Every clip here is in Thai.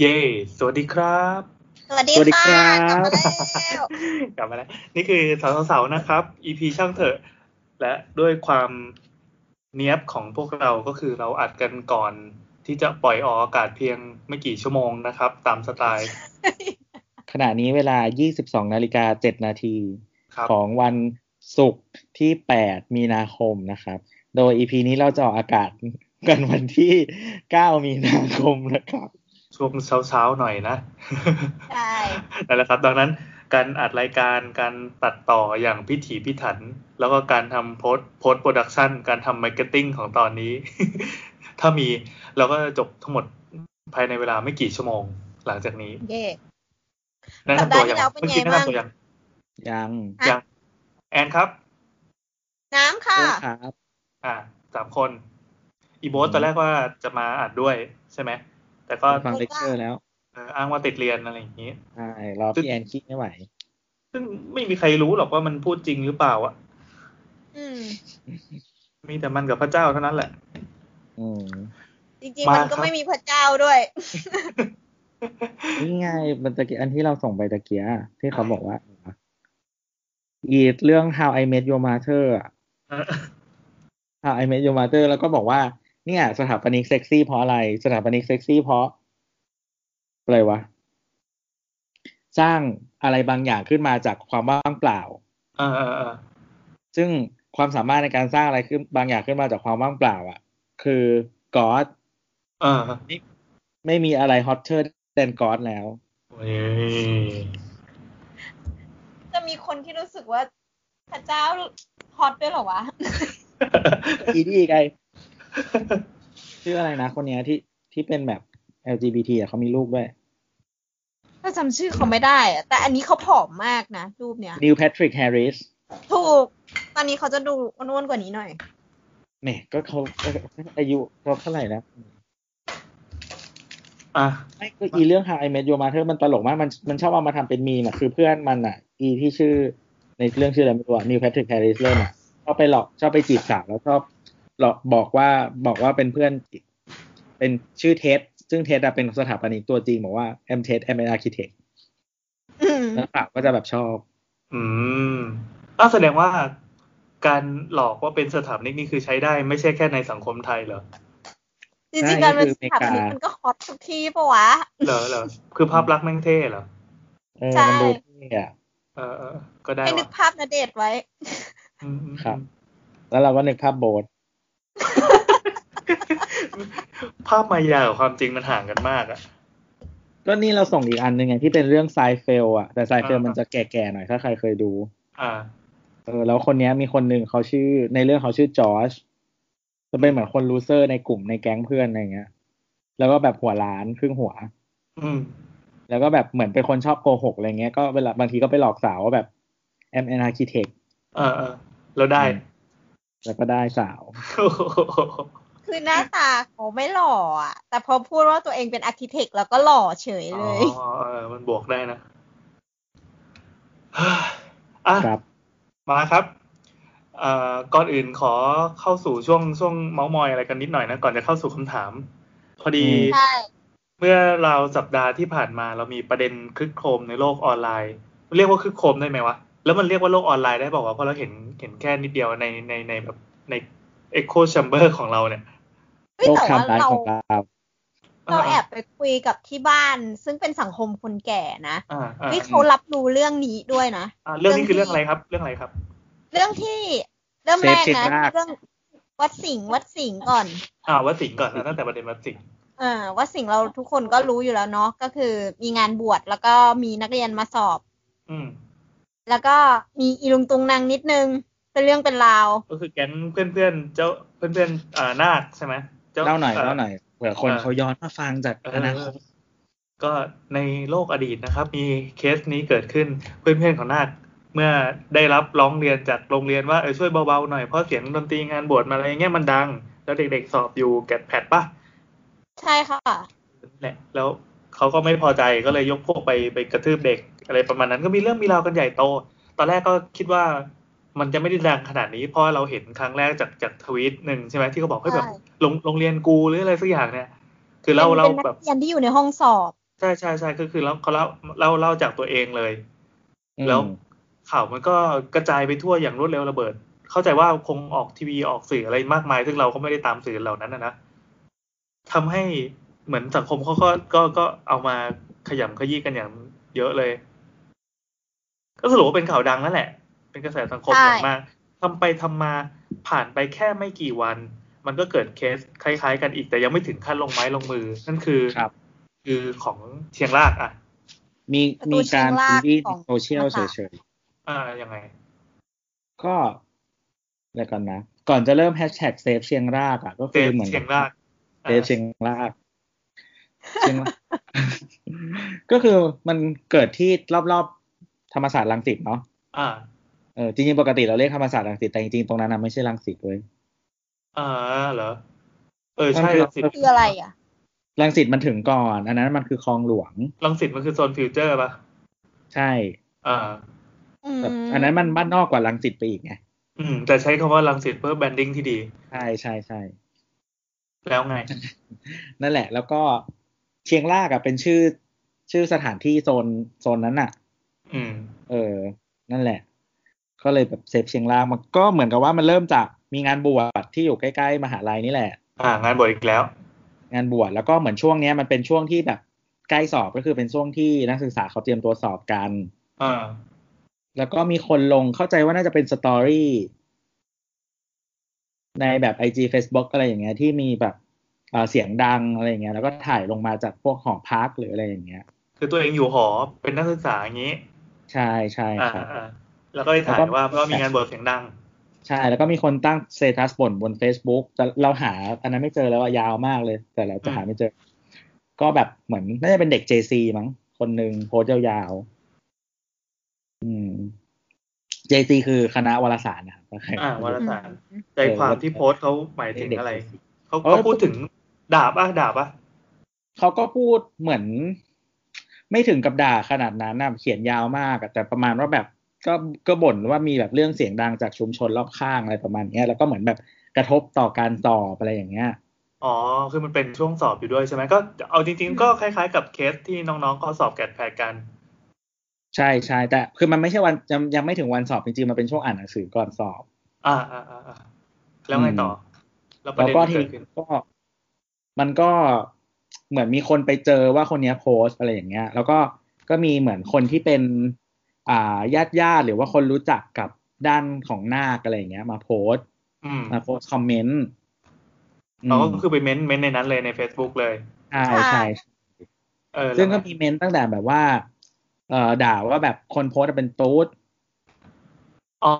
เย่ สวัสดีครับ สวัสดีสวัสดีค่ะครับกลับมาแล้ว กลับมาแล้ว นี่คือสาวสาวๆนะครับ EP ช่างเถอะ และด้วยความเนี้ยบของพวกเราก็คือเราอัดกันก่อนที่จะปล่อยออกอากาศเพียงไม่กี่ชั่วโมงนะครับ ตามสไตล์ ขณะนี้เวลา 22นาฬิกา7นาทีครับของวันศุกร์ที่ 8 มีนาคมนะครับ โดย EP นี้เราจะออกอากาศกันวันที่ 9 มีนาคมนะครับ ช่วงเช้าๆหน่อยนะใช่นั่นแหละครับ ดังนั้นการอัดรายการการตัดต่ออย่างพิถีพิถัน แล้วก็การทำ post post-production การทำ marketing ของตอนนี้ ถ้ามีเราก็จะจบทั้งหมดภายในเวลาไม่กี่ชั่วโมงหลังจากนี้เย่แนะนำตัวอย่างสัปดาห์ที่แล้วเป็นเมื่อกี้ไงแนะบ้างนำตัวอย่างยังฮะยัง แอนครับ น้ำค่ะครับ อ่าสามคน อีโบสตอนแรกว่าจะมาอัดด้วยใช่ไหม แต่ก็ฟังเลคเชอร์แล้วเอ่ออ้างว่าติดเรียนอะไรอย่างนี้ใช่รอพี่แอนคิดไม่ไหว ซึ่งไม่มีใครรู้หรอกว่ามันพูดจริงหรือเปล่าอะอืมมีแต่มันกับพระเจ้าเท่านั้นแหละอืมจริงๆมามันก็ครับไม่มีพระเจ้าด้วย นี่ไงมันตะกี้อันที่เราส่งไปตะเกียที่เขาบอกว่าอีเรื่อง How I Met Your Mother อะ How I Met Your Mother แล้วก็บอกว่า เนี่ย สถาปนิกเซ็กซี่เพราะอะไร สถาปนิกเซ็กซี่เพราะอะไรวะ สร้างอะไรบางอย่างขึ้นมาจากความว่างเปล่าเออเออเออซึ่งความสามารถในการสร้างอะไรขึ้นบางอย่างขึ้นมาจากความว่างเปล่า อะ คือ God เออไม่มีอะไร hotter than God แล้วเฮ้ยจะมีคนที่รู้สึกว่าพระเจ้า hot ด้วยเหรอวะ อีดีไง ชื่ออะไรนะคนเนี้ยที่ที่เป็นแบบ LGBT อะเขามีลูกด้วยก็จำชื่อเขาไม่ได้อะแต่อันนี้เขาผอมมากนะ รูปเนี้ยนีล แพทริกแฮร์ริสถูก ตอนนี้เขาจะดูอ้วนๆกว่านี้หน่อยแหมก็เขาอายุเขาเท่าไหร่แล้วอะไม่คืออีเรื่อง How I Met Your Mother มันตลกมากมันมันชอบเอามาทำเป็นมีมอะคือเพื่อนมันอะ อีที่ชื่อในเรื่องชื่ออะไรไม่รู้อะนิวแพทริกแฮร์ริสเล่นอะชอบไปหลอกชอบไปจีบสาวแล้วชอบ หลอกบอกว่าบอกว่าเป็นเพื่อนเป็นชื่อเท็ดซึ่งเท็ดอะเป็นสถาปนิกตัวจริง บอกว่า I'm Ted I'm an architect อืมแล้วสาวก็จะแบบชอบ อืมอ้าวแสดงว่าการหลอกว่าเป็นสถาปนิกนี่คือใช้ได้ไม่ใช่แค่ในสังคมไทยเหรอจริงๆการเป็นสถาปนิกมันก็ฮอตทุกที่ปะวะ เหรอเหรอคือภาพลักษณ์แม่งเท่เหรอเออใช่มันดูเท่อะเออเออก็ได้ให้นึกว่ะภาพนเดชน์ไว้อืมอืมครับ แล้วเราก็นึกภาพโบสถ์ ภาพมายากับความจริงมันห่างกันมากอะก็นี่เราส่งอีกอันหนึ่งไงที่เป็นเรื่อง Seinfeld อะแต่ Seinfeld อ่ามัมันจะแก่ๆหน่อยถ้าใครเคยดู อ่า เออ แล้วคนเนี้ยมีคนหนึ่งเขาชื่อในเรื่องเขาชื่อจอร์จจะเป็นเหมือนคน loser ในกลุ่มในแก๊งเพื่อนอะไรเงี้ย แล้วก็แบบหัวล้านครึ่งหัว อืม แล้วก็แบบเหมือนเป็นคนชอบโกหกอะไรเงี้ยก็เวลาบางทีก็ไปหลอกสาวว่าแบบ I'm an architect เออเออแล้วได้ แล้วก็ได้สาว คือหน้าตาเขาไม่หล่ออะ แต่พอพูดว่าตัวเองเป็น architect แล้วก็หล่อเฉยอ๋เลอยเออมันบวกได้นะอะครับ มาครับเอ่อก่อนอื่นขอเข้าสู่ช่วงช่วงเมาส์มอยอะไรกันนิดหน่อยนะก่อนจะเข้าสู่คำถาม พอดีอืมใช่ เมื่อเราวสัปดาห์ที่ผ่านมาเรามีประเด็นครึกโครมในโลกออนไลน์ เรียกว่าครึกโครมได้ไหมวะ แล้วมันเรียกว่าโลกออนไลน์ได้บอกว่าวะเพราะเราเห็นเห็นแค่นิดเดียวในในในแบบใน Echo Chamber ของเราเนี่ยเฮ้ย โลกแต่ทาว่ามร้ายเราของเราเราแอบไปคุยกับที่บ้าน ซึ่งเป็นสังคมคนแก่นะอ่าอ่าเฮ้ยเขารับรู้เรื่องนี้ด้วยนะอ่าเรื่องนี้คือเรื่องอะไรครับ เรื่องอะไรครับ เรื่องที่เริ่มแรกเซฟนะเช็ครากเรื่องวัดสิงห์วัดสิงห์ก่อน อ่าวัดสิงห์ก่อนนะตั้งแต่ประเด็นวัดสิงห์อ่าวัดสิงห์เราทุกคนก็รู้อยู่แล้วเนาะก็คือมีงานบวชแล้วก็มีนักเรียนมาสอบ อืมแล้วก็มีอีลุงตุงนางนิดนึงเป็นเรื่องเป็นราว ก็คือแก๊งเพื่อนเพื่อนๆเจ้าเพื่อนเพื่อนๆอ่านาคใช่ไหมจ้ เล่าหน่อยเล่าหน่อยเผื่อคนเออเขาย้อนมาฟังจากเออนาคอตก็ในโลกอดีตนะครับ มีเคสนี้เกิดขึ้นเพื่อนเพื่อนๆของนาคเมื่อได้รับร้องเรียนจากโรงเรียนว่าเออช่วยเบาๆหน่อยเพราะเสียงดนตรีงานบวชมาอะไรเงี้ยมันดัง แล้วเด็กๆสอบอยู่แกดแพดปะใช่ค่ะนั่นแหละแล้วเขาก็ไม่พอใจก็เลยยกพวกไปไปกระทืบเด็ก อะไรประมาณนั้นก็มีเรื่องมีราวกันใหญ่โต ตอนแรกก็คิดว่า มันจะไม่ได้ดังขนาดนี้เพราะเราเห็นครั้งแรกจากจากทวีตหนึ่งใช่ไหมที่เขาบอกเฮ้ยแบบใช่โรงโรงเรียนกูหรืออะไรสักอย่างเนี่ย คือเราเราเป็นแบนับกเรียนที่อยู่ในห้องสอบใช่ใช่ใช่ก็คือแล้วเขาเล่าเล่าเล่าจากตัวเองเลย แล้วข่าวมันก็กระจายไปทั่วอย่างรวดเร็วระเบิด เข้าใจว่าคงออกทีวีออกสื่ออะไรมากมาย ซึ่งเราก็ไม่ได้ตามสื่อเหล่านั้นนะนะทำให้เหมือนสังคมเขาก็ก็ก็เอามาขยำขยี้กันอย่างเยอะเลย ก็สรุปว่าเป็นข่าวดังนั่นแหละ เป็นกระแสสังคมอย่างมากทำไปทำมาผ่านไปแค่ไม่กี่วัน มันก็เกิดเคสคล้ายๆ กันอีกแต่ยังไม่ถึงขั้นลงไม้ลงมือ นั่นคือครับ คือของเชียงรากอะ มีมีการ bully social เฉยๆอ่ายังไง ก็อะไรก่อนนะ ก่อนจะเริ่ม hashtag save เชียงรากอะ ก็คือเหมือนเชียงราก save เชียงรากเชียงรากก็คือมันเกิดที่รอบๆธรรมศาสตร์รังสิตเนาะอ่า เออจริงๆ ปกติเราเรียกธรรมศาสตร์รังสิตแต่จริงๆ ตรงนั้นไม่ใช่รังสิตเลยอ่าเหรอ เออ ใช่รังสิตคืออะไรอะรังสิตมันถึงก่อน อันนั้นมันคือคลองหลวงรังสิตมันคือโซน Future ปะใช่ อ่าอันนั้นมันบ้านนอกกว่ารังสิตไปอีกไงอืม แต่ใช้คำว่ารังสิตเพื่อ branding ที่ดี ใช่ใช่ใช่แล้วไง นั่นแหละ แล้วก็เชียงรากอะเป็นชื่อ ชื่อสถานที่โซนโซนนั้นอะอืม เออ นั่นแหละ ก็เลยแบบ save เชียงรากมันก็เหมือนกับว่ามันเริ่มจากมีงานบวชที่อยู่ใกล้ๆมหาลัยนี่แหละ อ่างานบวชอีกแล้ว งานบวชแล้วก็เหมือนช่วงเนี้ยมันเป็นช่วงที่แบบใกล้สอบก็คือเป็นช่วงที่นักศึกษาเขาเตรียมตัวสอบกันอ่าแล้วก็มีคนลงเข้าใจว่าน่าจะเป็นสตอรี่ในแบบไอจีเฟซบุ๊กอะไรอย่างเงี้ยที่มีแบบเสียงดังอะไรอย่างเงี้ยแล้วก็ถ่ายลงมาจากพวกหอพักหรืออะไรอย่างเงี้ย คือตัวเองอยู่หอเป็นนักศึกษาอย่างนี้ ใช่ใช่ครับ แล้วก็ได้ถ่ายว่าเพราะมีงานบวชเสียงดัง ใช่ แล้วก็มีคนตั้งเซตัสบ่นบน Facebook แต่เราหาอันนั้นไม่เจอแล้วว่ายาวมากเลย แต่เราจะหาไม่เจอ ก็แบบเหมือนน่าจะเป็นเด็ก JC มั้งคนหนึ่งโพสยาวๆอืม JC คือคณะวารสารนะครับอ่าวารสารใจความที่โพสเขาหมายถึงอะไรเขาเขาพูดถึงด่าป่ะด่าป่ะเขาก็พูดเหมือน ไม่ถึงกับด่าขนาดนั้นนะเขียนยาวมากแต่ประมาณว่าแบบ ก็ก็บ่นว่ามีแบบเรื่องเสียงดังจากชุมชนรอบข้างอะไรประมาณนี้แล้วก็เหมือนแบบกระทบต่อการสอบอะไรอย่างเงี้ยอ๋อ คือมันเป็นช่วงสอบอยู่ด้วยใช่ไหมก็เอาจริง ๆ ก็คล้ายๆ กับเคสที่น้องๆเขาสอบแกดแพดกัน ใช่ใช่แต่คือมันไม่ใช่วันยังยังไม่ถึงวันสอบจริงๆมันเป็นช่วงอ่านหนังสือก่อนสอบ อ่าอ่าอ่าแล้วไงต่อ แล้วก็ทีก็มันก็เหมือนมีคนไปเจอว่าคนนี้โพสอะไรอย่างเงี้ย แล้วก็ก็มีเหมือนคนที่เป็นอ่า ญาติญาติหรือว่าคนรู้จักกับด้านของนาคอะไรอย่างเงี้ย มาโพสมา post comment เราก็คือไป ment ment ในนั้นเลยใน Facebook เลยใช่ใช่ซึ่งก็มี ment ตั้งแต่แบบว่า เอ่อด่าว่าแบบคนโพสเป็นตุ๊ดอ๋อ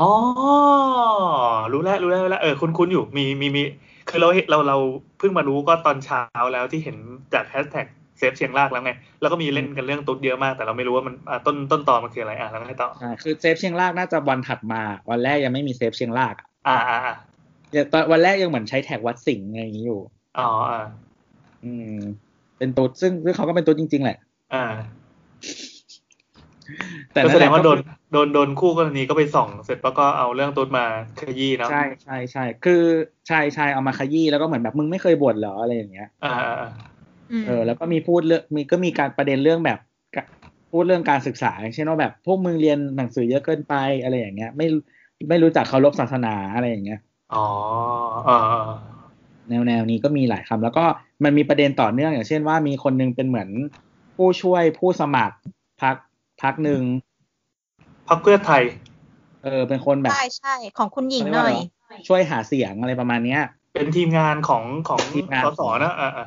รู้แล้วรู้แล้วแล้วเออคุ้นคุ้นอยู่มีมีมีคือเราเราเราเพิ่งมารู้ก็ตอนเช้าแล้วที่เห็นจาก hashtag save เชียงรากแล้วไง แล้วก็มีเล่นกันเรื่องตุ๊ดเยอะมาก แต่เราไม่รู้ว่ามันต้นต้นตอนมันคืออะไรอะแล้วให้ต่ออ่าคือ save เชียงรากน่าจะวันถัดมา วันแรกยังไม่มี save เชียงราก อ่าอ่าอ่าตอนวันแรกยังเหมือนใช้ tag วัดสิงห์อะไรอย่างนี้อยู่อ๋ออ่าอืม เป็นตุ๊ดซึ่งซึ่งเขาก็เป็นตุ๊ดจริง ๆ แหละ อ่า แต่แสดงว่าโดนโดนโดนคู่กรณีก็ไปส่อง เสร็จแล้วก็เอาเรื่องตุ๊ดมาขยี้เนาะใช่ใช่ใช่คือใช่ใช่เอามาขยี้แล้วก็เหมือนแบบมึงไม่เคยบ่นเหรออะไรอย่างเงี้ย อ่า เออแล้วก็มีพูดเรื่องมีก็มีการประเด็นเรื่องแบบพูดเรื่องการศึกษาเช่นว่าแบบพวกมึงเรียนหนังสือเยอะเกินไปอะไรอย่างเงี้ย ไม่ไม่รู้จักเคารพศาสนาอะไรอย่างเงี้ยอ๋ออ่าแนวแนวนี้ก็มีหลายคำแล้วก็มันมีประเด็นต่อเนื่องอย่างเช่นว่ามีคนนึงเป็นเหมือนผู้ช่วยผู้สมัครพักพักหนึ่งพักเพื่อไทย เออ เป็นคนแบบใช่ใช่ของคุณหญิงหน่อย ช่วยหาเสียงอะไรประมาณเนี้ย เป็นทีมงานของของทีมงานสสนะอ่า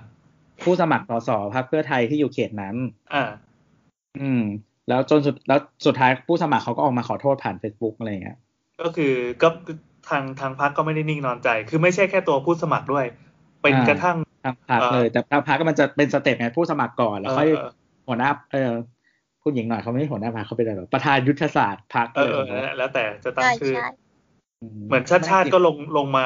ผู้สมัครสสพรรคเพื่อไทยที่อยู่เขตนั้น อ่า อืม แล้วจนสุดแล้วสุดท้ายผู้สมัครเขาก็ออกมาขอโทษผ่านเฟซบุ๊กอะไรเงี้ย ก็คือก็ทางทางพรรคก็ไม่ได้นิ่งนอนใจ คือไม่ใช่แค่ตัวผู้สมัครด้วย เป็นกระทั่งทางพรรคเลย แต่ทางพรรคก็มันจะเป็น step ไงผู้สมัครก่อนแล้วค่อยหัวหน้าเออคุณหญิงหน่อยเขาไม่ใช่หัวหน้าพรรคเขาเป็นอะไรประธานยุทธศาสตร์พรรคเออแล้วแต่จะตั้งชื่อเหมือนชาติชาติก็ลงลงมา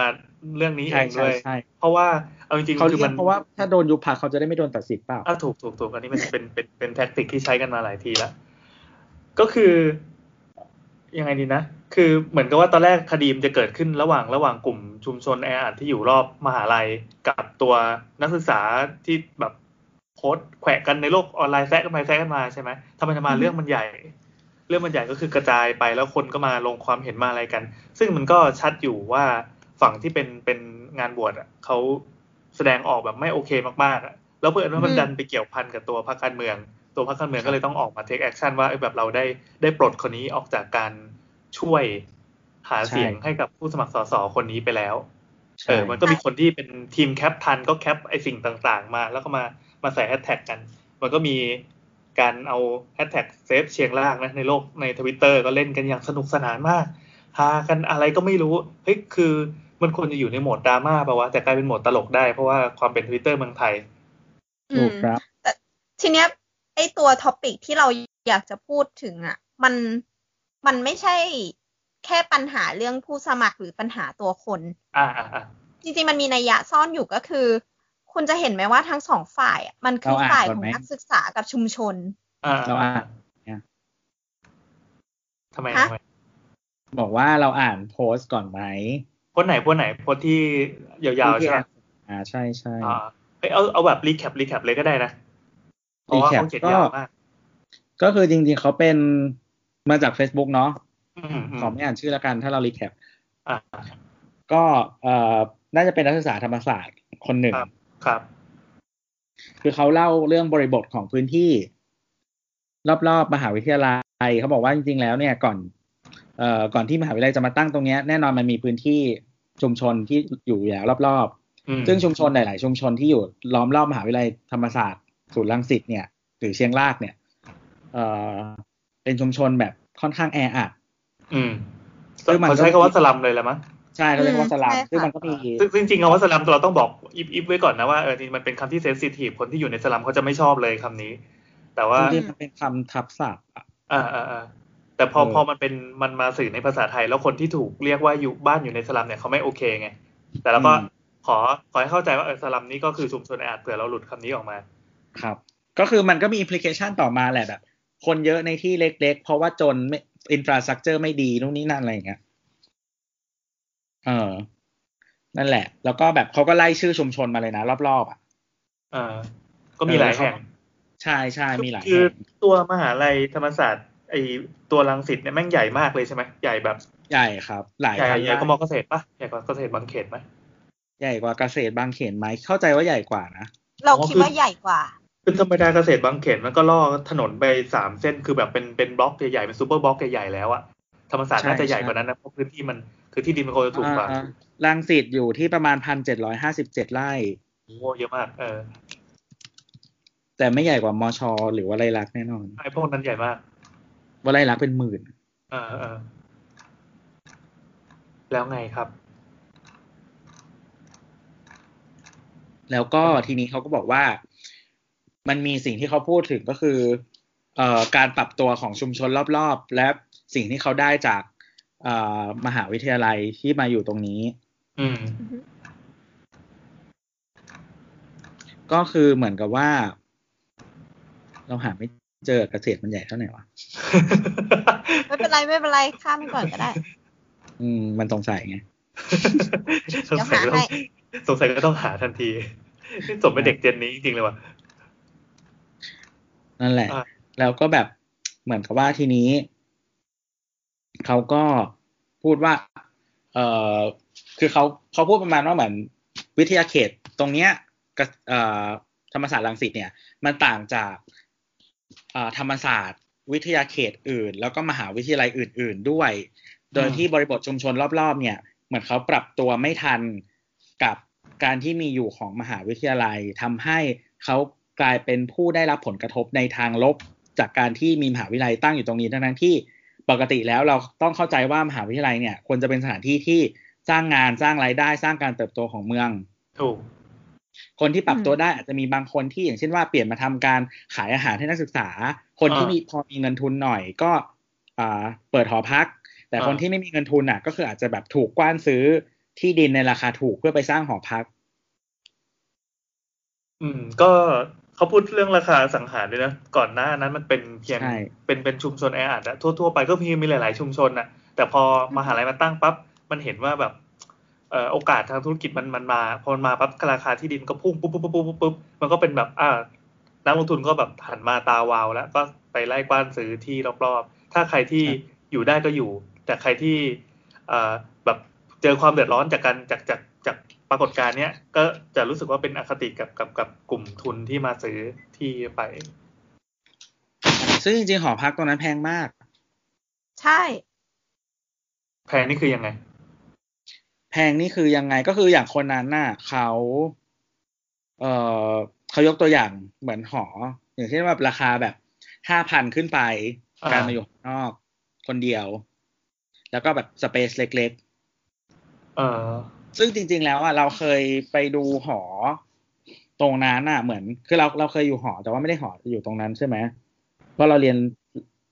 เรื่องนี้เองด้วยเพราะว่า เอาจริงๆคือมันเพราะว่าถ้าโดนยุบพรรคเขาจะได้ไม่โดนตัดสิทธิ์เปล่าอ่าถูกถูกถูกอันนี้มันเป็นเป็นเป็นแท็กติกที่ใช้กันมาหลายทีแล้วก็คือยังไงดีนะ คือเหมือนกับว่าตอนแรกคดีมจะเกิดขึ้นระหว่างระหว่างกลุ่มชุมชนแออัดที่อยู่รอบมหาลัยกับตัวนักศึกษาที่แบบโพสต์แขวะกันในโลกออนไลน์แซะกันไปแซะกันมาใช่ไหมทำไมทำมาเรื่องมันใหญ่ เรื่องมันใหญ่ก็คือกระจายไปแล้วคนก็มาลงความเห็นมาอะไรกัน ซึ่งมันก็ชัดอยู่ว่าฝั่งที่เป็นเป็นงานบวชอะเขา แสดงออกแบบไม่โอเคมากๆอะแล้วเพื่อนว่ามันดันไปเกี่ยวพันกับตัวพรรคการเมือง ตัวพรรคการเมืองก็เลยต้องออกมา take action ว่าแบบเราได้ได้ปลดคนนี้ออกจากการช่วยหาเสียงให้กับผู้สมัครสสคนนี้ไปแล้วเออมันก็มีคนที่เป็นทีมแคปทันก็แคปไอสิ่งต่างๆ มา แล้วก็มามาใส่แฮชแท็กกัน มันก็มีการเอาแฮชแท็ก save เชียงรากนะในโลกในทวิตเตอร์ก็เล่นกันอย่างสนุกสนานมากฮากันอะไรก็ไม่รู้เฮ้ยคือ มันควรจะอยู่ในโหมดดราม่าป่าวะแต่กลายเป็นโหมดตลกได้เพราะว่าความเป็นทวิตเตอร์เมืองไทยถูกครับแต่ทีเนี้ยไอตัว topic ที่เราอยากจะพูดถึงอะ มันมันไม่ใช่แค่ปัญหาเรื่องผู้สมัครหรือปัญหาตัวคนอ่าอ่าจริงๆมันมีนัยยะซ่อนอยู่ก็คือ คุณจะเห็นไหมว่าทั้งสองฝ่าย มันคือฝ่ายของนักศึกษากับชุมชนอ่าเราอ่านทำไมทำไมบอกว่าเราอ่านโพสต์ก่อนไหม โพสต์ไหนโพสต์ไหนโพสต์ที่ยาวๆใช่ไหมอ่าใช่ใช่อ่าเอาเอาแบบ recap recap เลยก็ได้นะเพราะว่าเขาเขียนยาวมากก็คือจริงๆเขาเป็นมาจาก Facebook เนาะขอไม่อ่านชื่อแล้วกันถ้าเรารีแคปก็เอ่อน่าจะเป็นนักศึกษาธรรมศาสตร์คนหนึ่งครับ คือเขาเล่าเรื่องบริบทของพื้นที่ รอบๆมหาวิทยาลัยเขาบอกว่าจริงๆแล้วเนี่ยก่อนเอ่อ ก่อนที่มหาวิทยาลัยจะมาตั้งตรงนี้แน่นอนมันมีพื้นที่ชุมชนที่อยู่อย่างรอบๆ ซึ่งชุมชนหลาย ๆ ชุมชนที่อยู่ล้อมรอบมหาวิทยาลัยธรรมศาสตร์ศูนย์รังสิตเนี่ยหรือเชียงรากเนี่ยเอ่อเป็นชุมชนแบบค่อนข้างแออัดอืมซึ่งมันใช้คำว่าสลัมเลยแหละมั้งใช่เขาเรียกว่าสลัมซึ่งมันก็มีซึ่งจริงๆคำว่าสลัมเราต้องบอกอิฟอิฟไว้ก่อนนะว่าเออจริงมันเป็นคำที่ sensitive คนที่อยู่ในสลัมเขาจะไม่ชอบเลยคำนี้ แต่ว่าที่มันเป็นคำทับศัพท์อ่าอ่า แต่พอพอมันเป็นมันมาสื่อในภาษาไทย แล้วคนที่ถูกเรียกว่าอยู่บ้านอยู่ในสลัมเนี่ยเขาไม่โอเคไง แต่เราก็ขอขอให้เข้าใจว่าเออสลัมนี้ก็คือชุมชนแออัดเผื่อเราหลุดคำนี้ออกมา ครับ ก็คือมันก็มี implication ต่อมาแหละแบบ คนเยอะในที่เล็ก ๆ เพราะว่าจนไม่ infrastructure ไม่ดีนู่นนี่นั่นอะไรอย่างเงี้ยเออ นั่นแหละ แล้วก็แบบเขาก็ไล่ชื่อชุมชนมาเลยนะ รอบๆอะอ่าก็มีหลายแห่งใช่ใช่มีหลายคือตัวมหาลัยธรรมศาสตร์ ไอตัวรังสิตเนี่ยแม่งใหญ่มากเลยใช่ไหมใหญ่แบบใหญ่ครับ หลายใหญ่ใหญ่กว่ามอเกษตรปะใหญ่กว่าเกษตรบางเขนไหมใหญ่กว่าเกษตรบางเขตไหมเข้าใจว่าใหญ่กว่านะเราคิดว่าใหญ่กว่าคือธรรมดาเกษตรบางเขนมันก็ล่อถนนไปสามเส้นคือแบบเป็นเป็นบล็อกใหญ่ๆเป็นซูเปอร์บล็อกใหญ่ๆแล้วอะธรรมศาสตร์น่าจะใหญ่กว่านั้นนะเพราะพื้นที่มันคือที่ดินมันคงจะถูกกว่ารังสิตอยู่ที่ประมาณพันเจ็ดร้อยห้าสิบเจ็ดไร่โอ้เยอะมาก เออ แต่ไม่ใหญ่กว่ามอชอหรือว่าไรลักแน่นอนไอ้พวกนั้นใหญ่มาก ว่าไรลักเป็นหมื่นเออเออแล้วไงครับ แล้วก็ทีนี้เขาก็บอกว่า มันมีสิ่งที่เขาพูดถึงก็คือเอ่อการปรับตัวของชุมชนรอบๆ และสิ่งที่เขาได้จากเอ่อมหาวิทยาลัยที่มาอยู่ตรงนี้ อืม ก็คือเหมือนกับว่า เราหาไม่ เจอเกษตรมันใหญ่เท่าไหร่วะ ไม่เป็นไรไม่เป็นไรข้ามไปก่อนก็ได้ อืม มันสงสัยไงสงสัยก็ต้องสงสัยก็ต้องหาทันทีนี่สมเป็นเด็กเจนนี้จริงเลยว่ะนั่นแหละ แล้วก็แบบเหมือนกับว่าทีนี้ เขาก็พูดว่า เออคือเขาเขาพูดประมาณว่าเหมือนวิทยาเขตตรงเนี้ยเอ่อธรรมศาสตร์รังสิตเนี่ย มันต่างจาก ธรรมศาสตร์ วิทยาเขตอื่น แล้วก็มหาวิทยาลัยอื่น ๆด้วย โดยที่บริบทชุมชนรอบๆ เนี่ย เหมือนเขาปรับตัวไม่ทันกับการที่มีอยู่ของมหาวิทยาลัยทำให้เขากลายเป็นผู้ได้รับผลกระทบในทางลบ จากการที่มีมหาวิทยาลัยตั้งอยู่ตรงนี้ทั้งที่ปกติแล้วเราต้องเข้าใจว่ามหาวิทยาลัยเนี่ยควรจะเป็นสถานที่ที่สร้างงานสร้างรายได้สร้างการเติบโตของเมือง ถูก คนที่ปรับตัวได้อาจจะมีบางคนที่อย่างเช่นว่าเปลี่ยนมาทำการขายอาหารให้นักศึกษา คนที่มีพอมีเงินทุนหน่อยก็อ่าเปิดหอพัก แต่คนที่ไม่มีเงินทุนอะ ก็คืออาจจะแบบถูกกว้านซื้อที่ดินในราคาถูกเพื่อไปสร้างหอพัก อืม ก็เขาพูดเรื่องราคาสังหารด้วยนะก่อนหน้านั้นมันเป็นเพียงเป็นเป็นชุมชนแออัดอะทั่วๆไปก็มีมีหลาย ๆ ชุมชนอะแต่พอมหาลัยมาตั้งปั๊บมันเห็นว่าแบบเอ่อ โอกาสทางธุรกิจมันมันมาพอมันมาปั๊บราคาที่ดินก็พุ่งปุ๊บปุ๊บปุ๊บปุ๊บปุ๊บมันก็เป็นแบบอ่านักลงทุนก็แบบหันมาตาวาว แล้วก็ไปไล่กว้านซื้อที่รอบๆ ถ้าใครที่อยู่ได้ก็อยู่ แต่ใครที่เอ่อแบบเจอความเดือดร้อนจากการจากจากจากปรากฏการณ์เนี้ยก็จะรู้สึกว่าเป็นอคติกับกับกับกลุ่มทุนที่มาซื้อที่ไป ซึ่งจริงๆหอพักตรงนั้นแพงมาก ใช่ แพงนี่คือยังไง แพงนี่คือยังไงก็คืออย่างคนนั้นน่ะเขาเออเขายกตัวอย่างเหมือนหอ อย่างเช่นแบบราคาแบบห้าพันขึ้นไปอ่าการมาอยู่ข้างนอก คนเดียว แล้วก็แบบสเปซเล็กเออๆซึ่งจริง ๆ แล้วอะเราเคยไปดูหอ ตรงนั้นอะ เหมือน คือเราเราเคยอยู่หอ แต่ว่าไม่ได้หออยู่ตรงนั้นใช่ไหมเพราะเราเรียน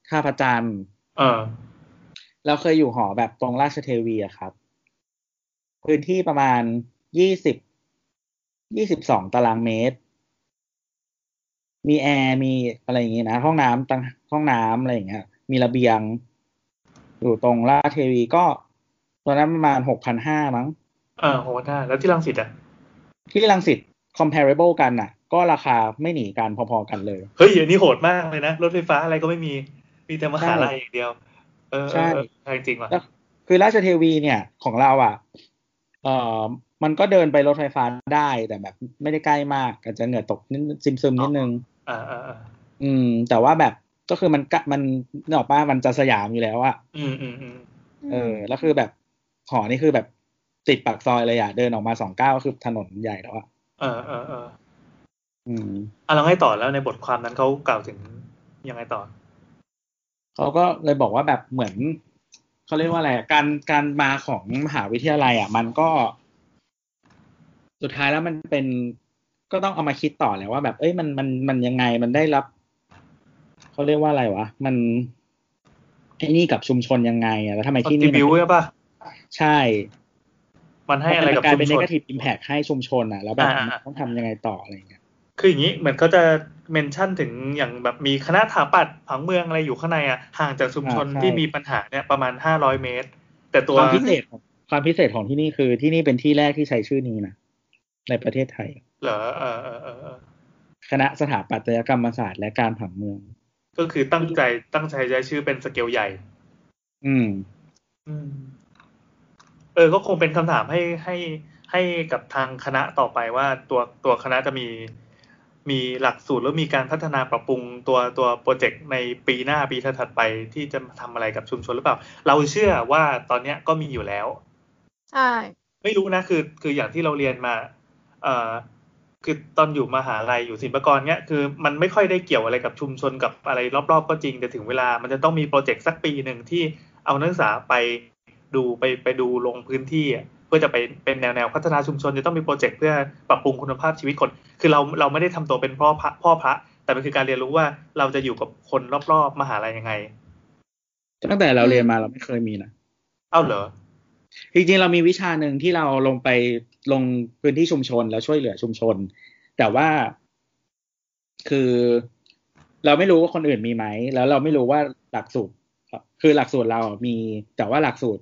ท่าพระจันทร์เออเราเคยอยู่หอแบบตรงราชเทวีอะครับ พื้นที่ประมาณยี่สิบยี่สิบสองตารางเมตร มีแอร์มีอะไรอย่างงี้นะ ห้องน้ำตั้งห้องน้ำอะไรอย่างเงี้ย มีระเบียง อยู่ตรงราชเทวีก็ตอนนั้นประมาณหกพันห้ามั้งเออโหได้แล้วที่รังสิตอะ ที่รังสิต comparable กันน่ะ ก็ราคาไม่หนีกันพอๆกันเลย เฮ้ยอันนี้โหดมากเลยนะ รถไฟฟ้าอะไรก็ไม่มี มีแต่มหาลัยอย่างเดียว เออเอใช่อเออแพงจริงว่ะแล้วคือราชเทวีเนี่ยของเราอะ เอ่อมันก็เดินไปรถไฟฟ้าได้แต่แบบ ไม่ได้ใกล้มากอาจจะเหงื่อตกนิดซึมซึมๆนิดนึงอ่าอ่าอ่าอืม แต่ว่าแบบก็คือมันกะมันนกออกป้ามันจะสยามอยู่แล้วอะอืมอืมอืมเออ แล้วคือแบบหอนี่คือแบบติดปากซอยเลยอะเดินออกมาสองก้าวก็คือถนนใหญ่แล้วอะเออเออเอออืมอะเราให้ต่อแล้วในบทความนั้นเขากล่าวถึงยังไงต่อเขาก็เลยบอกว่าแบบเหมือน เขาเรียกว่าอะไรอะการการมาของมหาวิทยาลัยอะมันก็ สุดท้ายแล้วมันเป็นก็ต้องเอามาคิดต่อแหละว่าแบบเอ้ยมันมันมันยังไงมันได้รับเขาเรียกว่าอะไรวะ มันไอ้นี่กับชุมชนยังไงอะแล้วทำไมที่นี่บิวมันใช่ป่ะใช่ มันให้อะไรกับกลายชุมเป็นชน negative impact ให้ชุมชนอะ แล้วแบบอ่าอ่าต้องทำยังไงต่ออะไรอย่างเงี้ยคืออย่างนี้เหมือนเขาจะ เมนชั่นถึงอย่างแบบมีคณะถาปัดผังเมืองอะไรอยู่ข้างในอะห่างจากชุมชนที่มีปัญหาเนี่ยประมาณห้าร้อยเมตร แต่ตัวความพิเศษของความพิเศษของที่นี่คือที่นี่เป็นที่แรกที่ใช้ชื่อนี้นะในประเทศไทย เหรอเออเออเออเออคณะสถาปัตยกรรมศาสตร์และการผังเมือง ก็คือตั้งใจตั้งใจใช้ชื่อเป็นสเกลใหญ่ อืม อืม เออ ก็คงเป็นคำถามให้ให้ให้กับทางคณะต่อไปว่าตัวตัวคณะจะมี มีหลักสูตรแล้วมีการพัฒนาปรับปรุงตัวตัวโปรเจกต์ในปีหน้าปีถัดๆไปที่จะทำอะไรกับชุมชนหรือเปล่า เราเชื่อว่าตอนเนี้ยก็มีอยู่แล้วใช่ไม่รู้นะคือคืออย่างที่เราเรียนมา เอ่อคือตอนอยู่มหาลัยอยู่ศิลปากรเนี้ยคือมันไม่ค่อยได้เกี่ยวอะไรกับชุมชนกับอะไรรอบๆ ก็จริงแต่ถึงเวลามันจะต้องมีโปรเจกต์สักปีหนึ่งที่เอานักศึกษาไปดูไปไปดูลงพื้นที่อะ เพื่อจะไปเป็นแนวแนวพัฒนาชุมชนจะต้องมีโปรเจกต์เพื่อปรับปรุงคุณภาพชีวิตคน คือเราเราไม่ได้ทำตัวเป็นพ่อพระพ่อพระ แต่มันคือการเรียนรู้ว่าเราจะอยู่กับคนรอบๆมหาลัยยังไงตั้งแต่เราเรียนมาเราไม่เคยมีนะเอ้าเหรอจริงๆเรามีวิชาหนึ่งที่เราลงไปลงพื้นที่ชุมชนแล้วช่วยเหลือชุมชน แต่ว่าคือเราไม่รู้ว่าคนอื่นมีไหม แล้วเราไม่รู้ว่าหลักสูตร คือหลักสูตรเรามี แต่ว่าหลักสูตร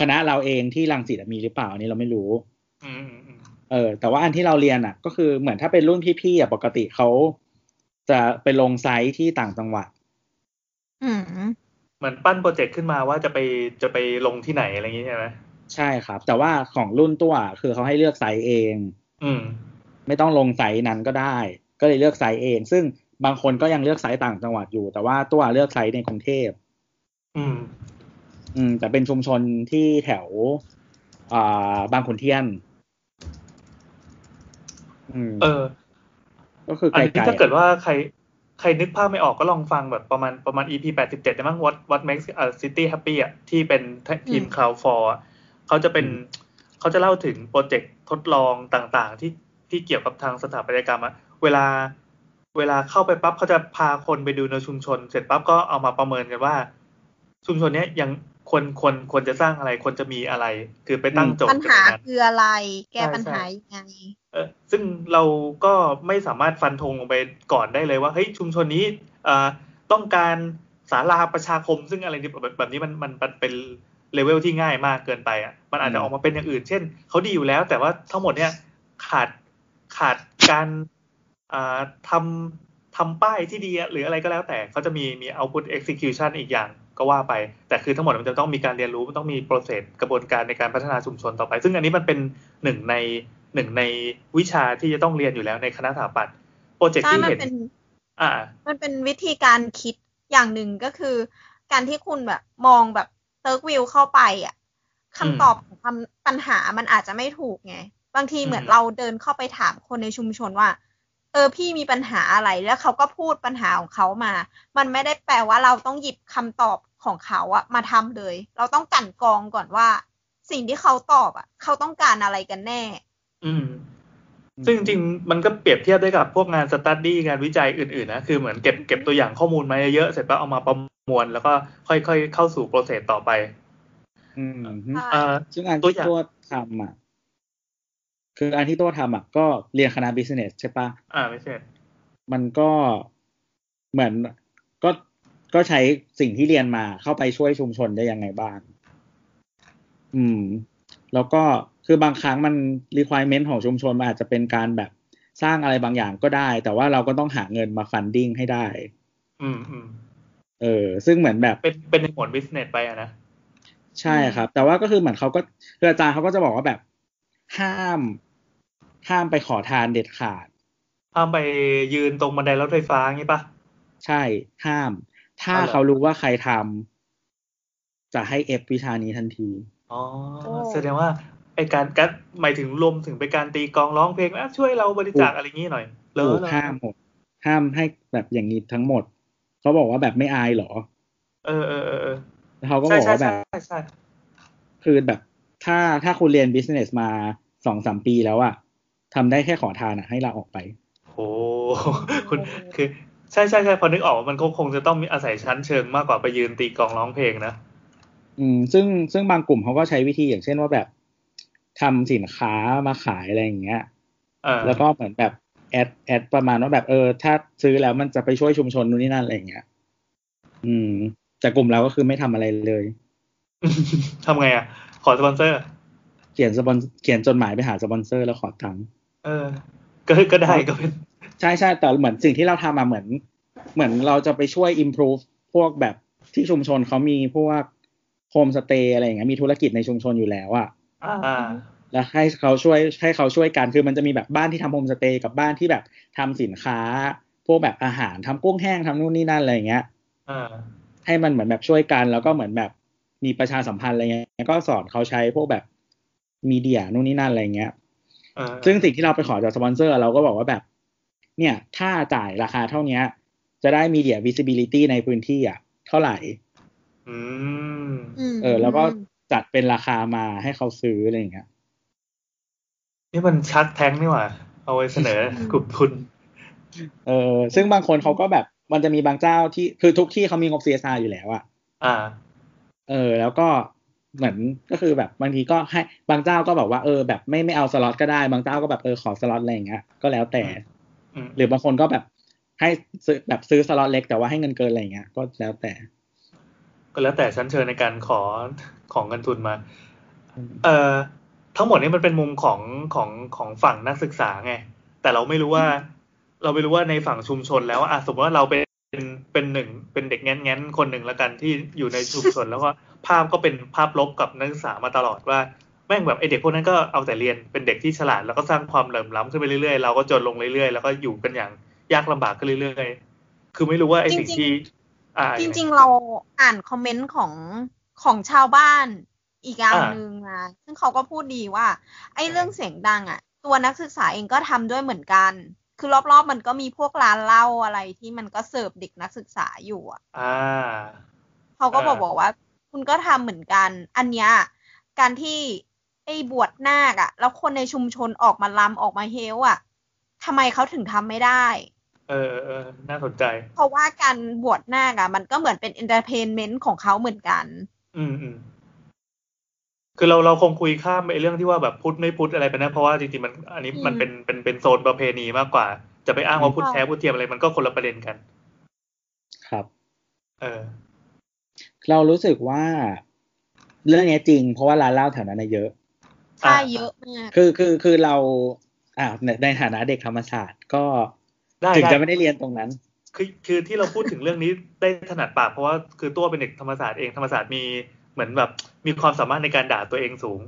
คณะเราเองที่รังสิตมีหรือเปล่าอันนี้เราไม่รู้อืมอืมอืมเออ แต่ว่าอันที่เราเรียนอะ ก็คือเหมือนถ้าเป็นรุ่นพี่ๆอะปกติเขาจะไปลงไซต์ที่ต่างจังหวัดอืมเหมือนปั้นโปรเจกต์ขึ้นมาว่าจะไปจะไปลงที่ไหนอะไรอย่างงี้ใช่ไหมใช่ครับ แต่ว่าของรุ่นตัวคือเขาให้เลือกไซต์เอง อืม ไม่ต้องลงไซต์นั้นก็ได้ ก็เลยเลือกไซต์เอง ซึ่งบางคนก็ยังเลือกไซต์ต่างจังหวัดอยู่ แต่ว่าตัวเลือกไซต์ในกรุงเทพอืม อืม แต่เป็นชุมชนที่แถว อ่า บางขุนเทียน อืม เออ ก็คืออัไกนลนี้ๆถ้าเกิดว่าใคร ใครนึกภาพไม่ออกก็ลองฟังแบบประมาณประมาณ EP แปดสิบเจ็ดมั้ง what what makes a city happy อะที่เป็นทีม Cloud for อะเขาจะเป็นเขาจะเล่าถึงโปรเจกต์ทดลองต่างๆ ที่ที่เกี่ยวกับทางสถาปัตยกรรมอะเวลาเวลาเข้าไปปั๊บเขาจะพาคนไปดูในชุมชน เสร็จปั๊บก็เอามาประเมินกันว่า ชุมชนเนี้ยยัง ควรควรควรจะสร้างอะไรควรจะมีอะไร คือไปตั้งโจทย์ปัญหากันในนั้นคืออะไร แก้ใช่ปัญหาใช่ยังไงเออซึ่งเราก็ไม่สามารถฟันธงลงไปก่อนได้เลยว่าเฮ้ยชุมชนนี้เอ่อต้องการศาลาประชาคม ซึ่งอะไรที่แบบแบบนี้มันมันมันเป็นเลเวลที่ง่ายมากเกินไปอะมันอาจจะออกมาเป็นอย่างอื่น เช่นเขาดีอยู่แล้ว แต่ว่าทั้งหมดเนี่ยขาดขาดการอ่าทำทำป้ายที่ดีหรืออะไรก็แล้วแต่เขาจะมีมี output execution อีกอย่าง ก็ว่าไป แต่คือทั้งหมดมันจะต้องมีการเรียนรู้มันต้องมี process กระบวนการในการพัฒนาชุมชนต่อไป ซึ่งอันนี้มันเป็นหนึ่งในหนึ่งในวิชาที่จะต้องเรียนอยู่แล้วในคณะสถาปัตย์โปรเจกต์ที่เห็นอ่า มันเป็นวิธีการคิดอย่างหนึ่งก็คือ การที่คุณแบบมองแบบเซิร์ฟวิวเข้าไปอะคำตอบของคำปัญหามันอาจจะไม่ถูกไง บางทีเหมือนเราเดินเข้าไปถามคนในชุมชนว่า เออพี่มีปัญหาอะไรแล้วเขาก็พูดปัญหาของเขามา มันไม่ได้แปลว่าเราต้องหยิบคำตอบ ของเขาอะมาทำเลย เราต้องกลั่นกรองก่อนว่า สิ่งที่เขาตอบอะเขาต้องการอะไรกันแน่ อืม ซึ่งจริงมันก็เปรียบเทียบได้กับพวกงาน study งานวิจัยอื่นๆนะคือเหมือนเก็บเก็บตัวอย่างข้อมูลมาเยอะเสร็จแล้วเอามาประมวล แล้วก็ค่อยๆเข้าสู่ process ต่อไป อืมอ่าซึ่งอันที่ตัวทำอะคืออันที่ตัวทำอะก็เรียนคณะ business ใช่ปะอ่าไม่ใช่มันก็เหมือนก็ ก็ใช้สิ่งที่เรียนมาเข้าไปช่วยชุมชนได้ยังไงบ้าง อืม แล้วก็คือบางครั้งมัน requirement ของชุมชนมันอาจจะเป็นการแบบสร้างอะไรบางอย่างก็ได้ แต่ว่าเราก็ต้องหาเงินมา funding ให้ได้ อืมอืมเออ ซึ่งเหมือนแบบ เป็นเป็นในหมวด business ไปอะนะ ใช่ครับ แต่ว่าก็คือเหมือนเขาก็คืออาจารย์เขาก็จะบอกว่าแบบห้ามห้ามไปขอทานเด็ดขาด ห้ามไปยืนตรงบันไดรถไฟฟ้างี้ปะใช่ห้าม ถ้าเขารู้ว่าใครทำจะให้เอฟวิชานี้ทันที อ๋อ แสดงว่าไอการกัดหมายถึงรวมถึงไปการตีกองร้องเพลงช่วยเราบริจาคอะไรงี้หน่อยเลิกห้ามหมดห้ามให้แบบอย่างนี้ทั้งหมด เขาบอกว่าแบบไม่อายหรอ เออเออเออเขาก็บอกว่าแบบคือแบบถ้าถ้าคุณเรียน business มาสองสามปีแล้วอะทำได้แค่ขอทานอะให้เราออกไป โอ้คุณคือ ใช่ใช่ใช่พอนึกออกมันก็คงจะต้องมีอาศัยชั้นเชิงมากกว่าไปยืนตีกลองร้องเพลงนะอืมซึ่งซึ่งบางกลุ่มเขาก็ใช้วิธีอย่างเช่นว่าแบบทำสินค้ามาขายอะไรอย่างเงี้ยแล้วก็เหมือนแบบ add add ประมาณว่าแบบเออ ถ้าซื้อแล้วมันจะไปช่วยชุมชนนู่นนี่นั่นอะไรอย่างเงี้ย อืม แต่กลุ่มเราก็คือไม่ทำอะไรเลยทำไงอะ ขอสปอนเซอร์ เขียนสปอนเขียนจดหมายไปหาสปอนเซอร์แล้วขอตังค์เออ ก็ก็ได้ก็เป็น ใช่ใช่แต่เหมือนสิ่งที่เราทำมาเหมือน เหมือนเราจะไปช่วย improve พวกแบบที่ชุมชนเขามีพวกโฮมสเตย์อะไรอย่างเงี้ยมีธุรกิจในชุมชนอยู่แล้วอะแล้วให้เขาช่วยให้เขาช่วยกันคือมันจะมีแบบบ้านที่ทำโฮมสเตย์กับบ้านที่แบบทำสินค้า พวกแบบอาหารทำกุ้งแห้งทำนู่นนี่นั่นอะไรอย่างเงี้ยให้มันเหมือนแบบช่วยกัน แล้วก็เหมือนแบบมีประชาสัมพันธ์อะไรเงี้ยก็สอนเขาใช้พวกแบบมีเดียนู่นนี่นั่นอะไรเงี้ย ซึ่งสิ่งที่เราไปขอจากสปอนเซอร์เราก็บอกว่าแบบ เนี่ย ถ้าจ่ายราคาเท่านี้จะได้มีเดีย visibility ในพื้นที่อะ เท่าไหร่เออ แล้วก็จัดเป็นราคามาให้เขาซื้ออะไรเงี้ยนี่มันชักแท้งนี่หว่า เอาไว้เสนอกลุ่มทุน เออ ซึ่งบางคนเขาก็แบบ มันจะมีบางเจ้าที่ คือทุกที่เขามีงบ CSR อยู่แล้วอะอ่า เออ แล้วก็ เหมือนก็คือแบบบางทีก็ให้บางเจ้าก็บอกว่าเออแบบไม่ไม่เอาสล็อตก็ได้บางเจ้าก็แบบเออขอสล็อตอะไรอย่างเงี้ยก็แล้วแต่ หรือบางคนก็แบบให้ซื้อแบบซื้อสล็อตเล็กแต่ว่าให้เงินเกินอะไรเงี้ยก็แล้วแต่ ก็แล้วแต่ชั้นเชิญในการขอของเงินทุนมา เอ่อทั้งหมดนี้มันเป็นมุมของของของฝั่งนักศึกษาไง แต่เราไม่รู้ว่า เราไม่รู้ว่าในฝั่งชุมชนแล้วอะสมมติว่าเราเป็นเป็นหนึ่งเป็นเด็กแง้นแง้นคนหนึ่งแล้วกันที่อยู่ในชุมชนแล้วก็ ภาพก็เป็นภาพลบกับนักศึกษามาตลอดว่าแม่งแบบไอเด็กพวกนั้นก็เอาแต่เรียนเป็นเด็กที่ฉลาดแล้วก็สร้างความเหลื่อมล้ำขึ้นไปเรื่อยๆเราก็จนลงเรื่อยๆแล้วก็อยู่กันอย่างยากลำบากขึ้นเรื่อยๆคือไม่รู้ว่าไอสิ่งที่จริงๆเราอ่านคอมเมนต์ของของชาวบ้านอีกอย่างหนึ่งนะซึ่งเขาก็พูดดีว่า ไอ้เรื่องเสียงดังอะ ตัวนักศึกษาเองก็ทำด้วยเหมือนกัน คือรอบๆมันก็มีพวกร้านเหล้าอะไรที่มันก็เสิร์ฟเด็กนักศึกษาอยู่อะเขาก็บอกบอกว่า คุณก็ทำเหมือนกัน อันเนี้ยการที่ไอ้บวชนาคอะแล้วคนในชุมชนออกมาลำออกมาเฮลอะทำไมเขาถึงทำไม่ได้ เออเออน่าสนใจ เพราะว่าการบวชนาคอะมันก็เหมือนเป็น entertainment ของเขาเหมือนกัน อืมอืมคือเราเราคงคุยข้ามไปเรื่องที่ว่าแบบพุทธไม่พุทธอะไรไปนะเพราะว่าจริงๆมันอันนี้มันเป็นเป็นเป็นโซนประเพณีมากกว่า จะไปอ้างว่าพุทธแท้พุทธเทียมอะไรมันก็คนละประเด็นกัน ครับ เออ เรารู้สึกว่าเรื่องนี้จริง เพราะว่าร้านเหล้าแถวนั้นเยอะใช่เยอะมากคือคือคือเราอ่าในในฐานะเด็กธรรมศาสตร์ก็ได้ถึงได้จะไม่ได้เรียนตรงนั้น คือคือที่เราพูดถึงเรื่องนี้ได้ถนัดปากเพราะว่าคือตัวเป็นเด็กธรรมศาสตร์เองธรรมศาสตร์มีเหมือนแบบมีความสามารถในการด่าตัวเองสูง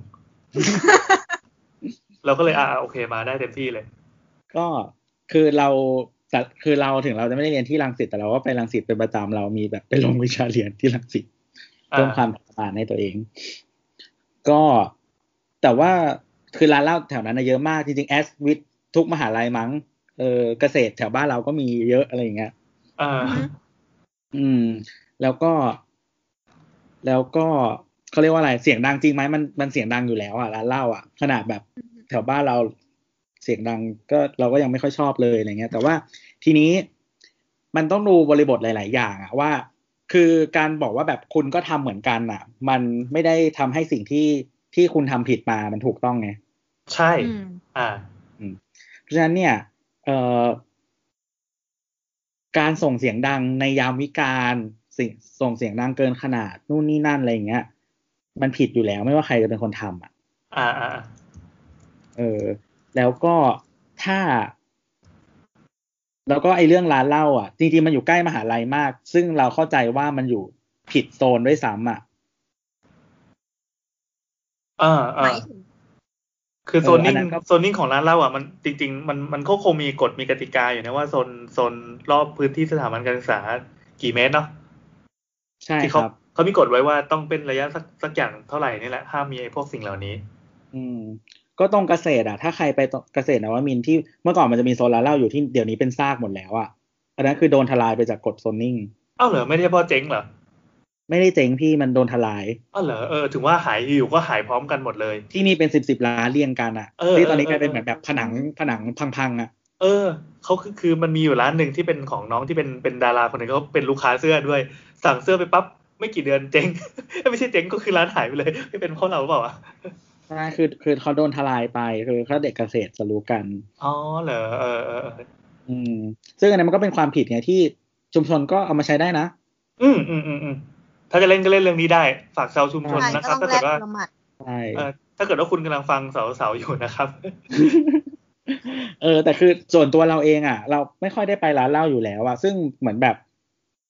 เราก็เลยอ่าโอเคมาได้เต็มที่เลย ก็คือเรา แต่คือเราถึงเราจะไม่ได้เรียนที่รังสิตแต่เราก็ไปรังสิตเป็นประจำเรามีแบบไปลงวิชาเรียนที่รังสิตอ่าเพิ่มความสามารถในตัวเอง ก็แต่ว่าคือร้านเหล้าแถวนั้นนะเยอะมากจริงๆแอสวิททุกมหาลัยมั้งเออเกษตรแถวบ้านเราก็มีเยอะอะไรอย่างเงี้ยอ่าอืม แล้วก็ แล้วก็เขาเรียกว่าอะไรเสียงดังจริงไหมมันมันเสียงดังอยู่แล้วอะร้านเหล้าอะขนาดแบบแถวบ้านเรา เสียงดังก็เราก็ยังไม่ค่อยชอบเลยอะไรเงี้ย แต่ว่าทีนี้มันต้องดูบริบทหลาย ๆ อย่างอะว่า คือการบอกว่าแบบคุณก็ทำเหมือนกันอะมันไม่ได้ทำให้สิ่งที่ที่คุณทำผิดมามันถูกต้องไงใช่อืมอ่าเพราะฉะนั้นเนี่ยเอ่อการส่งเสียงดังในยามวิการสิ่งส่งเสียงดังเกินขนาดนู่นนี่นั่นอะไรอย่างเงี้ย มันผิดอยู่แล้วไม่ว่าใครจะเป็นคนทำอะ อ่าอ่าอ่าเออ แล้วก็ถ้า แล้วก็ไอ้เรื่องร้านเหล้าอะ จริงๆมันอยู่ใกล้มหาลัยมาก ซึ่งเราเข้าใจว่ามันอยู่ผิดโซนด้วยซ้ำอะอ่าหมาอ่ายถึงคือโซนนิ่งเอออันนั้นก็โซนนิ่งของร้านเหล้าอะมันจริง ๆ มันมันก็คงมีกฎมีกติกาอยู่นะว่าโซนโซนรอบพื้นที่สถาบันการศึกษากี่เมตรเนาะใช่ที่คเขารับเขามีกฎไว้ว่าต้องเป็นระยะสักสักอย่างเท่าไหร่นี่แหละห้ามมีไอ้พวกสิ่งเหล่านี้ อืม ก็ตรงเกษตรอะ ถ้าใครไปตรงเกษตรนวมินทร์ที่เมื่อก่อนมันจะมีโซนร้านเหล้าอยู่ที่เดี๋ยวนี้เป็นซากหมดแล้วอะอันนั้นคือโดนทลายไปจากกฎโซนนิ่งอ้าวเหรอไม่ได้เพ่อเจ๊งเหรอไม่ได้เจ๊งพี่มันโดนทลายอ้าวเหรอเออถึงว่าหายอยู่ก็หายพร้อมกันหมดเลย ที่นี่เป็นสิบสิบล้านเรียงกันอะเออที่ตอนนี้เออกลายเป็นเออเหมือนแบบผนังผนังพังๆอะเออเขาคือคือมันมีอยู่ร้านหนึ่งที่เป็นของน้องที่เป็นเป็นดาราคนหนึ่งเขาเป็นลูกค้าเสื้อด้วย สั่งเสื้อไปปั๊บไม่กี่เดือนเจ๊งไม่ใช่เจ๊งก็คือร้านหายไปเลยไม่เป็นเพราะเราหรือเปล่าวะ ใช่คือคือเขาโดนทลายไปคือเขาเด็กเกษตรจะรู้กัน อ๋อเหรอเออเออเอออืม ซึ่งอันนั้นมันก็เป็นความผิดไงที่ชุมชนก็เอามาใช้ได้นะ อืมอืมอืมอืมถ้าจะเล่นก็เล่นเรื่องนี้ได้ ฝากชาวชุมชนใช่นะก็ครับต้องถ้าแลเกิกดว่าละหมัดใช่เออถ้าเกิดว่าคุณกำลังฟังสาวๆอยู่นะครับ เออ แต่คือส่วนตัวเราเองอะ เราไม่ค่อยได้ไปร้านเหล้าอยู่แล้วอะซึ่งเหมือนแบบ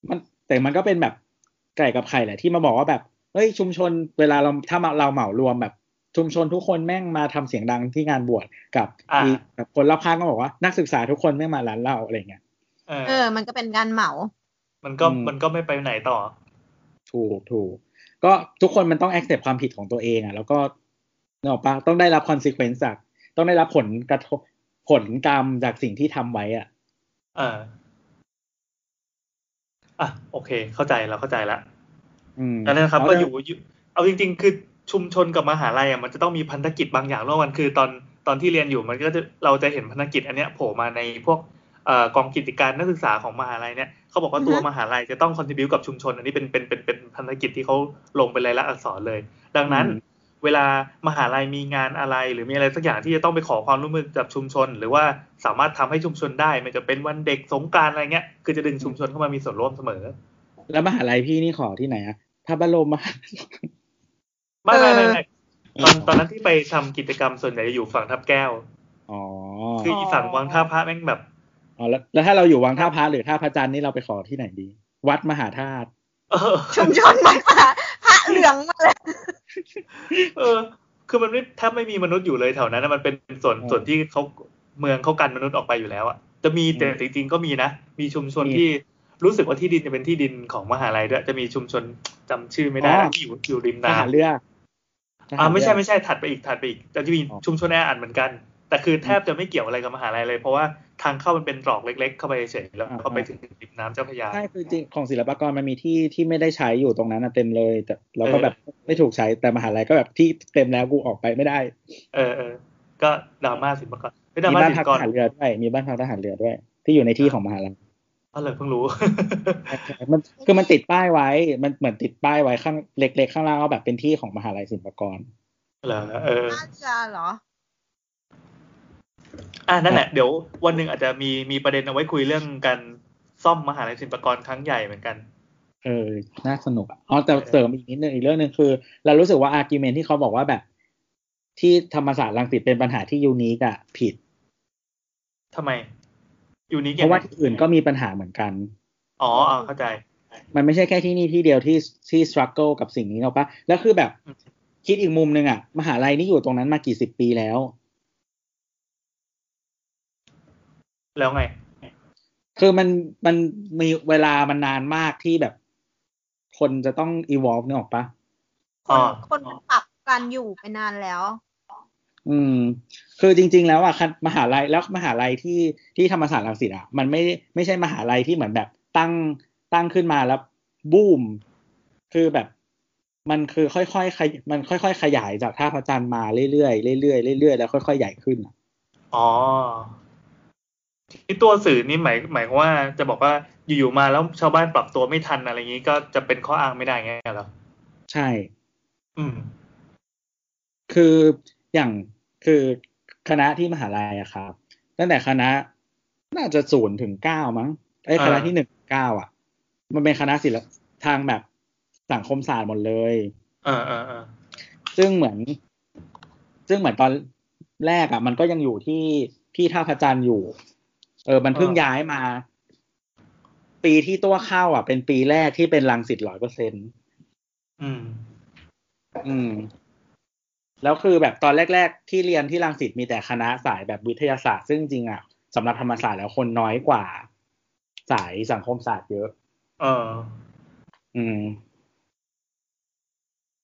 มันแต่มันก็เป็นแบบไก่กับไข่แหละที่มาบอกว่าแบบเฮ้ยชุมชนเวลาเราถ้ามาเราเหมารวมแบบ ชุมชนทุกคนแม่งมาทำเสียงดังที่งานบวชกับอ่าอีแบบคนรอบข้างก็บอกว่า นักศึกษาทุกคนแม่งมาร้านเหล้าอะไรเงี้ยเออเออมันก็เป็นการเหมา มันก็อืมมันก็ไม่ไปไหนต่อ ถูกถูกก็ทุกคนมันต้อง accept ความผิดของตัวเองอะ แล้วก็เนกอะปะต้องได้รับ consequence จากต้องได้รับผลกระทบผลกรรมจากสิ่งที่ทำไว้อะเอออะโอเค เข้าใจเราเข้าใจละอืมอันนั้นนะครับเพก็ราะอยู่อยู่เอาจริง ๆ คือ ชุมชนกับมหาลัยอะมันจะต้องมีพันธกิจบางอย่างร่วมกันคือตอนตอนที่เรียนอยู่มันก็จะเราจะเห็นพันธกิจอันเนี้ยโผล่มาในพวกเอ่อกองกิจการนักศึกษาของมหาลัยเนี่ยเขาบอกว่าตัวอือฮึมหาลัยจะต้องคอนทิบิวกับชุมชน อันนี้เป็นเป็นเป็นเป็นพันธกิจที่เขาลงเป็นลายลักษณ์อักษรเลย ดังนั้นอืมเวลามหาลัยมีงานอะไร หรือมีอะไรสักอย่างที่จะต้องไปขอความร่วมมือจากชุมชน หรือว่าสามารถทำให้ชุมชนได้ไมันจะเป็นวันเด็กสงกรารอะไรเงี้ยคือจะดึงชุมชนเข้ามามีส่วนร่วมเสมอ แล้วมหาลัยพี่นี่ขอที่ไหนอะพระบรมมหา ไม่ไม่ไม่เออไม่ตอนตอนนั้นที่ไปทำกิจกรรมส่วนใหญ่จะอยู่ฝั่งทับแก้ว อ๋อ คืออีฝั่งวังท่าพระแม่งแบบ อ๋อแล้วแล้วถ้าเราอยู่วังท่าพระหรือท่าพระจันทร์นี่เราไปขอที่ไหนดี วัดมหาธาตุเออชุมชนมันมาพระเหลืองมาเลยเออ คือมันไม่แทบไม่มีมนุษย์อยู่เลยแถวนั้นนะมันเป็นส่วนส่วนที่เขาเมืองเขากันมนุษย์ออกไปอยู่แล้วอะจะมีแต่จริงๆก็มีนะ มีชุมชนที่รู้สึกว่าที่ดินจะเป็นที่ดินของมหาลัยด้วย จะมีชุมชนจำชื่อไม่ได้นะที่อยู่อยู่ริมทหารน้ำเรือทหารอ่าไม่ใช่เรือไม่ใช่ถัดไปอีกถัดไปอีกแต่จะมีอ๋อชุมชนแออัดเหมือนกัน แต่คือแทบจะไม่เกี่ยวอะไรกับมหาลัยเลย เพราะว่าทางเข้ามันเป็นตรอกเล็ก ๆ เข้าไปเฉยๆแล้วก็ไปถึงริมน้ำเจ้าพระยาใช่คือจริงของศิลปากรมันมีที่ที่ไม่ได้ใช้อยู่ตรงนั้นนะเต็มเลย แต่เราก็เออแบบไม่ถูกใช้แต่มหาลัยก็แบบที่เต็มแล้วกูออกไปไม่ได้ เออเออก็ดราม่าศิลปากรไม่ดรามีม่าบ้านศิลพัปกกทรหารเรือด้วยมีบ้านพักทหารเรือด้วย ที่อยู่ในที่ของมหาลัย อ๋อเลยเพิ่งรู้มันคือมันติดป้ายไว้ มันเหมือนติดป้ายไว้ข้างเล็กๆข้างล่างว่าแบบเป็นที่ของมหาลัยศิลปากรเหรอเออน่าจะเหรอ อ่านั่นแหละ เดี๋ยววันหนึ่งอาจจะมีมีประเด็นเอาไว้คุยเรื่องการซ่อมมหาลัยศิลปากรครั้งใหญ่เหมือนกัน เออ น่าสนุกอะอ๋อแต่เสริมอีกนิดนึงอีกเรื่องหนึ่งคือ เรารู้สึกว่า argument ที่เขาบอกว่าแบบ ที่ธรรมศาสตร์รังสิตเป็นปัญหาที่ unique อะผิดทำไม unique เพราะว่าที่อื่นก็มีปัญหาเหมือนกัน อ๋ออ่าเข้าใจ มันไม่ใช่แค่ที่นี่ที่เดียวที่ที่ struggle กับสิ่งนี้หรอกปะแล้วคือแบบอืมคิดอีกมุมหนึ่งอะมหาลัยนี่อยู่ตรงนั้นมากี่สิบปีแล้ว แล้วไง คือมันมันมีเวลามันนานมากที่แบบ คนจะต้อง evolve เนี่ยออกปะคอ๋นอคนมันปรับกันอยู่ไปนานแล้ว อืม คือจริง ๆ แล้วอะคันมหาลัยแล้วมหาลัยที่ที่ธรรมศาสตร์รังสิตอะมันไม่ไม่ใช่มหาลัยที่เหมือนแบบตั้งตั้งขึ้นมาแล้วบูม คือแบบมันคือค่อยๆขยมันค่อยๆขยายจากท่าพระจันทร์มาเรื่อยๆเรื่อยๆเรื่อยๆแล้วค่อยๆใหญ่ขึ้นอะอ๋อที่ตัวสื่อนี่หมายหมายความว่าจะบอกว่าอยู่ๆมาแล้วชาวบ้านปรับตัวไม่ทันอะไรอย่างนี้ก็จะเป็นข้ออ้างไม่ได้ไงเหรอใช่ อืม คือ อย่างคือคณะที่มหาลัยอะครับ ตั้งแต่คณะน่าจะศูนย์ถึงเก้ามั้งไอ้ยอ่าคณะที่หนึ่งเก้าอะ มันเป็นคณะศิลปทางแบบสังคมศาสตร์หมดเลยเออเออเออซึ่งเหมือน ซึ่งเหมือนตอนแรกอะ มันก็ยังอยู่ที่ที่ท่าพระจันทร์อยู่ เออ มันเพิ่งย้ายมา ปีที่ตัวเข้า อะ เป็นปีแรกที่เป็นรังสิตร้อยเปอร์เซ็นต์อืม อืม แล้วคือแบบตอนแรก ๆ ที่เรียนที่รังสิตมีแต่คณะสายแบบวิทยาศาสตร์ ซึ่งจริงๆอะสำหรับธรรมศาสตร์แล้วคนน้อยกว่า สายสังคมศาสตร์เยอะ เออ อืม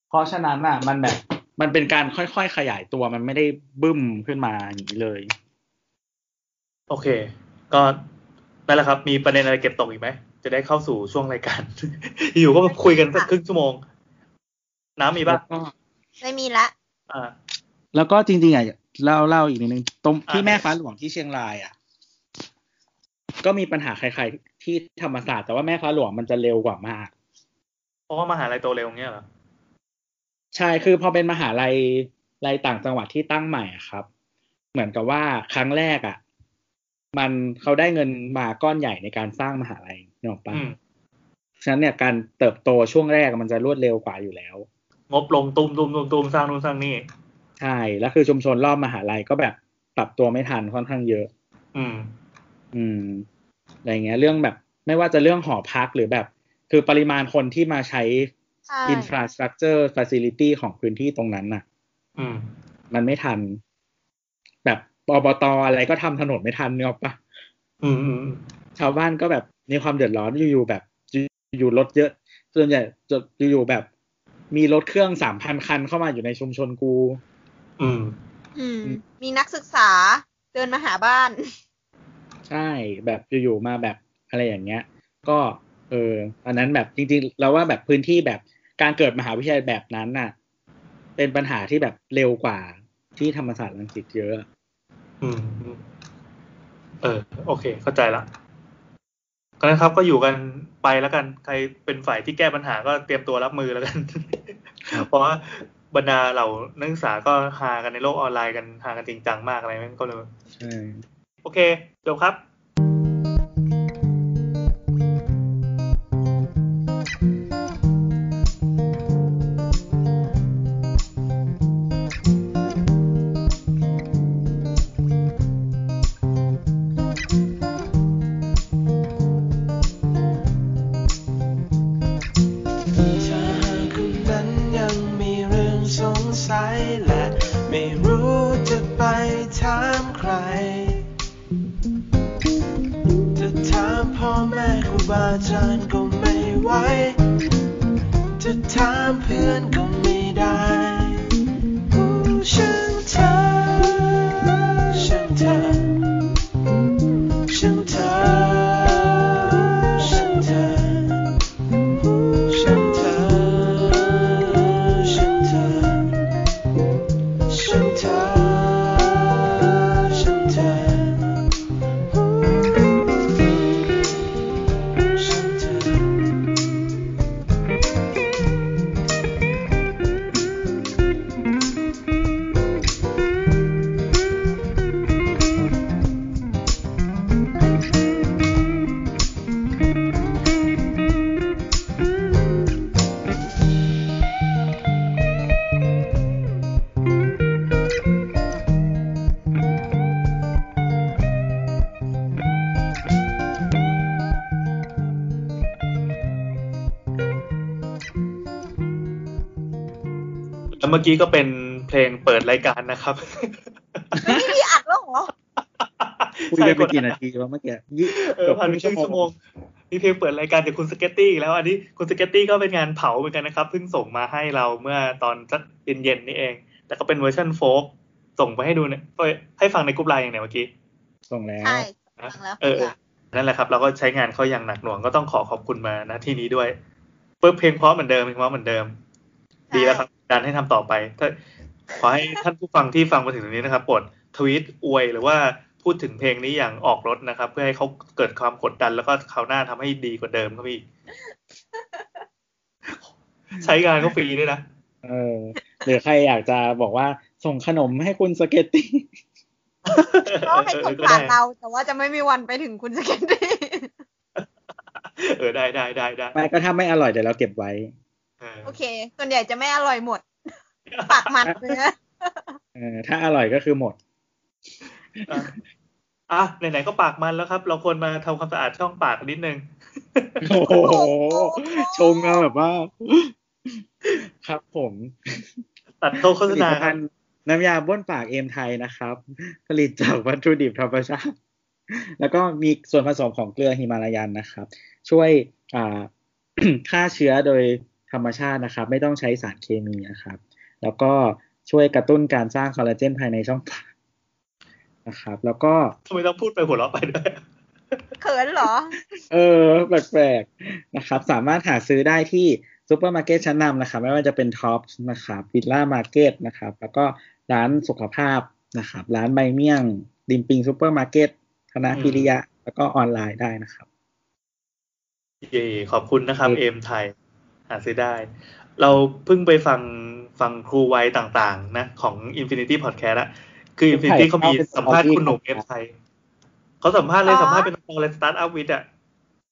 เพราะฉะนั้นอะ มันแบบมันเป็นการค่อยๆขยายตัวมันไม่ได้บึ้มขึ้นมาอย่างนี้เลย โอเค ก็นั่นแหละครับ มีประเด็นอะไรเก็บตกอีกไหม จะได้เข้าสู่ช่วงรายการ อยู่ก็มาคุยกันสักครึ่งชั่วโมง น้ำมีแล้ป่ะวก็ไม่มีละอ่า แล้วก็จริงๆอะเล่าเล่าอีกนิดนึงตรงที่อะแม่ฟ้าหลวงที่เชียงรายอะ ก็มีปัญหาคล้ายๆที่ธรรมศาสตร์แต่ว่าแม่ฟ้าหลวงมันจะเร็วกว่ามากเพราะว่ามหาลัยโตเร็วเงี้ยเหรอใช่คือพอเป็นมหาลัยลัยต่างจังหวัดที่ตั้งใหม่อะครับ เหมือนกับว่าครั้งแรกอะ มันเขาได้เงินมาก้อนใหญ่ในการสร้างมหาลัยเนี่ยหรอกปะอืมฉะนั้นเนี่ยการเติบโตช่วงแรกมันจะรวดเร็วกว่าอยู่แล้ว งบลงตุมตุมตุมตุมสร้างนู่นสร้างนี่ใช่แล้วคือชุมชนรอบมหาลัยก็แบบปรับตัวไม่ทันค่อนข้างเยอะ อืม อืมอะไรเงี้ย เรื่องแบบ ไม่ว่าจะเรื่องหอพักหรือแบบ คือปริมาณคนที่มาใช้ใช่ infrastructure facility ของพื้นที่ตรงนั้นน่ะ อืม มันไม่ทัน แบบอบตอะไรก็ทำถนนไม่ทันเนี่ยหรอกปะอืมอืมชาวบ้านก็แบบมีความเดือดร้อนอยู่ๆแบบอยู่ๆรถเยอะส่วนใหญ่จะอยู่ๆแบบ มีรถเครื่องสามพันคันเข้ามาอยู่ในชุมชนกู อืม อืม มีนักศึกษาเดินมาหาบ้าน ใช่แบบอยู่ๆมาแบบอะไรอย่างเงี้ย ก็เอออันนั้นแบบจริงๆเราว่าแบบพื้นที่แบบการเกิดมหาวิทยาลัยแบบนั้นน่ะ เป็นปัญหาที่แบบเร็วกว่าที่ธรรมศาสตร์รังสิตเยอะอืมอืม เออ โอเค เข้าใจละ ก็นะครับก็อยู่กันไปแล้วกันใครเป็นฝ่ายที่แก้ปัญหาก็เตรียมตัวรับมือแล้วกันครับเพราะว่าบรรดาเหล่านักศึกษาก็หากันในโลกออนไลน์กันหากันจริงจังมากอะไรนั่นก็เลยใช่โอเคจบครับ มื่อกี้ก็เป็นเพลงเปิดรายการนะครับไม่มีอัดแล้วเหรอคุยกันไปกี่นาทีวะเมื่อกี้ยี่เออผ่านไปครึ่งชั่วโมงมีเพลงเปิดรายการจากคุณสเก็ตตี้อีกแล้วอันนี้คุณสเก็ตตี้ก็เป็นงานเผาเหมือนกันนะครับเพิ่งส่งมาให้เราเมื่อตอนสักเย็นๆนี่เอง แต่ก็เป็นเวอร์ชัน folk ส่งไปให้ดูเนี่ยให้ฟังในกลุ่มไลน์อย่างไหนเมื่อกี้ ส่งแล้วใช่ฟังแล้วเออเออนั่นแหละครับเราก็ใช้งานเขาอย่างหนักหน่วงก็ต้องขอขอบคุณมาณที่นี้ด้วยเปิดเพลงเพราะเหมือนเดิมเพลงเพราะเหมือนเดิม ดีแล้วครับ การให้ทำต่อไป ถ้าขอให้ท่านผู้ฟังที่ฟังมาถึงตรงนี้นะครับโปรดทวีตอวยหรือว่าพูดถึงเพลงนี้อย่างออกรสนะครับ เพื่อให้เขาเกิดความกดดันแล้วก็คราวหน้าทำให้ดีกว่าเดิมครับพี่ ใช้งานก็ฟรีด้วยนะเออหรือใครอยากจะบอกว่าส่งขนมให้คุณสเก็ตตี้ก็ให้ส่งผ่านเราแต่ว่าจะไม่มีวันไปถึงคุณสเก็ตตี้เออได้ได้ได้ได้ไม่ก็ถ้าไม่อร่อยเดี๋ยวเราเก็บไว้เออ โอเค ส่วนใหญ่จะไม่อร่อยหมด ปากมันเลยนะเออถ้าอร่อยก็คือหมดอะอะไหนๆก็ปากมันแล้วครับ เราควรมาทำความสะอาดช่องปากนิดนึง โอ้โห ชงมาแบบว่า ครับผม ตัดโฆษณาผลิตคภัรับณฑ์น้ำยาบ้วนปากเอมไทยนะครับ ผลิตจากวัตถุดิบธรรมชาติ แล้วก็มีส่วนผสมของเกลือฮิมาลายันนะครับ ช่วยอ่าฆ่าเชื้อโดย ธรรมชาตินะครับ ไม่ต้องใช้สารเคมีนะครับ แล้วก็ช่วยกระตุ้นการสร้างคอลลาเจนภายในช่องปากนะครับ แล้วก็ทำไมต้องพูดไปหัวเราะไปด้วยเขินเหรอ เออ แปลกๆนะครับ สามารถหาซื้อได้ที่ซูเปอร์มาร์เก็ตชั้นนำนะครับ ไม่ว่าจะเป็นท็อปส์นะครับวิลล่ามาร์เก็ตนะครับ แล้วก็ร้านสุขภาพนะครับ ร้านใบเมี่ยง ริมปิงซูเปอร์มาร์เก็ตธนพิริยะ แล้วก็ออนไลน์ได้นะครับ เย่ขอบคุณนะครับเอมไทย หาซื้อได้ เราเพิ่งไปฟังฟังครูไผ่ต่างๆ นะ ของ Infinity Podcast อะคือ Infinity เขามีสัมภาษณ์คุณหนุ่มเอมไทยเขาสัมภาษณ์เลยอ๋อสัมภาษณ์เป็นตอนเลยสตาร์ทอัพวิดอะ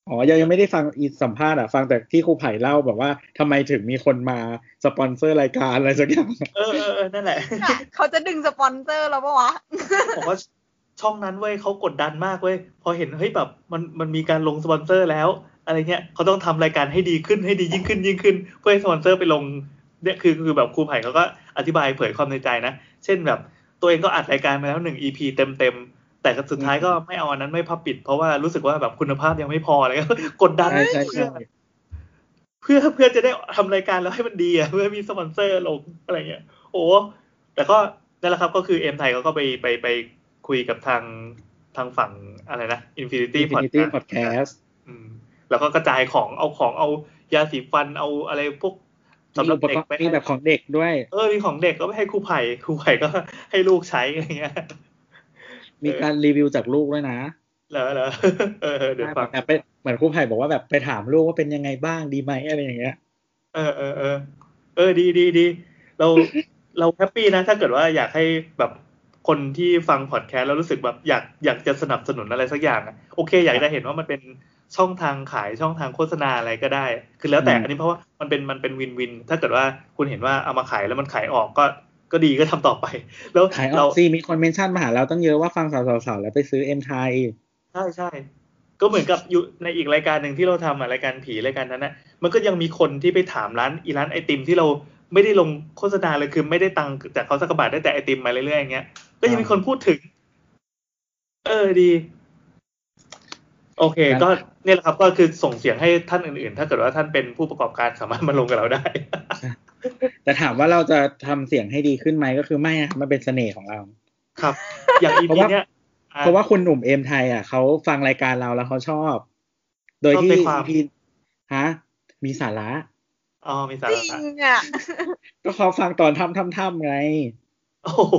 อ๋อ ยังยังไม่ได้ฟัง EP สัมภาษณ์อะ ฟังแต่ที่ครูไผ่เล่าแบบว่าทำไมถึงมีคนมาสปอนเซอร์รายการอะไรสักอย่าง เออเออเออนั่นแหละเนี่ยเขาจะดึงสปอนเซอร์เราปะวะผมว่าช่องนั้นเว้ยเขากดดันมากเว้ย พอเห็นเฮ้ยแบบมันมันมีการลงสปอนเซอร์แล้ว อะไรเงี้ยเขาต้องทำรายการให้ดีขึ้นให้ดียิ่งขึ้นยิ่งขึ้น เพื่อให้สปอนเซอร์ไปลงเนี่ยคือคือแบบครูไผ่เขาก็อธิบายเผยความในใจนะ เช่นแบบตัวเองก็อัดรายการมาแล้วหนึ่ง EP เต็มเต็มๆแต่สุดท้ายก็ไม่เอาอันนั้นไม่พับปิด เพราะว่ารู้สึกว่าแบบคุณภาพยังไม่พออะไรเงี้ยกดดันใช่ใช่ใช่เพื่อเพื่อจะได้ทำรายการแล้วให้มันดีอะเพื่อมีสปอนเซอร์ลงอะไรเงี้ย โอ้แต่ก็นั่นแหละครับก็คือเอ็มไทยเขาก็ไปไปไปคุยกับทางทางฝั่งอะไรนะ Infinity Infinity Podcast Podcast อืม แล้วก็กระจายของเอาของเอายาสีฟันเอาอะไรพวกสำหรับมีอุปเด็กกรณ์ไปมีแบบของเด็กด้วย เออมีของเด็กก็ไม่ให้ครูไผ่ครูไผ่ก็ให้ลูกใช้อะไรเงี้ย มีการรีวิวจากลูกด้วยนะเหรอเหรอเออเออเดี๋ยวฟังแบบไปเหมือนครูไผ่บอกว่าแบบไปถามลูกว่าเป็นยังไงบ้างดีไหมอะไรอย่างเงี้ย เออเออเออเออดีดีดีเราเรา happy นะ ถ้าเกิดว่าอยากให้แบบคนที่ฟังพอดแคสต์แล้วรู้สึกแบบอยากอยากจะสนับสนุนอะไรสักอย่างอะโอเค อยากจะเห็นว่ามันเป็น ช่องทางขายช่องทางโฆษณาอะไรก็ได้ คือแล้วแต่อืมอันนี้เพราะว่ามันเป็นมันเป็น win-win ถ้าเกิดว่าคุณเห็นว่าเอามาขายแล้วมันขายออกก็ก็ดีก็ทำต่อไป แล้วขายอเราอกซีมีคนเมนชั่นมาหาเราตั้งเยอะว่าฟังสาวๆๆแล้วไปซื้อเอ็มไทยใช่ใช่ก็เหมือนกับอยู่ในอีกรายการหนึ่งที่เราทำอะรายการผีรายการนั้นนะมันก็ยังมีคนที่ไปถามร้านอีร้านไอติมที่เราไม่ได้ลงโฆษณาเลยคือไม่ได้ตังค์จากเขาสักกระบาทได้แต่ไอติมมาเรื่อยๆอย่างเงี้ยก็ยังมีคนพูดถึง เออดี โอเคครับก็เนี่ยแหละครับก็คือส่งเสียงให้ท่านอื่นๆ ถ้าเกิดว่าท่านเป็นผู้ประกอบการสามารถมาลงกับเราได้ แต่ถามว่าเราจะทำเสียงให้ดีขึ้นไหมก็คือไม่นะมันเป็นเสน่ห์ของเรา ครับ อย่างอีเพราะพีว่าเนี้ยอ่เพราะว่าคุณหนุ่มเอ็มไทยอะเขาฟังรายการเราแล้วเขาชอบ โดยที่ชอบใจความพี่ฮะมีสาระอ๋อมีสาจระริงอะก็เขาฟังตอนทำทำทำไงโอ้โห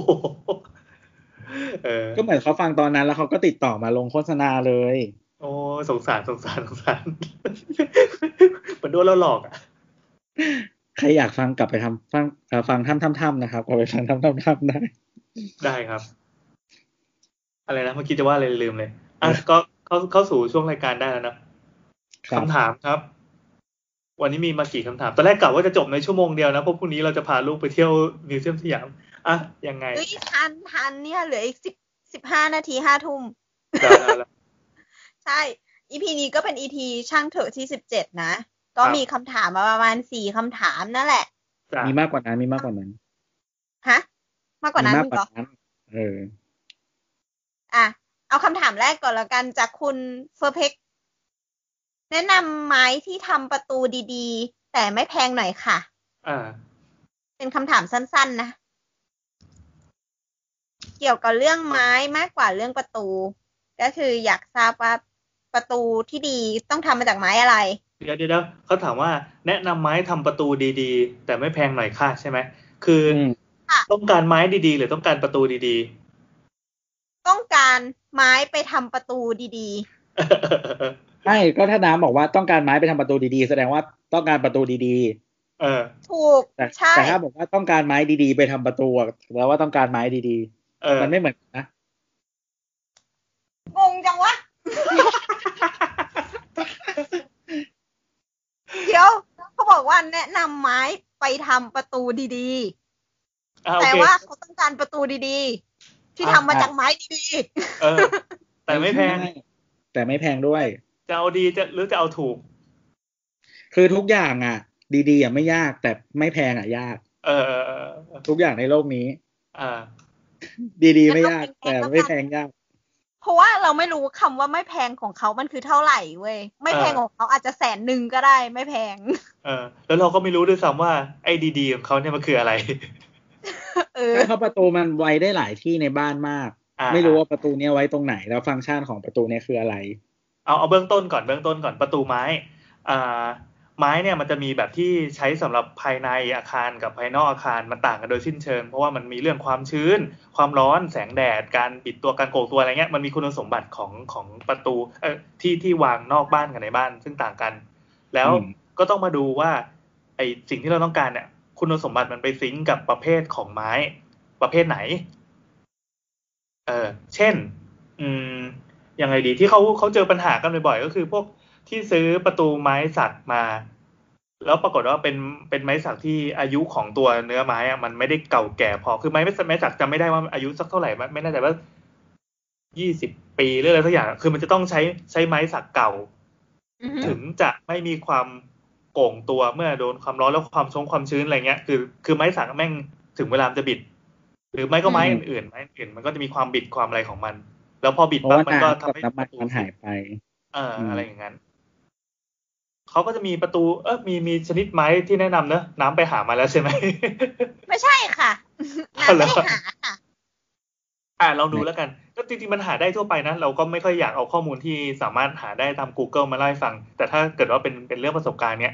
เออก็เหมือนเขาฟังตอนนั้นแล้วเขาก็ติดต่อมาลงโฆษณาเลย โอ้สงสารสงสารสงสารเหมือนโดนเราหลอกอะใครอยากฟังกลับไปทำฟังเอ่อฟังทำทำทำนะครับกลับไปฟังทำทำทำได้ ได้ครับ อะไรนะเมื่อกี้จะว่าอะไรลืมเลยอะก็เข้าเข้าสู่ช่วงรายการได้แล้วนะคำถามครับ วันนี้มีมากี่คำถามตอนแรกกะว่าจะจบในชั่วโมงเดียวนะเพราะพรุ่งนี้เราจะพาลูกไปเที่ยวมิวเซียมสยามอะยังไงเฮ้ยทันทันเนี่ยเหลืออีกสิบสิบห้านาทีห้าทุ่มได้ได้ได้ ใช่ EP นี้ก็เป็น EP ช่างเถอะที่สิบเจ็ดนะ ก็ครับมีคำถามมาประมาณสี่คำถามนั่นแหละจ้ะมีมากกว่านั้นมีมากกว่านั้น ฮะ มากกว่านั้นมีมากอีกกเหรว่าอนั้นเออ อะ เอาคำถามแรกก่อนแล้วกันจากคุณเฟอร์เพกแนะนำไม้ที่ทำประตูดีๆ แต่ไม่แพงหน่อยค่ะ อ่า เป็นคำถามสั้น ๆ นะ เกี่ยวกับเรื่องไม้มากกว่าเรื่องประตู ก็คืออยากทราบว่า ประตูที่ดีต้องทำมาจากไม้อะไร เดี๋ยวเดี๋ยวเดี๋ยวเขาถามว่าแนะนำไม้ทำประตูดีๆ แต่ไม่แพงหน่อยค่ะใช่ไหมคืออมค่ะต้องการไม้ดีๆ หรือต้องการประตูดีต้องการไม้ไปทำประตูดีๆไม่ก็ถ้าน้ำบอกว่าต้องการไม้ไปทำประตูดีๆ แสดงว่าต้องการประตูดีเออๆถูกๆแต่ใช่แต่ถ้าบอกว่าต้องการไม้ดีๆ ไปทำประตูอะแปลว่าต้องการไม้ดีเออๆมันไม่เหมือนกันนะงงจังวะ เดี๋ยวเขาบอกว่าแนะนำไม้ไปทำประตูดีอ่าๆโอแต่เคว่าเขาต้องการประตูดีๆ ที่อะทำมาจากไม้ดีเออแต่ไม่แพง แต่ไม่แพงด้วย จะเอาดีจะหรือจะเอาถูก คือทุกอย่างอะ ดีๆอะไม่ยาก แต่ไม่แพงอะยาก เออเออเออเออทุกอย่างในโลกนี้ อ่า ดีๆไม่ยาก แต่ไม่แพงยากๆเพ ราะว่าเราไม่รู้คำว่าไม่แพงของเขามันคือเท่าไหร่เว้ยไม่แพงเออของเขาอาจจะแสนหนึ่งก็ได้ไม่แพง เออ แล้วเราก็ไม่รู้ด้วยซ้ำว่าไอ้ดีๆของเขาเนี่ยมันคืออะไรเออเพราะประตูมันไว้ได้หลายที่ในบ้านมากอ่าไม่รู้ว่าประตูเนี้ยไว้ตรงไหนแล้วฟังก์ชันของประตูเนี้ยคืออะไร เอาเอาเบื้องต้นก่อนเบื้องต้นก่อนประตูไม้ อ่า ไม้เนี่ยมันจะมีแบบที่ใช้สำหรับภายในอาคารกับภายนอกอาคารมันต่างกันโดยสิ้นเชิง เพราะว่ามันมีเรื่องความชื้น ความร้อนแสงแดด การปิดตัวการโกกตัวอะไรเงี้ยมันมีคุณสมบัติของของประตูเออที่ที่วางนอกบ้านกับในบ้าน ซึ่งต่างกัน แล้วอืมก็ต้องมาดูว่าไอสิ่งที่เราต้องการเนี่ยคุณสมบัติมันไปซิงก์กับประเภทของไม้ประเภทไหน เออเช่น อืมยังไงดีที่เขาเขาเจอปัญหากันบ่อยๆก็คือพวก ที่ซื้อประตูไม้สักมา แล้วปรากฏว่าเป็นเป็นไม้สักที่อายุของตัวเนื้อไม้อะมันไม่ได้เก่าแก่พอคือไม้ไม้สักจำไม่ได้ว่าอายุสักเท่าไหร่ไม่ไม่แน่ใจว่ายี่สิบปีหรืออะไรสักอย่าง คือมันจะต้องใช้ใช้ไม้สักเก่าอือฮึถึงจะไม่มีความโก่งตัวเมื่อโดนความร้อนแล้วความชงความชื้นอะไรเงี้ย คือคือไม้สักแม่งถึงเวลามันจะบิด หรือไม่ก็ไม้อืมอื่นๆไม้อื่นมันก็จะมีความบิดความอะไรของมัน แล้วพอบิดเพราะปั๊บว่ามันก็น้ำทำกับให้น้ำมันมันหายไป เอออืมอะไรอย่างนั้น เขาก็จะมีประตู เออมีมีชนิดไม้ที่แนะนำเนอะน้ำไปหามาแล้วใช่ไหม ไม่ใช่ค่ะอ๋อน้ำเหรไม่อได้หาค่ะอ่าลองดูแล้วกันก็จริงๆมันหาได้ทั่วไปนะ เราก็ไม่ค่อยอยากเอาข้อมูลที่สามารถหาได้ตาม Google มาเล่าให้ฟัง แต่ถ้าเกิดว่าเป็นเป็นเรื่องประสบการณ์เนี้ย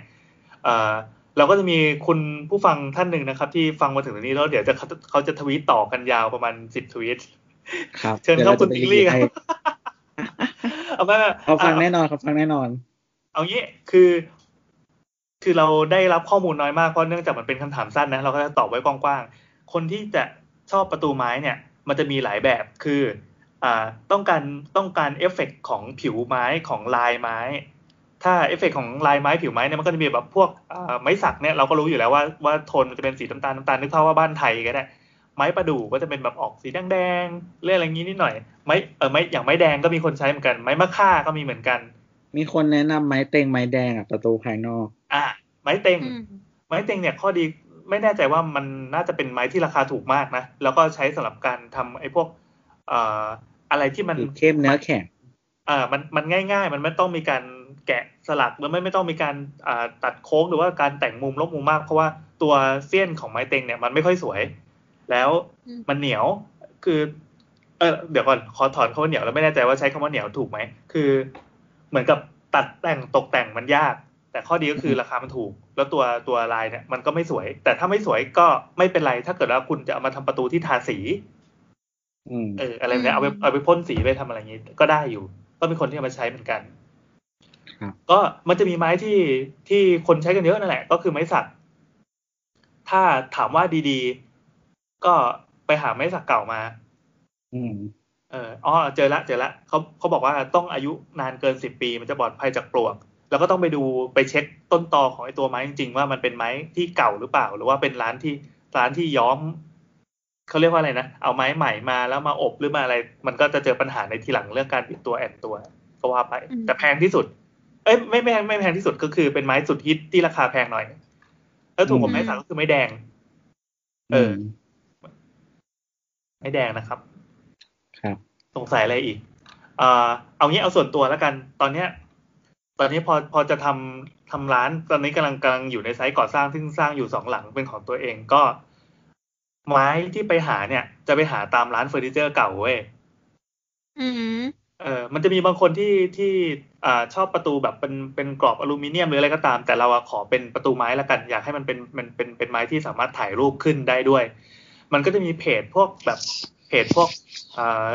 เอ่อเราก็จะมีคุณผู้ฟังท่านหนึ่งนะครับ ที่ฟังมาถึงตรงนี้แล้วเดี๋ยวจะเขาเขาจะทวีตต่อกันยาวประมาณสิบทวีตครับเชิญเข้าคุณดี๋พิยวงลี่คให้รับเอาว่าเขาฟังแน่นอนเขาฟังแน่นอน เอางี้คือ คือเราได้รับข้อมูลน้อยมากเพราะเนื่องจากมันเป็นคำถามสั้นนะเราก็จะตอบไว้กว้างๆคนที่จะชอบประตูไม้เนี่ย มันจะมีหลายแบบคืออ่าต้องการต้องการเอฟเฟกต์ของผิวไม้ของลายไม้ ถ้าเอฟเฟกต์ของลายไม้ผิวไม้เนี่ยมันก็จะมีแบบพวกอ่าไม้สักเนี่ยเราก็รู้อยู่แล้วว่าว่าโทนมันจะเป็นสีน้ำตาลน้ำตาลนึกภาพว่าบ้านไทยก็ได้ไม้ประดู่ก็จะเป็นแบบออกสีแดงๆเรื่องอะไรงี้นิดหน่อยไม้เออไม้อย่างไม้แดงก็มีคนใช้เหมือนกัน ไม้มะค่าก็มีเหมือนกัน มีคนแนะนำไม้เต็งไม้แดงอะประตูภายนอก อ่าไม้เต็งอืมไม้เต็งเนี่ยข้อดีไม่แน่ใจว่ามันน่าจะเป็นไม้ที่ราคาถูกมากนะ แล้วก็ใช้สำหรับการทำไอ้พวกเอ่ออะไรที่มันเข้มเนื้อแข็งอ่ามันมันง่าย ๆ มันไม่ต้องมีการแกะสลักหรือไม่ไม่ต้องมีการอ่าตัดโค้งหรือว่าการแต่งมุมลบมุมมาก เพราะว่าตัวเสี้ยนของไม้เต็งเนี่ยมันไม่ค่อยสวย แล้วอืมมันเหนียวคือ เออเดี๋ยวก่อนขอถอนคำว่าเหนียวแล้วไม่แน่ใจว่าใช้คำว่าเหนียวถูกไหมคือ เหมือนกับตัดแต่งตกแต่งมันยาก แต่ข้อดีก็คือราคามันถูก แล้วตัวตัวลายเนี่ยมันก็ไม่สวย แต่ถ้าไม่สวยก็ไม่เป็นไร ถ้าเกิดว่าคุณจะเอามาทำประตูที่ทาสีอืมเอออะไรแบบเนี้ยเอาไปเอาไปพ่นสีไปทำอะไรอย่างงี้ ก็ได้อยู่ ก็มีคนที่เอามาใช้เหมือนกันครับก็มันจะมีไม้ที่ที่คนใช้กันเยอะนั่นแหละ ก็คือไม้สัก ถ้าถามว่าดีๆ ก็ไปหาไม้สักเก่ามาอืม เอออ๋อเจอละเจอละเขาเขาบอกว่าต้องอายุนานเกินสิบปี มันจะปลอดภัยจากปลวก แล้วก็ต้องไปดูไปเช็คต้นตอของไอ้ตัวไม้จริงๆว่ามันเป็นไม้ที่เก่าหรือเปล่า หรือว่าเป็นร้านที่ร้านที่ย้อมเขาเรียกว่าอะไรนะเอาไม้ใหม่มาแล้วมาอบหรือมาอะไร มันก็จะเจอปัญหาในทีหลังเรื่องการปิดตัวแอนตัวก็ว่าไป แต่แพงที่สุด เอ้ยไม่ไม่ไม่แพงที่สุดก็คือเป็นไม้สุดฮิตที่ราคาแพงหน่อยแล้วถูกกฎหมายสั่งก็คือไม่แดง เออไม่แดงนะครับครับ สงสัยอะไรอีกเอ่อเอางี้เอาส่วนตัวแล้วกัน ตอนเนี้ย ตอนนี้พอพอจะทำทำร้าน ตอนนี้กำลังกำลังอยู่ในไซต์ก่อสร้างซึ่งสร้างอยู่สองหลังเป็นของตัวเองก็ ไม้ที่ไปหาเนี่ย จะไปหาตามร้านเฟอร์นิเจอร์เก่าเว้ยอืมเออมันจะมีบางคนที่ที่อ่าชอบประตูแบบเป็นเป็นกรอบอลูมิเนียมหรืออะไรก็ตาม แต่เราอะขอเป็นประตูไม้ละกัน อยากให้มันเป็นมันเป็นเป็นไม้ที่สามารถถ่ายรูปขึ้นได้ด้วย มันก็จะมีเพจพวกแบบเพจพวกอ่า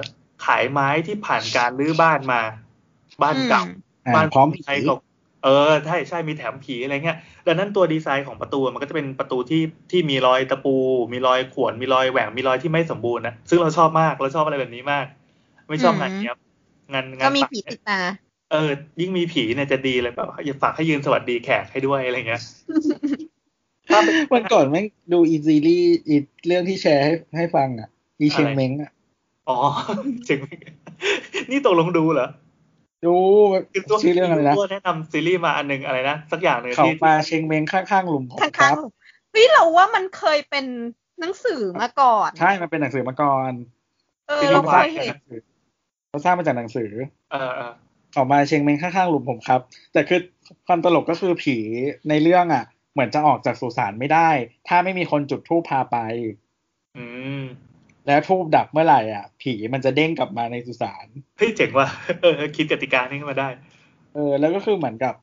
ขายไม้ที่ผ่านการรื้อบ้านมา บ้านเก่าอ่าบ้านพร้อมผีใครก็เออใช่ใช่มีแถมผีอะไรเงี้ยดังนั้นตัวดีไซน์ของประตูมันก็จะเป็นประตูที่ที่มีรอยตะปู มีรอยข่วนมีรอยแหว่งมีรอยที่ไม่สมบูรณ์นะซึ่งเราชอบมากเราชอบอะไรแบบนี้มาก ไม่ชอบงานเนี้ยบงานงานก็มีปัผีติดตาเออ ยิ่งมีผีเนี่ยจะดีเลยแบบอย่าฝากให้ยืนสวัสดีแขกให้ด้วยอะไรเงี้ยถ้าเป็นวันก่อนแม่งดูอีซีรีส์อีเรื่องที่แชร์ให้ให้ฟังอะอีเชงอะไรเม้งอะ อ๋อจริงนี่ตกลงดูเหรอ ดูคือตัวชื่อเรื่องอะไรนะตัวแนะนำซีรีส์มาอันหนึงอะไรนะ สักอย่างหนึ่งเขาที่มาเชงเม้งข้างๆหลุมผมข้ครัางบๆเฮ้ยเราว่ามันเคยเป็นหนังสือมาก่อน ใช่ มันเป็นหนังสือมาก่อนเออที่เราเขาเคสร้างยจากเห็หนนังสือเขาสร้างมาจากหนังสือ เออเออเขามาเชงเม้งข้างๆหลุมผมครับ แต่คือความตลกก็คือผีในเรื่องอะ เหมือนจะออกจากสุสานไม่ได้ ถ้าไม่มีคนจุดธูปพาไป อืม แล้วธูปดับเมื่อไหร่อะ ผีมันจะเด้งกลับมาในสุสานเฮ้ยเจ๋งว่ะเออคิดกติกานี้ขึ้นมาได้ เออ แล้วก็คือเหมือนกับ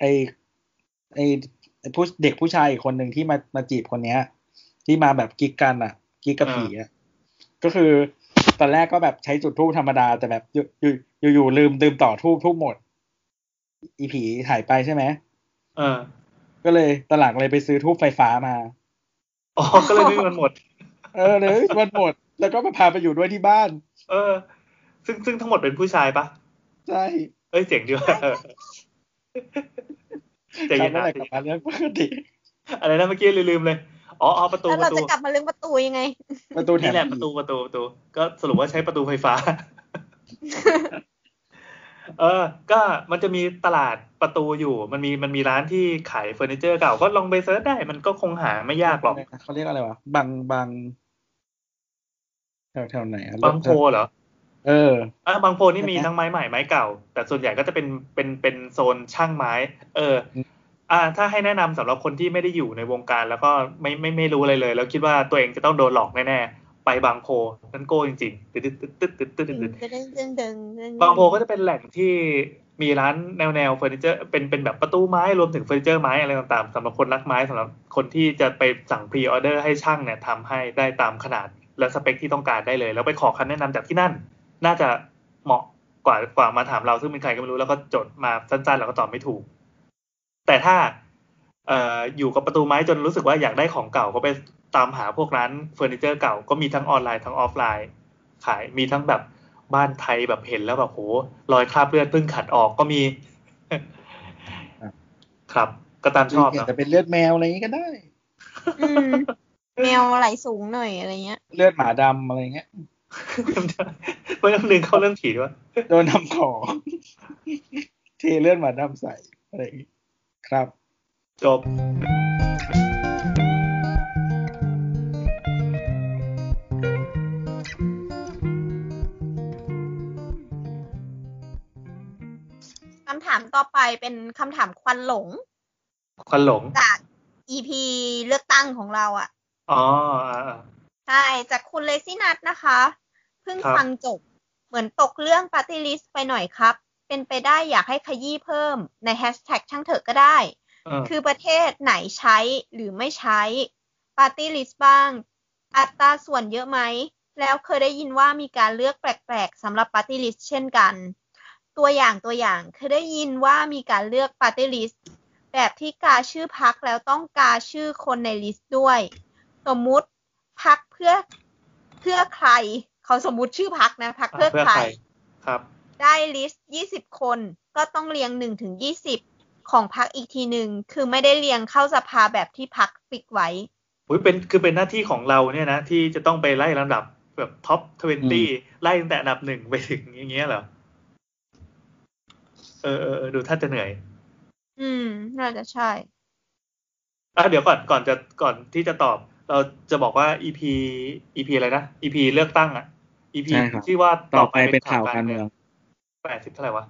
ไอไอไอ้ผู้เด็กผู้ชายอีกคนหนึ่งที่มามาจีบคนเนี้ย ที่มาแบบกิ๊กกันอะกิ๊กกับอ่าผีอะก็คือตอนแรกก็แบบใช้จุดทูบธรรมดาแต่แบบอยู่อยู่อยู่ๆลืมลืมต่อทูบทูบหมด อีผีหายไปใช่ไหมเออ ก็เลยตอนหลังเลยไปซื้อทูบไฟฟ้ามาอ๋อก็เลยไม่มีมันหมด เออเลยมันหมด แล้วก็มาพาไปอยู่ด้วยที่บ้าน เออ ซึ่งซึ่งทั้งหมดเป็นผู้ชายปะใช่เอ้ยเจ๋งดีว่ะเออใจกลัเย็บนเมื่อนะไหร่กลับมาเรื่องปกติอะไรนะเมื่อกี้ลืมๆเลยอ๋ออ๋อประตูแล้วปเราระตูจะกลับมาเรื่องประตูยังไง ประตูแถนี่มแหละประตูประตูประตู ก็สรุปว่าใช้ประตูไฟฟ้า เออ ก็มันจะมีตลาดประตูอยู่ มันมีมันมีร้านที่ขายเฟอร์นิเจอร์เก่า ก็ลองไป search ได้ มันก็คงหาไม่ยากหรอกเขาเรียกอะไรวะบางบาง แถวแถวไหนอะบางโพเหรอ เอออะบางโพนี่มีทั้งไม้ใหม่ไม้เก่า แต่ส่วนใหญ่ก็จะเป็นเป็นเป็นโซนช่างไม้ เอออืมอ่า ถ้าให้แนะนำสำหรับคนที่ไม่ได้อยู่ในวงการ แล้วก็ไม่ไม่ไม่รู้อะไรเลย แล้วคิดว่าตัวเองจะต้องโดนหลอกแน่ๆไปบางโพนั่นโก้จริงๆตึ๊ดตึ๊ดตึ๊ดตึ๊ดตึ๊ดตึ๊ดตึ๊ดดึงดึงดึงดึงบางโพก็จะเป็นแหล่งที่มีร้านแนวแนวเฟอร์นิเจอร์เป็นเป็นแบบประตูไม้รวมถึงเฟอร์นิเจอร์ไม้อะไรต่างๆสำหรับคนรักไม้สำหรับคนที่จะไปสั่ง pre-order ให้ช่างเนี่ยทำให้ได้ตามขนาด และสเปคที่ต้องการได้เลย แล้วไปขอคำแนะนำจากที่นั่น น่าจะเหมาะกว่ากว่ามาถามเราซึ่งเป็นใครก็ไม่รู้แล้วก็จดมาสั้นๆแล้วก็ตอบไม่ถูก แต่ถ้าเอ่ออยู่กับประตูไม้จนรู้สึกว่าอยากได้ของเก่าก็ไปตามหาพวกร้านเฟอร์นิเจอร์เก่าก็มีทั้งออนไลน์ทั้งออฟไลน์ ขายมีทั้งแบบบ้านไทยแบบเห็นแล้วแบบโหรอยคราบเลือดเพิ่งขัดออกก็มี ครับ ก็ตามชอบเห็นเนาะแต่เป็นเลือดแมวอะไรอย่างงี้ก็ได้อืม แมวไหลสูงหน่อยอะไรเงี้ย เลือดหมาดำอะไรเงี้ยไม่ต้องดึงเข้าเรื่องผีด้วยโดนทำของเทเลือดหมาดำใส่อะไรอย่างงี้ครับ จบคำถามต่อไปเป็นคำถามควันหลง ควันหลงจาก EP เลือกตั้งของเราอะ อ๋ออ่าใช่จากคุณเลซี่นัทนะคะ เพิ่งครับฟังจบ เหมือนตกเรื่องปาร์ตี้ลิสต์ไปหน่อยครับ เป็นไปได้อยากให้ขยี้เพิ่มในแฮชแท็กช่างเถอะก็ได้เออคือประเทศไหนใช้หรือไม่ใช้ปาร์ตี้ลิสต์บ้าง อัตราส่วนเยอะไหม แล้วเคยได้ยินว่ามีการเลือกแปลกๆสำหรับปาร์ตี้ลิสต์เช่นกัน ตัวอย่างตัวอย่างเคยได้ยินว่ามีการเลือกปาร์ตี้ลิสต์แบบที่กาชื่อพรรคแล้วต้องกาชื่อคนใน list ด้วย สมมุติพรรคเพื่อเพื่อไทย เขาสมมุติชื่อพรรคนะพรรคอ่าเพื่อเพื่อใครใครครับ ได้ list 20คนก็ต้องเรียง1ถึง20ของพรรคอีกทีหนึ่งคือไม่ได้เรียงเข้าสภาแบบที่พรรค fix ไว้อุ้ยเป็นคือเป็นหน้าที่ของเราเนี่ยนะ ที่จะต้องไปไล่ลำดับแบบ top twenty ไล่ตั้งแต่อันดับหนึ่งไปถึงอย่างเงี้ยเหรอเออเออเออดูถ้าจะเหนื่อย อืม น่าจะใช่อะเดี๋ยวก่อนก่อนจะก่อนที่จะตอบ เราจะบอกว่า EP EP อะไรนะ EP เลือกตั้งอะ EP ใช่ครับที่ว่าต่อไปเป็นข่าวการเมืองแปดสิบเท่าไหร่วะ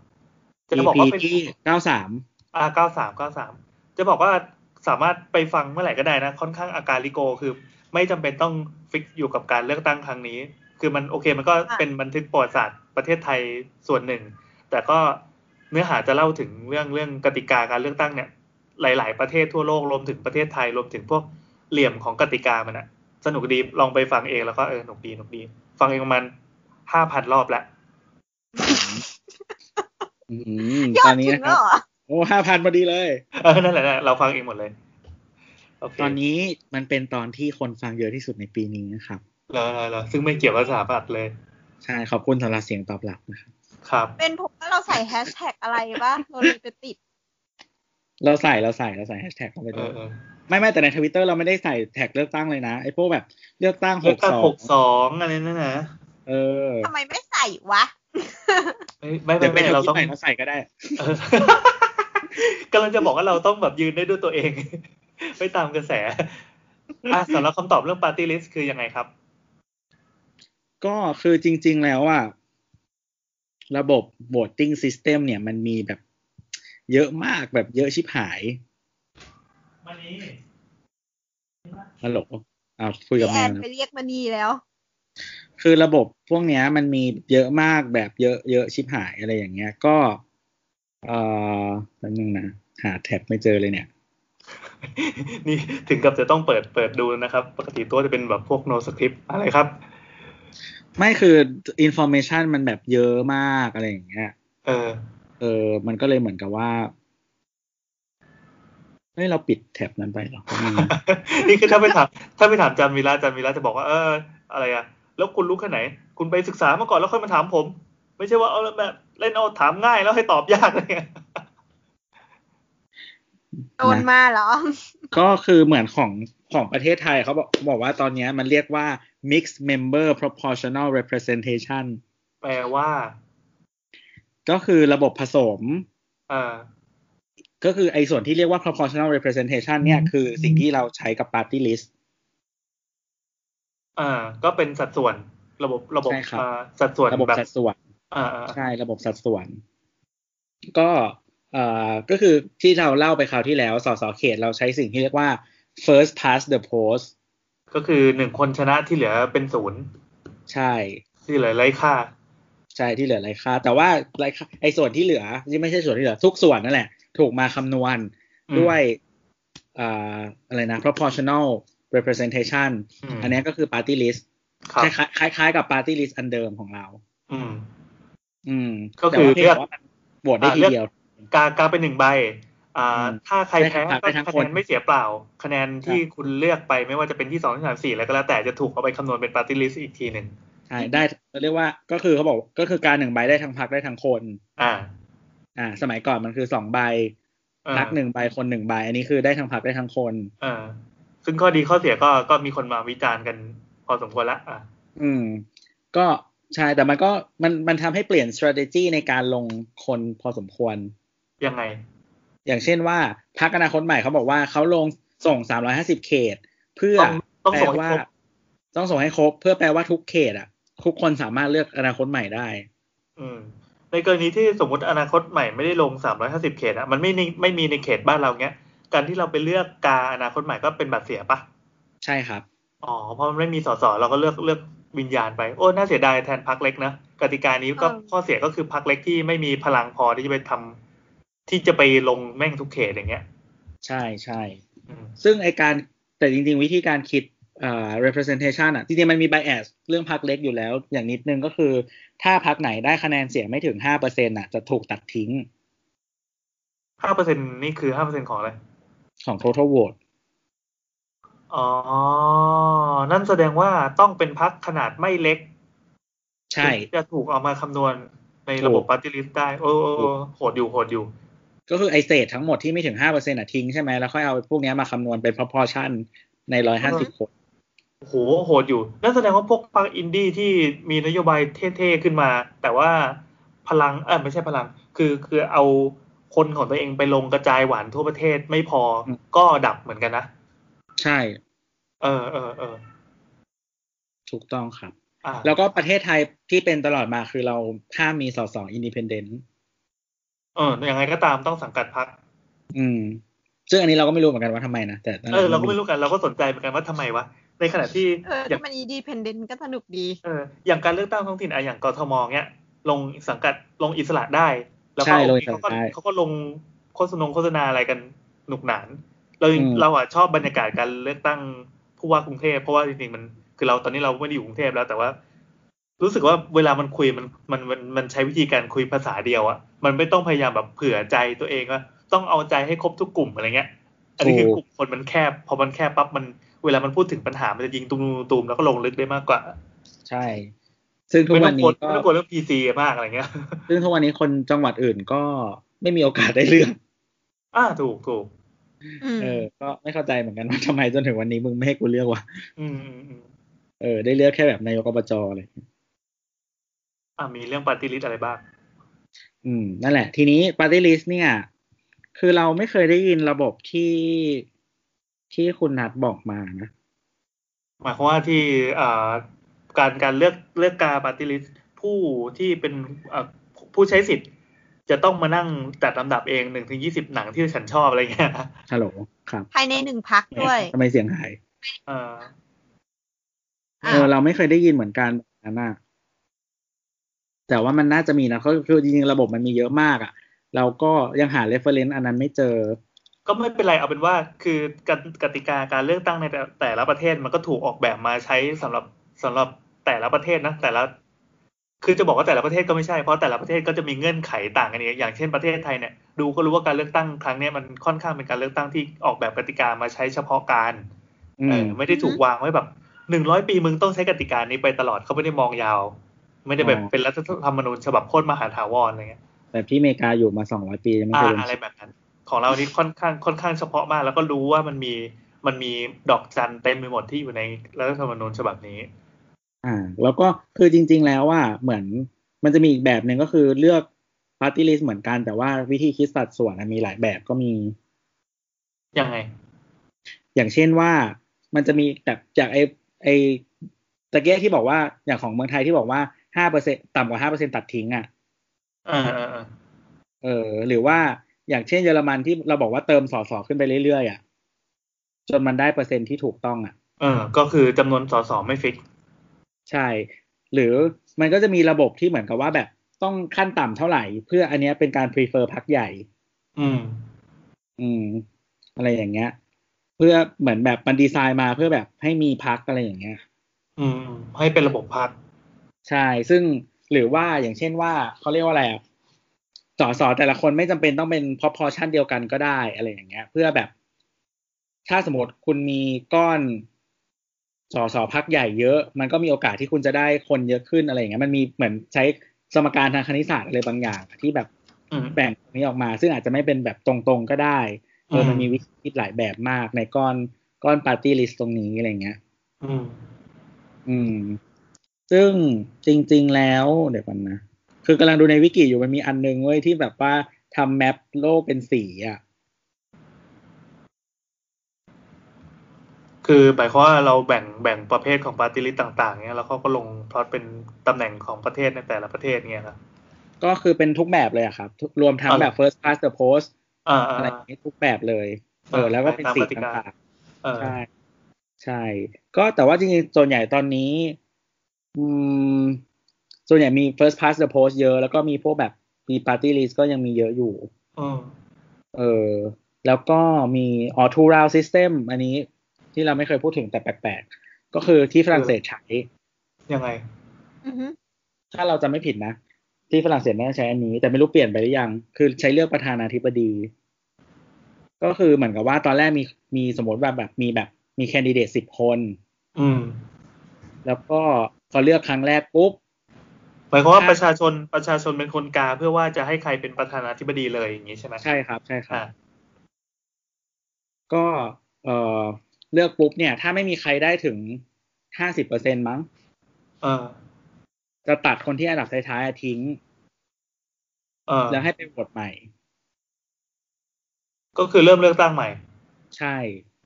จะ EP บอกว่าเป็นที่เก้าสามอ่าเก้าสามเก้าสามจะบอกว่าสามารถไปฟังเมื่อไหร่ก็ได้นะ ค่อนข้างอาการลิโกคือ ไม่จำเป็นต้องฟิกอยู่กับการเลือกตั้งครั้งนี้ คือมันโอเคมันก็ค่ะเป็นบันทึกประวัติศาสตร์ประเทศไทยส่วนหนึ่ง แต่ก็เนื้อหาจะเล่าถึงเรื่องเรื่องกติกาการเลือกตั้งเนี่ย หลาย ๆ ประเทศทั่วโลกรวมถึงประเทศไทยรวมถึงพวก เหลี่ยมของกติกามันอะสนุกดีลองไปฟังเองแล้วก็เออหนุกดีหนุกดี ฟังเองประมาณห้าพันรอบแล้วอืมยอตอดนนี้ถึงนะคแล้รับวเหรอโอ้ห้าพันพอดีเลย เออนั่นแหละนะเราฟังเองหมดเลยโอเคตอนนี้มันเป็นตอนที่คนฟังเยอะที่สุดในปีนี้นะครับแล้วแล้วแล้วซึ่งไม่เกี่ยวกับสถาปัตย์เลย ใช่ขอบคุณสำหรับเสียงตอบรับนะครับครับ เป็นเพราะว่าเราใส่แฮชแท็กอะไรปะเราเลยไปติด เราใส่เราใส่เราใส่แฮชแท็กเข้าไปเอด้วยอเออไม่ไม่แต่ในทวิตเตอร์เราไม่ได้ใส่แท็กเลือกตั้งเลยนะไอ้พวกแบบเลือกตั้งหเลือกกตั้งสองหกสองอะไรนั่นนะเออทำไมไม่ใส่วะไม่ไม่เดี๋ไม่ยวเป็นไม่เราเราต้องใหม่เราใส่ก็ได้เออกำลังจะบอกว่าเราต้องแบบยืนได้ด้วยตัวเองไม่ตามกระแสอะสำหรับคำตอบเรื่องปาร์ตี้ลิสต์คือยังไงครับ ก็คือจริง ๆ แล้วอะระบบ voting system เนี่ยมันมีแบบ เยอะมากแบบเยอะชิบหายมานี้ฮัลโหลอ่าคุยกับพี่แมแอวนนะไปเรียกมานีแล้ว คือระบบพวกเนี้ย มันมีเยอะมากแบบเยอะเยอะชิบหายอะไรอย่างเงี้ย ก็ เอ่อแป๊บนึงนะหาแท็บไม่เจอเลยเนี่ยนี่ถึงกับจะต้องเปิดเปิดดูนะครับ ปกติตัวจะเป็นแบบพวก no script อะไรครับ ไม่คืออินโฟ a t ชันมันแบบเยอะมากอะไรอย่างเงี้ย เออ เออ มันก็เลยเหมือนกับว่าเฮ้ยเราปิดแท็บนั้นไปเหรอแป๊บนึงนะนี่คือถ้าไปถามถ้าไปถามจันวีระจันวีระจะบอกว่า เออ อะไรอะแล้วคุณรู้แค่ไหน คุณไปศึกษามาก่อนแล้วค่อยมาถามผม ไม่ใช่ว่าเอาแบบเล่นเอาถามง่ายแล้วให้ตอบยากอะไรเงี้ยโดนมาเหรอ ก็คือเหมือนของของประเทศไทยเขาบอกบอกว่าตอนเนี้ยมันเรียกว่า mixed member proportional representation แปลว่า ก็คือระบบผสมเออก็คือไอ้ส่วนที่เรียกว่า proportional representation เนี่ยคือสิ่งที่เราใช้กับ party list อ่า ก็เป็นสัดส่วนระบบระบบใช่ครับอ่าสัดส่วนระบบแบบสัดส่วนอ่าอ่าใช่ระบบสัดส่วน ก็เอ่อก็คือที่เราเล่าไปคราวที่แล้วสสเขตเราใช้สิ่งที่เรียกว่า first past the post ก็คือหนึ่งคนชนะที่เหลือเป็นศูนย์ใช่ ที่เหลือไร้ค่า ใช่ที่เหลือไร้ค่า แต่ว่าไร้ค่าไอ้ส่วนที่เหลือที่ไม่ใช่ส่วนที่เหลือ ทุกส่วนนั่นแหละ ถูกมาคำนวณอืมด้วยอ่าอะไรนะ proportional representation อืมอันเนี้ยก็คือ party list ครับคล้ายๆคล้ายๆกับ party list อันเดิมของเรา อืม อืม ก็คือแต่ว่าพียงเลือกแต่ว่ามันโหวตได้ทีเดียว กากาเป็นหนึ่งใบ อ่าอืมถ้าใครแพ้ได้ทั้งก็ได้ทั้งคนคะแนนไม่เสียเปล่า คะแนนที่คุณเลือกไปไม่ว่าจะเป็นที่สองที่สามสี่แล้วก็แล้วแต่จะถูกเอาไปคำนวณเป็นปาร์ตี้ลิสต์อีกทีหนึ่ง ใช่ได้เรียกว่าก็คือเขาบอกก็คือกาหนึ่งใบได้ทั้งพรรคได้ทั้งคน อ่า อ่า สมัยก่อนมันคือสองใบอ่าพรรคหนึ่งใบคนหนึ่งใบ อันนี้คือได้ทั้งพรรคได้ทั้งคน อ่า ซึ่งข้อดีข้อเสียก็ก็มีคนมาวิจารณ์กันพอสมควรละอ่าอืม ก็ใช่แต่มันก็มันมันทำให้เปลี่ยน strategy ในการลงคนพอสมควร ยังไง อย่างเช่นว่าพักอนาคตใหม่เขาบอกว่าเขาลงส่ง350เขต เพื่อต้องต้องแปลส่งให้ว่าครบต้องส่งให้ครบ เพื่อแปลว่าทุกเขตอะ ทุกคนสามารถเลือกอนาคตใหม่ได้ อืมในกรณีที่สมมติอนาคตใหม่ไม่ได้ลงสามร้อยห้าสิบเขตอะมันไม่มีไม่มีในเขตบ้านเราเงี้ย การที่เราไปเลือกกาอนาคตใหม่ก็เป็นบัตรเสียปะใช่ครับ อ๋อ เพราะมันไม่มีสสเราก็เลือกเลือกวิญญาณไป โอ้ น่าเสียดายแทนพักเล็กนะ กติกานี้ก็เออข้อเสียก็คือพักเล็กที่ไม่มีพลังพอที่จะไปทำที่จะไปลงแม่งทุกเขตอย่างเงี้ย ใช่ใช่อืมซึ่งไอการแต่จริง ๆ วิธีการคิด อ่า representation อะจริงๆมันมี bias เรื่องพักเล็กอยู่แล้ว อย่างนิดนึงก็คือ ถ้าพักไหนได้คะแนนเสียงไม่ถึง5%อะจะถูกตัดทิ้งห้าเปอร์เซ็นนี่คือห้าเปอร์เซ็นของอะไร ของ total vote อ๋อ นั่นแสดงว่าต้องเป็นพรรคขนาดไม่เล็ก ใช่ถึงจะถูกเอามาคำนวณในระบบถูกปาร์ตี้ลิสต์ได้โอ้โอ้โอ้โหดอยู่โหดอยู่ก็คือไอ้เศษทั้งหมดที่ไม่ถึง5%อะทิ้งใช่ไหมแล้วค่อยเอาพวกเนี้ยมาคำนวณเป็น proportion ใน150คน โอ้โหโหดอยู่นั่นแสดงว่าพวกพรรคอินดี้ที่มีนโยบายเท่ๆขึ้นมา แต่ว่าพลังเออไม่ใช่พลัง คือคือเอาคนของตัวเองไปลงกระจายหว่านทั่วประเทศไม่พออมก็ดับเหมือนกันนะ ใช่ เออเออเออถูกต้องครับอ่าแล้วก็ประเทศไทยที่เป็นตลอดมาคือเราห้ามมีสส independentเออยังไงก็ตามต้องสังกัดพรรคอืม ซึ่งอันนี้เราก็ไม่รู้เหมือนกันว่าทำไมนะแต่เออเราก็ไม่รู้กันเราก็สนใจเหมือนกันว่าทำไมวะ ในขณะที่เอออย่างถ้ามันอีดีเพนเดนก็สนุกดีเอออย่างการเลือกตั้งท้องถิ่นอะอย่างกทมเนี้ย ลงสังกัดลงอิสระได้ แล้วก็ใช่ลงเขาก็ได้เขาก็ลงโฆษณาโฆษณาอะไรกันหนุกหนานเราอืมเราอะชอบบรรยากาศการเลือกตั้งผู้ว่ากรุงเทพเพราะว่าจริงๆมันคือเราตอนนี้เราไม่ได้อยู่กรุงเทพแล้วแต่ว่า รู้สึกว่าเวลามันคุยมันมันมันมันใช้วิธีการคุยภาษาเดียวอะมันไม่ต้องพยายามแบบเผื่อใจตัวเองว่าต้องเอาใจให้ครบทุกกลุ่มอะไรเงี้ย อันนี้คือกลุ่มคนมันแคบ พอมันแคบปั๊บมัน เวลามันพูดถึงปัญหามันจะยิงตูมตูมๆแล้วก็ลงลึกได้มากกว่า ใช่ ซึ่งทุกไม่ต้วัอนงกนี้ลัวก็ไม่ต้องกลัวเรื่องพีซีมากอะไรเงี้ย ซึ่งทุกวันนี้คนจังหวัดอื่นก็ไม่มีโอกาสได้เลือกอ่าถูกถูกอืมเออ ก็ไม่เข้าใจเหมือนกันว่าทำไมจนถึงวันนี้มึงไม่ให้กูเลือกวะอืมอืมอืมเออ ได้เลือกแค่แบบนายกอบจอะไรอย่างเงี้ยอ่ามีเรื่องปาร์ตี้ลิสอะไรบ้าง อืม นั่นแหละ ทีนี้ปาร์ตี้ลิสต์เนี่ย คือเราไม่เคยได้ยินระบบที่ ที่คุณนัดบอกมานะ หมายความว่าที่อ่าการการเลือกเลือกกาปาร์ตี้ลิสต์ผู้ที่เป็นอ่าผู้ใช้สิทธิ์ จะต้องมานั่งจัดลำดับเองหนึ่งถึงยี่สิบหนังที่ฉันชอบอะไรเงี้ยฮัลโหลครับภายในหนึ่งพรรคด้วยทำไมเสียงหายเออเออเราไม่เคยได้ยินเหมือนกันแบบนั้นนะแต่ว่ามันน่าจะมีนะเขาคือจริงๆระบบมันมีเยอะมากอะ่ะ เราก็ยังหา reference อันนั้นไม่เจอ ก็ไม่เป็นไรเอาเป็นว่า คือกติกติกาการเลือกตั้งในแต่แต่ละประเทศมันก็ถูกออกแบบมาใช้สำหรับสำหรับแต่ละประเทศนะแต่ละคือจะบอกว่าแต่ละประเทศก็ไม่ใช่เพราะแต่ละประเทศก็จะมีเงื่อนไขต่างกันเองอย่างเช่นประเทศไทยเนี่ยดูก็รู้ว่าการเลือกตั้งครั้งเนี้ยมันค่อนข้างเป็นการเลือกตั้งที่ออกแบบกติกามาใช้เฉพาะการอืเอมอไม่ได้ถูกวางไว้แบบหนึ่งร้อยปีมึงต้องใช้กติกานี้ไปตลอดเขาไม่ได้มองยาว ไม่ได้แบบอ๋อเป็นรัฐธรรมนูญฉบับโคตรมหาถาวรอะไรเงี้ยแบบที่อเมริกาอยู่มาสองร้อยปียังไม่อ่าเคยโดนอะไรแบบนั้น ของเรานี่ค่อนข้างค่อนข้างเฉพาะมาก แล้วก็รู้ว่ามันมีมันมีดอกจันเต็มไปหมดที่อยู่ในรัฐธรรมนูญฉบับนี้ อ่า แล้วก็คือจริง ๆ แล้วว่าเหมือนมันจะมีอีกแบบหนึ่งก็คือเลือก party list เหมือนกันแต่ว่าวิธีคิดสัดส่วนอะมีหลายแบบก็มี ยังไง อย่างเช่นว่ามันจะมีแบบจากไอไอตะเกียที่บอกว่าอย่างของเมืองไทยที่บอกว่าห้าเปอร์เซ็นต่ำกว่าห้าเปอร์เซ็นตัดทิ้งอะเออเออเออเออหรือว่า อย่างเช่นเยอรมันที่เราบอกว่าเติมสอสอขึ้นไปเรื่อยๆอะจนมันได้เปอร์เซ็นที่ถูกต้องอะเออก็คือจำนวนสสไม่ฟิก ใช่ หรือมันก็จะมีระบบที่เหมือนกับว่าแบบต้องขั้นต่ำเท่าไหร่ เพื่ออันเนี้ยเป็นการ prefer พักใหญ่ อืม อืม อะไรอย่างเงี้ย เพื่อเหมือนแบบมันดีไซน์มาเพื่อแบบให้มีพักอะไรอย่างเงี้ย อืม ให้เป็นระบบพัก ใช่ ซึ่งหรือว่าอย่างเช่นว่าเขาเรียกว่าอะไรอะ สอสอแต่ละคนไม่จำเป็นต้องเป็น proportion เดียวกันก็ได้อะไรอย่างเงี้ย เพื่อแบบ ถ้าสมมติคุณมีก้อนสอสอพักใหญ่เยอะ มันก็มีโอกาสที่คุณจะได้คนเยอะขึ้นอะไรอย่างเงี้ยมันมีเหมือนใช้สมการทางคณิตศาสตร์อะไรบางอย่าง ที่แบบอืมแบ่งตรงนี้ออกมา ซึ่งอาจจะไม่เป็นแบบตรงๆก็ได้เอออืมมันมีวิธีคิดหลายแบบมากในก้อนก้อนปาร์ตี้ลิสต์ตรงนี้อะไรเงี้ย อืม อืม ซึ่งจริง ๆ แล้วเดี๋ยวก่อนนะ คือกำลังดูในวิกิอยู่มันมีอันนึงเว้ยที่แบบว่าทำ map โลกเป็นสีอะ คือหมายความว่าเราแบ่งแบ่งประเภทของปาร์ตี้ลิสต์ต่างๆเนี้ยแล้วเขาก็ลงพลอตเป็นตำแหน่งของประเทศในแต่ละประเทศเงี้ยครับก็คือเป็นทุกแบบเลยอะครับทุกรวมทั้งอ๋อเหรอแบบ first past the post อ่าอ่าอะไรอย่างนี้ทุกแบบเลยเอออ่าแล้วก็เป็นสีตามกติกาต่างเออๆใช่ใช่ ก็แต่ว่าจริงๆส่วนใหญ่ตอนนี้ อืม ส่วนใหญ่มี first past the post เยอะ แล้วก็มีพวกแบบมี party list ก็ยังมีเยอะอยู่อืมเออ แล้วก็มี a u two round system อันนี้ที่เราไม่เคยพูดถึงแต่แปลกๆ ก็คือที่ฝรั่งเศสใช้ ยังไงอือฮึถ้าเราจะไม่ผิดนะ ที่ฝรั่งเศสน่าจะใช้อันนี้ แต่ไม่รู้เปลี่ยนไปหรือยัง คือใช้เลือกประธานาธิบดี ก็คือเหมือนกับว่าตอนแรกมีมีสมมติว่าแบบมีแบบมีแคนดิเดตสิบคน อืม แล้วก็พอเลือกครั้งแรกปุ๊บ หมายความว่าถ้าประชาชนประชาชนเป็นคนกาเพื่อว่าจะให้ใครเป็นประธานาธิบดีเลยอย่างนี้ใช่ไหมใช่ครับใช่ครัอ่าบก็เอ่อเลือกปุ๊บเนี่ย ถ้าไม่มีใครได้ถึงห้าสิบเปอร์เซ็นมั้งเออจะตัดคนที่อันดับท้ายๆอะทิ้งเออแล้วให้ไปโหวตใหม่ ก็คือเริ่มเลือกตั้งใหม่ ใช่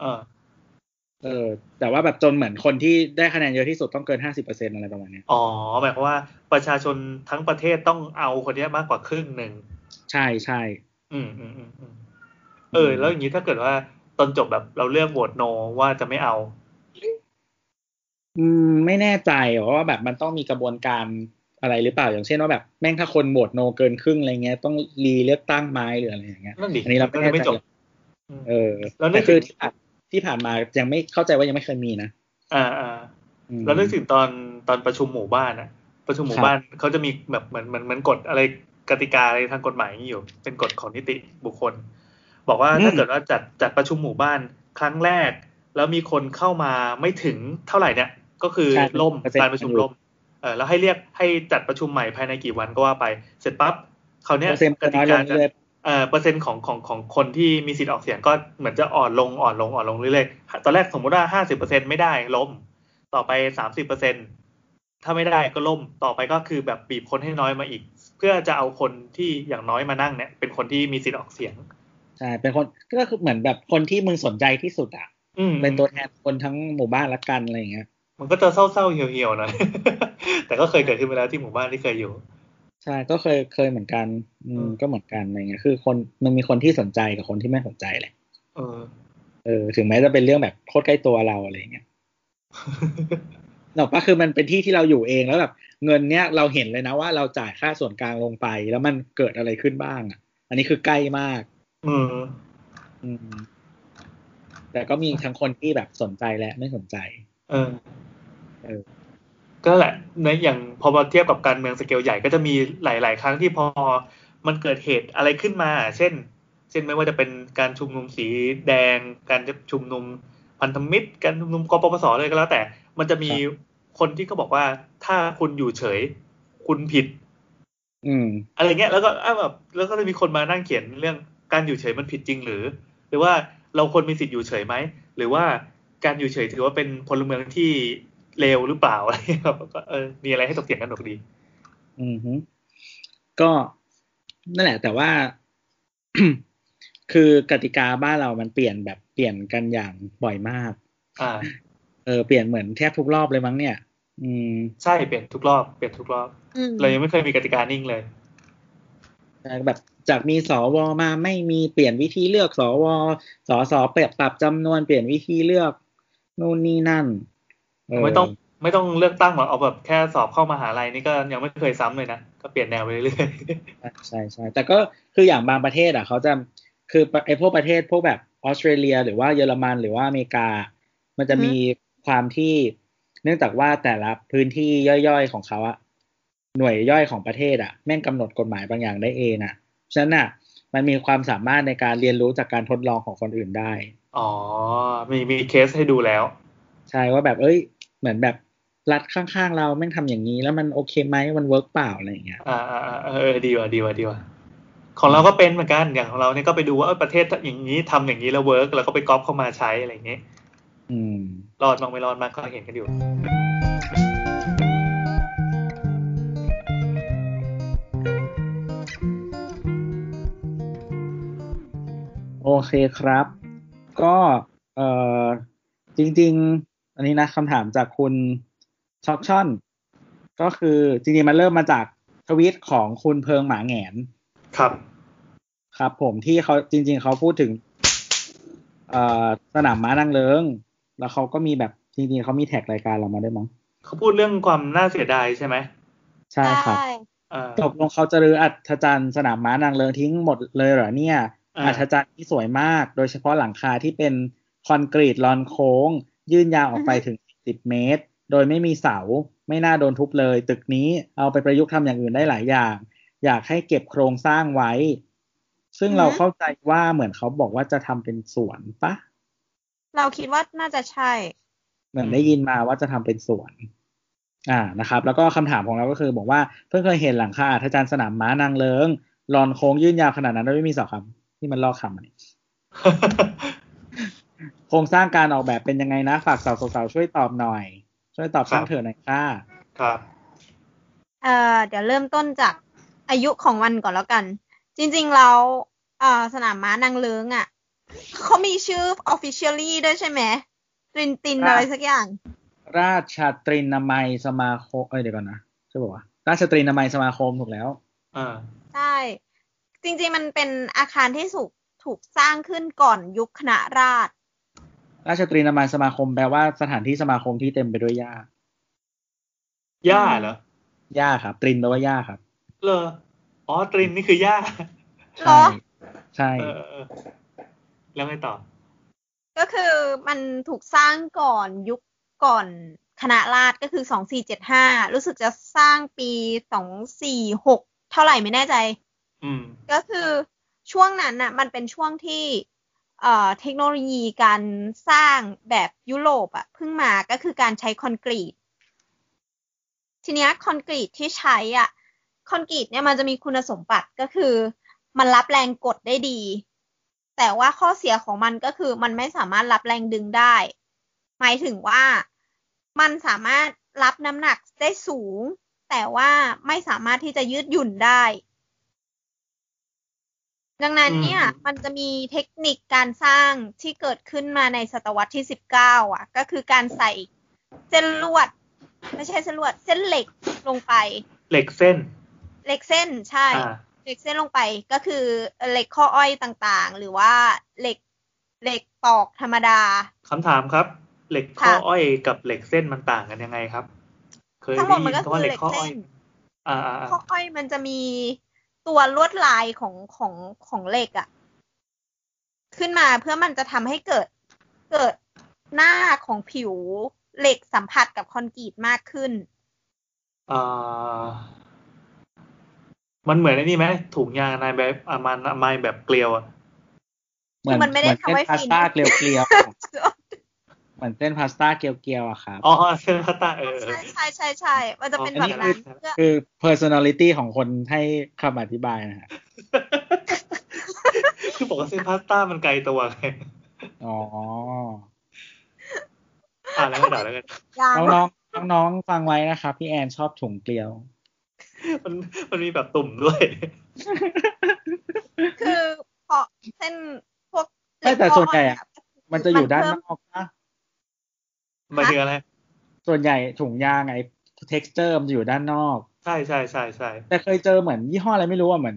เออ เออแต่ว่าแบบจนเหมือนคนที่ได้คะแนนเยอะที่สุดต้องเกินห้าสิบเปอร์เซ็นอะไรประมาณเนี้ยอ๋อหมายความว่าประชาชนทั้งประเทศต้องเอาคนเนี้ยมากกว่าครึ่งหนึ่งใช่ใช่อืมอืมอืมอืมเออ แล้วอย่างนี้ถ้าเกิดว่าตอนจบแบบเราเลือกโหวตโนว่าจะไม่เอา อืมไม่แน่ใจว่าแบบมันต้องมีกระบวนการอะไรหรือเปล่าอย่างเช่นว่าแบบแม่งถ้าคนโหวตโนเกินครึ่งอะไรเงี้ยต้องรีเลือกตั้งไหมหรืออะไรอย่างเงี้ยนั่นดิอันนี้เราก็ไม่จะแน่ไม่ใจจบเออแล้วนึแต่กคืถึองที่ผ่าน ที่ผ่านมายังไม่เข้าใจว่ายังไม่เคยมีนะอ่าอ่าอืมแล้วนึกถึงตอนตอนประชุมหมู่บ้านอะประชุมหมู่ครับบ้านเขาจะมีแบบเหมือนเหมือนเหมือนกฎอะไรกติกาอะไรทางกฎหมายอย่างนี้อยู่ เป็นกฎของนิติบุคคล บอกว่าถ้าเกิดว่าจัดจัดประชุมหมู่บ้านครั้งแรก แล้วมีคนเข้ามาไม่ถึงเท่าไหร่เนี่ย ก็คือใช่ล่มเปอร์เซ็นต์การประชุมล่มเออแล้วให้เรียกให้จัดประชุมใหม่ภายในกี่วันก็ว่าไป เสร็จปั๊บเขาวเนี้ยเปอร์เซ็นต์กติน้อยลกางจะ เรื่อยเอ่อเปอร์เซ็นต์ของของของคนที่มีสิทธิ์ออกเสียงก็เหมือนจะอ่อนลงอ่อนลงอ่อนลงเรื่อยๆตอนแรกสมมุติว่าห้าสิบเปอร์เซ็นไม่ได้ล้ม ต่อไปสามสิบเปอร์เซ็นถ้าไม่ได้ก็ล่มต่อไปก็คือแบบบีบคนให้น้อยมาอีก เพื่อจะเอาคนที่อย่างน้อยมานั่งเนี่ย เป็นคนที่มีสิทธิ์ออกเสียงใช่เป็นคนก็คือเหมือนแบบคนที่มึงสนใจที่สุดอะอืมเป็นตัวแทนคนทั้งหมู่บ้านละกันอะไรอย่างเงี้ยมันก็จะเศร้าๆเหี่ยวๆหน่อยแต่ก็เคยเกิดขึ้นมาแล้วที่หมู่บ้านที่เคยอยู่ ใช่ก็เคยเคยเหมือนกัน อือืมมก็เหมือนกันอะไรเงี้ยคือคนมันมีคนที่สนใจกับคนที่ไม่สนใจแหละเออ เออ ถึงแม้จะเป็นเรื่องแบบโคตรใกล้ตัวเราอะไรเงี้ยหรอกปะคือมันเป็นที่ที่เราอยู่เองแล้วแบบเงินเนี้ยเราเห็นเลยนะว่าเราจ่ายค่าส่วนกลางลงไป แล้วมันเกิดอะไรขึ้นบ้างอะ อันนี้คือใกล้มาก อืมอืมแต่ก็มีทั้งคนที่แบบสนใจและไม่สนใจ เออ เออ ก็แหละในอย่างพอมาเทียบกับการเมืองสเกลใหญ่ก็จะมีหลาย ๆ ครั้งที่พอมันเกิดเหตุอะไรขึ้นมา เช่น เช่นไม่ว่าจะเป็นการชุมนุมสีแดง การชุมนุมพันธมิตร การชุมนุมกปปสเลยก็แล้ว แต่ มันจะมีคนที่เขาบอกว่าถ้าคุณอยู่เฉย คุณผิด อืม อะไรเงี้ยแล้วก็อ้าวแบบแล้วก็จะมีคนมานั่งเขียนเรื่องการอยู่เฉยมันผิดจริงหรือ หรือว่าเราควรมีสิทธิ์อยู่เฉยไหมหรือว่าการอยู่เฉยถือว่าเป็นพลเมืองที่ เลวหรือเปล่าอะไรเงี้ยครับก็เออมีอะไรให้ตกเถียงกันหนุกดี อืมฮึก็นั่นแหละ แต่ว่า คือกติกาบ้านเรามันเปลี่ยนแบบเปลี่ยนกันอย่างบ่อยมาก อ่า เออเปลี่ยนเหมือนแทบทุกรอบเลยมั้งเนี่ย อืม ใช่เปลี่ยนทุกรอบเปลี่ยนทุกรอบอืมเรายังไม่เคยมีกติกานิ่งเลยแบบจากมีสวมาไม่มีเปลี่ยนวิธีเลือกสวสสเปรียบปรับจำนวนเปลี่ยนวิธีเลือก นู่นนี่นั่นเไม่ต้องไม่ต้องเลือกตั้งหรอกเอาแบบแค่สอบเข้ามหาลัยนี่ก็ยังไม่เคยซ้ำเลยนะ ก็เปลี่ยนแนวไปเรื่อยใช่ใช่แต่ก็คืออย่างบางประเทศอะเขาจะคือไอ้พวกประเทศพวกแบบออสเตรเลีย หรือว่าเยอรมันหรือว่าอเมริกา มันจะมีความที่เนื่องจากว่าแต่ละพื้นที่ย่อยๆของเขาอะหน่วยย่อยของประเทศอะแม่งกำหนดกฎหมายบางอย่างได้เองอะฉะนั้นอะมันมีความสามารถในการเรียนรู้จากการทดลองของคนอื่นได้ๆอ๋อ มีมีเคสให้ดูแล้ว ใช่ว่าแบบเอ้ย เหมือนแบบรัฐข้างๆเราแม่งทำอย่างนี้ แล้วมันโอเคไหมมัน work เปล่าอะไรอย่างเงี้ยอ่าอ่าอ่าเออดีว่ะดีว่ะดีว่ะของเราก็เป็นเหมือนกันอย่างของเราเนี่ยก็ไปดูว่าเออประเทศอย่างนี้ทำอย่างนี้แล้ว work แล้วก็ไปก๊อปเข้ามาใช้อะไรอย่างเงี้ยอืมรอดบ้างไม่รอดบ้างก็เห็นกันอยู่โอเคครับ ก็เอ่อจริง ๆ อันนี้นะคำถามจากคุณช็อกช่อน ก็คือจริงๆมันเริ่มมาจากทวิตของคุณเพิงหมาแหงนครับ ครับ ผมที่เขาจริง ๆเขาพูดถึงเอ่อสนามม้านางเลิง แล้วเขาก็มีแบบจริงๆเขามีแท็กรายการเรามาด้วยมั้งเขาพูดเรื่องความน่าเสียดายใช่ไหมใช่ครับอ่าตกลงเขาจะรื้ออัศจรรย์สนามม้านางเลิงทิ้งหมดเลยเหรอเนี่ยอ่าอัศจรรย์ที่สวยมาก โดยเฉพาะหลังคาที่เป็นคอนกรีตลอนโค้ง ยื่นยาวออกไปถึง 10 เมตร โดยไม่มีเสาไม่น่าโดนทุบเลย ตึกนี้เอาไปประยุกต์ทำอย่างอื่นได้หลายอย่าง อยากให้เก็บโครงสร้างไว้ ซึ่งเราเข้าใจว่าเหมือนเขาบอกว่าจะทำเป็นสวนปะเราคิดว่าน่าจะใช่ เหมือนได้ยินมาว่าจะทำเป็นสวนอ่านะครับ แล้วก็คำถามของเราก็คือบอกว่าเพิ่งเคยเห็นหลังคาอาจารย์สนามม้านางเลิงลอนโค้งยื่นยาวขนาดนั้นโดยไม่มีเสาคำที่มันลอกคำอันนี้ โครงสร้างการออกแบบเป็นยังไงนะ ฝากสาวๆช่วยตอบหน่อย ช่วยตอบช่างเถอะหน่อยค่ะครับเอ่อเดี๋ยวเริ่มต้นจากอายุของวันก่อนแล้วกัน จริงๆแล้วเอ่อสนามม้านางเลิงอะเขามีชื่อ officially ด้วยใช่ไหมตรินตินอะไรสักอย่าง ราชตรีนามัยสมาคม เอ้ยเดี๋ยวก่อนนะใช่ป่าวะราชตรีนามัยสมาคมถูกแล้วอ่าใช่ จริงๆมันเป็นอาคารที่ถูกถูกสร้างขึ้นก่อนยุคคณะราษฎร ราชตรีนามัยสมาคมแปลว่าสถานที่สมาคมที่เต็มไปด้วยหญ้าย่าเหรอหญ้าครับ ตรินแปลว่าหญ้าครับเลออ๋อตรินนี่คือย่าเหรอใช่เออเออแล้วไงต่อ ก็คือมันถูกสร้างก่อนยุคก่อนคณะราษฎรก็คือสองสี่เจ็ดห้ารู้สึกจะสร้างปีสองสี่หกเท่าไหร่ไม่แน่ใจอืมก็คือช่วงนั้นน่ะ มันเป็นช่วงที่ เทคโนโลยีการสร้างแบบยุโรปอะเพิ่งมาก็คือการใช้คอนกรีต ทีนี้คอนกรีตที่ใช้อะคอนกรีตเนี่ยมันจะมีคุณสมบัติก็คือ มันรับแรงกดได้ดี แต่ว่าข้อเสียของมันก็คือมันไม่สามารถรับแรงดึงได้ หมายถึงว่ามันสามารถรับน้ำหนักได้สูง แต่ว่าไม่สามารถที่จะยืดหยุ่นได้ ดังนั้นเนี่ยอืมมันจะมีเทคนิคการสร้างที่เกิดขึ้นมาในศตวรรษที่สิบเก้าอะ ก็คือการใส่เส้นลวด ไม่ใช่เส้นลวด เส้นเหล็กลงไป เหล็กเส้น เหล็กเส้นใช่อ่าเหล็กเส้นลงไปก็คือเหล็กข้ออ้อยต่างๆ หรือว่าเหล็กเหล็กตอกธรรมดาคำถามครับ เหล็กข้อค่ะอ้อยกับเหล็กเส้นมันต่างกันยังไงครับ เคยทั้งหมได้ดมัยินนก็คำว่าคือเหล็กข้ออ้อยเหล็กเส้นอ่าอ่าอ่าข้ออ้อยมันจะมี ตัวลวดลายของของของเหล็กอะขึ้นมาเพื่อมันจะทำให้เกิดเกิดหน้าของผิวเหล็กสัมผัสกับคอนกรีตมากขึ้นอ่ามันเหมือนไอ้นี่ไหมถุงยางอนามัยแบบอนามัยแบบเกลียวอะเหมือนคือมันไม่ได้เหมือนเส้นทำไว้พาสฟินต้าเกลียว เกลียวๆอะเหมือนเส้นพาสต้าเกลียวเกลียวๆอะครับ อ๋อเส้นพาสต้าเออเออใช่ใช่ใช่ใช่มันจะเป็นอ๋อแบอันบนี้นั้นคือเพื่อคือ personality ของคนให้คำอธิบายนะฮะคือบอกว่าเส้นพาสต้ามันไกลตัวไงอ๋ออ่าแล้วก็ด่าแล้วกันยางน้องๆน้องๆฟังไว้นะครับ พี่แอนชอบถุงเกลียว มันมันมีแบบตุ่มด้วย คือพอเส้นพวกไม่แต่ส่วนใหญ่อะเหล็กข้มันจะอยู่ด้านเพิ่นอกนะห มายถึงอะไร ส่วนใหญ่ถุงยางไอ้ texture มันจะอยู่ด้านนอก ใช่ใช่ใช่ใช่แต่เคยเจอเหมือนยี่ห้ออะไรไม่รู้อะเหมือน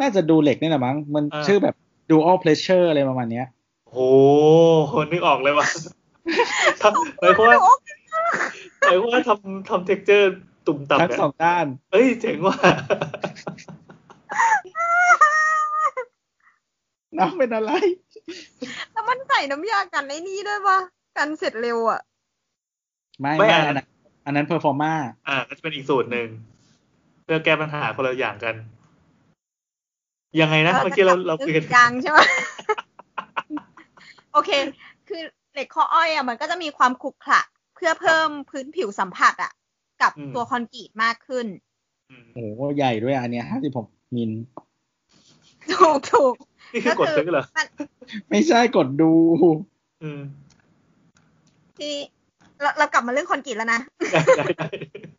น่าจะดูเหล็กนี่แหละมั้ง มันอ่าชื่อแบบ dual pressure อะไรประมาณเนี้ยโอ้โหนึกออกเลยว่ะทำหมายความว่าหมายความว่าทำทำเท็กเจอร์ตุ่มต่ำทั้งเนี่ยสองด้าน เอ้ยเจ๋งว่ะน้องเป็นอะไร แล้วมันใส่น้ำยากันไอ้นี่ด้วยปะกันเสร็จเร็วอะ ไม่ไม่ไม่อัอันนนั้นั้นนอันนั้น performa อ่าก็จะเป็นอีกสูตรหนึ่งเพื่อแก้ปัญหาคนละอย่างกัน ยังไงนะเมื่อกี้เราเราคุยกันยังใช่ไหมโอเค คือเหล็กข้ออ้อยอะมันก็จะมีความขรุขระเพื่อเพิ่มพื้นผิวสัมผัสอะ กับอืมตัวคอนกรีตมากขึ้นอืมโอ้โหใหญ่ด้วยอันเนี้ยห้าสิบหกมิลถูกถูกนี่คือกดซื้อเหรอมันไม่ใช่กดดู อืมที่ เราเรากลับมาเรื่องคอนกรีตแล้วนะได้ได้ได้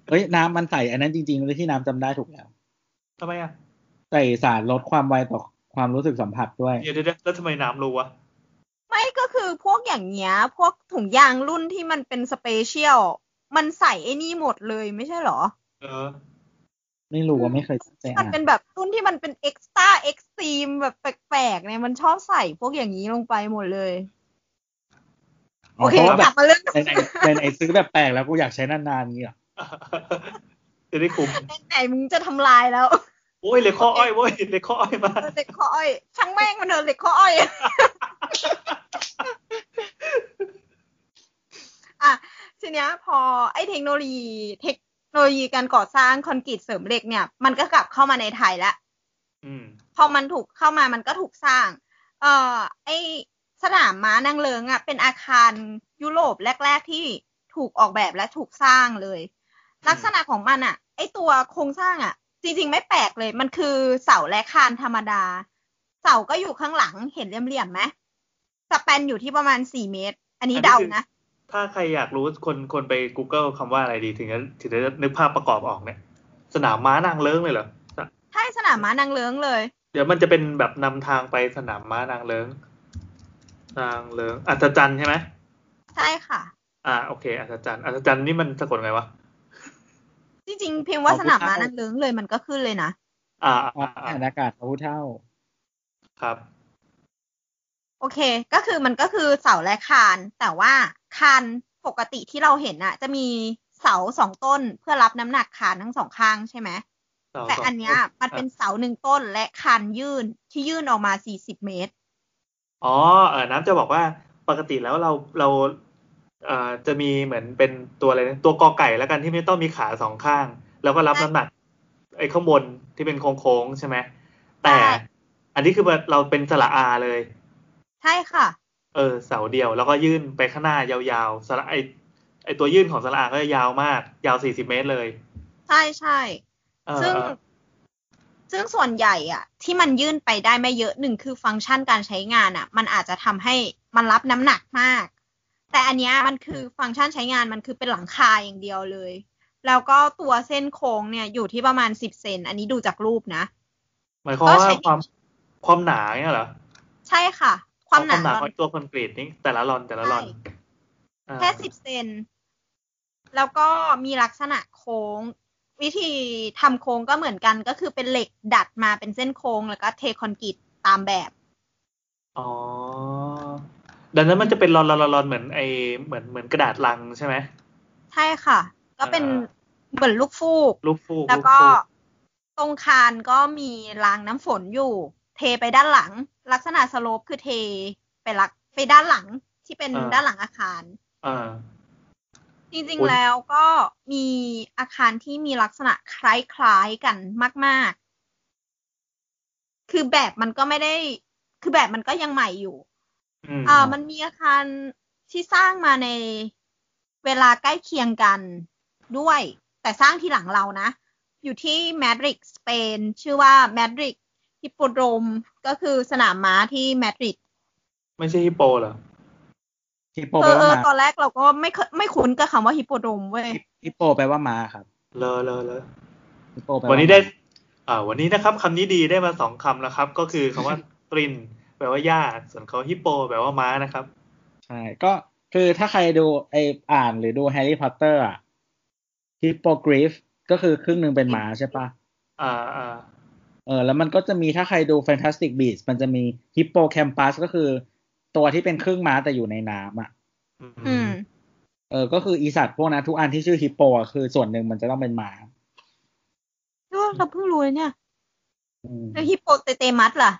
เฮ้ยน้ำมันใส่อันนั้นจริงๆเลยที่น้ำจำได้ถูกแล้วทำไมอะใส่สารลดความไวต่อความรู้สึกสัมผัสด้วยเดี๋ยวเดี๋ยวเดี๋ยวแล้วทำไมน้ำรู้วะไม่ก็คือพวกอย่างเงี้ย พวกถุงยางรุ่นที่มันเป็น special มันใส่ไอ้นี่หมดเลยไม่ใช่เหรอ เออ ไม่รู้ว่าไม่เคยตั้งใจมัอ่านมันเป็นแบบรุ่นที่มันเป็นเอ็กซ์ต้าเอ็กซ์ตรีมแบบแปลกๆเนี่ยมันชอบใส่พวกอย่างนี้ลงไปหมดเลย โอเคพราะว่ากแบลับบมาเรื่องในในในในซื้อแบบแปลกแล้วกูอยากใช้นานๆงี้เหรอจะได้คุ้มไหนๆมึงจะทำลายแล้วโอ้ยเหล็กข้ออ้อยโว้ยเหล็กข้ออ้อยมาเออเหล็กข้ออ้อยช่างแม่งมันเถอะเหล็กข้ออ้อยอะทีเนี้ยพอไอ้เทคโนโลยีเทคโนโลยีการก่อสร้างคอนกรีตเสริมเหล็กเนี่ย มันก็กลับเข้ามาในไทยแล้วอืมพอมันถูกเข้ามามันก็ถูกสร้าง เอ่อไอ สนามม้านางเลิงอะเป็นอาคารยุโรปแรก ๆ ที่ถูกออกแบบและถูกสร้างเลย ลักษณะของมันอะ ไอตัวโครงสร้างอะ จริง ๆ ไม่แปลกเลย มันคือเสาและคานธรรมดา เสาก็อยู่ข้างหลังเห็นเหลี่ยมๆไหมสแปนอยู่ที่ประมาณสี่เมตร อันนี้อันนี้เดาคือนะ ถ้าใครอยากรู้คนคนไป Google คำว่าอะไรดีถึงจะถึงจะนึกภาพประกอบออกเนี่ยสนามม้านางเลิ้งเลยเหรอใช่สนามม้านางเลิงเลย เดี๋ยวมันจะเป็นแบบนำทางไปสนามม้านางเลิ้ง นางเลิงอัศจรรย์ใช่ไหมใช่ค่ะ อ่าโอเคอัศจรรย์อัศจรรย์นี่มันสะกดไงวะจริงๆเพียงว่าสนามม้านางเลิ้งเลยมันก็ขึ้นเลยนะอ่าอ๋ออ่าอ่าอ่านอากาศพระพุทธเท่าครับ โอเค ก็คือมันก็คือเสาและคาน แต่ว่าคานปกติที่เราเห็นอะจะมีเสาสองต้นเพื่อรับน้ำหนักคานทั้งสองข้างใช่ไหมสงแต่อันเนี้ยสงมันเป็นเสาหนึ่งต้นและคานยื่นที่ยื่นออกมาสี่สิบเมตร อ๋อเออน้ำจะบอกว่าปกติแล้วเราเราเอ่อจะมีเหมือนเป็นตัวอะไรนะตัวกอไก่แล้วกันที่ไม่ต้องมีขาสองข้าง แล้วก็รับใช่น้ำหนักไอ้ข้างบนที่เป็นโค้งๆใช่ไหมแต่ใช่อันนี้คือเราเป็นสระอาเลย ใช่ค่ะ เออเสาเดียวแล้วก็ยื่นไปข้างหน้ายาวๆสระไอไอตัวยื่นของสระอาก็จะยาวมาก ยาวสี่สิบเมตรเลย ใช่ใช่เออซึ่งเออ ซึ่งส่วนใหญ่อะที่มันยื่นไปได้ไม่เยอะหนึ่งคือฟังก์ชันการใช้งานอะมันอาจจะทำให้มันรับน้ำหนักมาก แต่อันเนี้ยมันคือฟังก์ชันใช้งานมันคือเป็นหลังคาอย่างเดียวเลย แล้วก็ตัวเส้นโค้งเนี่ยอยู่ที่ประมาณสิบเซนอันนี้ดูจากรูปนะหมายความก็ว่าใช้ความความหนาเนี่ยเหรอใช่ค่ะ ความหนาหนาลขออนงตัวคอนกรีตนี่แต่ละรอนแต่ละรอนใช่อ่าแค่สิบเซนแล้วก็มีลักษณะโค้ง วิธีทำโค้งก็เหมือนกันก็คือเป็นเหล็กดัดมาเป็นเส้นโค้งแล้วก็เทคอนกรีตตามแบบ อ๋อ ดังนั้นมันจะเป็นรอนรอนรอนรอนเหมือนไอเหมือนเหมือนกระดาษลังใช่ไหม ใช่ค่ะ ก็เป็นอ่าเหมือนลูกฟูก ลูกฟูก แล้วก็ลูฟูตรงคานก็มีรางน้ำฝนอยู่ เทไปด้านหลัง ลักษณะสโลปคือเทไปลักไปด้านหลังที่เป็นด้านหลังอาคาร อ่า จริงอุ๊ยๆแล้วก็มีอาคารที่มีลักษณะคล้ายๆกันมาก ๆ คือแบบมันก็ไม่ได้ คือแบบมันก็ยังใหม่อยู่อืมอ่ามันมีอาคารที่สร้างมาในเวลาใกล้เคียงกันด้วย แต่สร้างที่หลังเรานะ อยู่ที่มาดริดสเปน ชื่อว่ามาดริดฮิปโปโดรมก็คือสนามม้าที่มาดริด ไม่ใช่ฮิปโปเหรอ ฮิปโปเอแปลอเอว่าอม้าตอนแรกเราก็ไม่เคยไม่คุ้นกับคำว่าฮิปโปโดรมเว้ยฮิปโปแปลว่าม้าครับเลอเลอเลอฮิปโปแปลาวันนี้ได้ อ่า วันนี้นะครับคำนี้ดีได้มาสองคำแล้วครับ ก็คือคำว่าตริน แปลว่าหญ้าส่วนเขาฮิปโป แปลว่าม้านะครับ ใช่ ก็คือถ้าใครดูไออ่านหรือดูแฮร์รี่พอตเตอร์อะฮิปโปกริฟก็คือครึ่งหนึ่งเป็นม้าใช่ปะอ่าอ่าเออแล้วมันก็จะมีถ้าใครดู Fantastic Beasts มันจะมีฮิปโปแคมปัสก็คือ ตัวที่เป็นครึ่งม้าแต่อยู่ในน้ำอะอืมเออ ก็คืออีสัตว์พวกนั้นทุกอันที่ชื่อฮิปโปอะคือส่วนหนึ่งมันจะต้องเป็นม้าเราเพิ่งรู้เลยเนี่ยอืมแล้วฮิปโปเตเตมัสล่ะ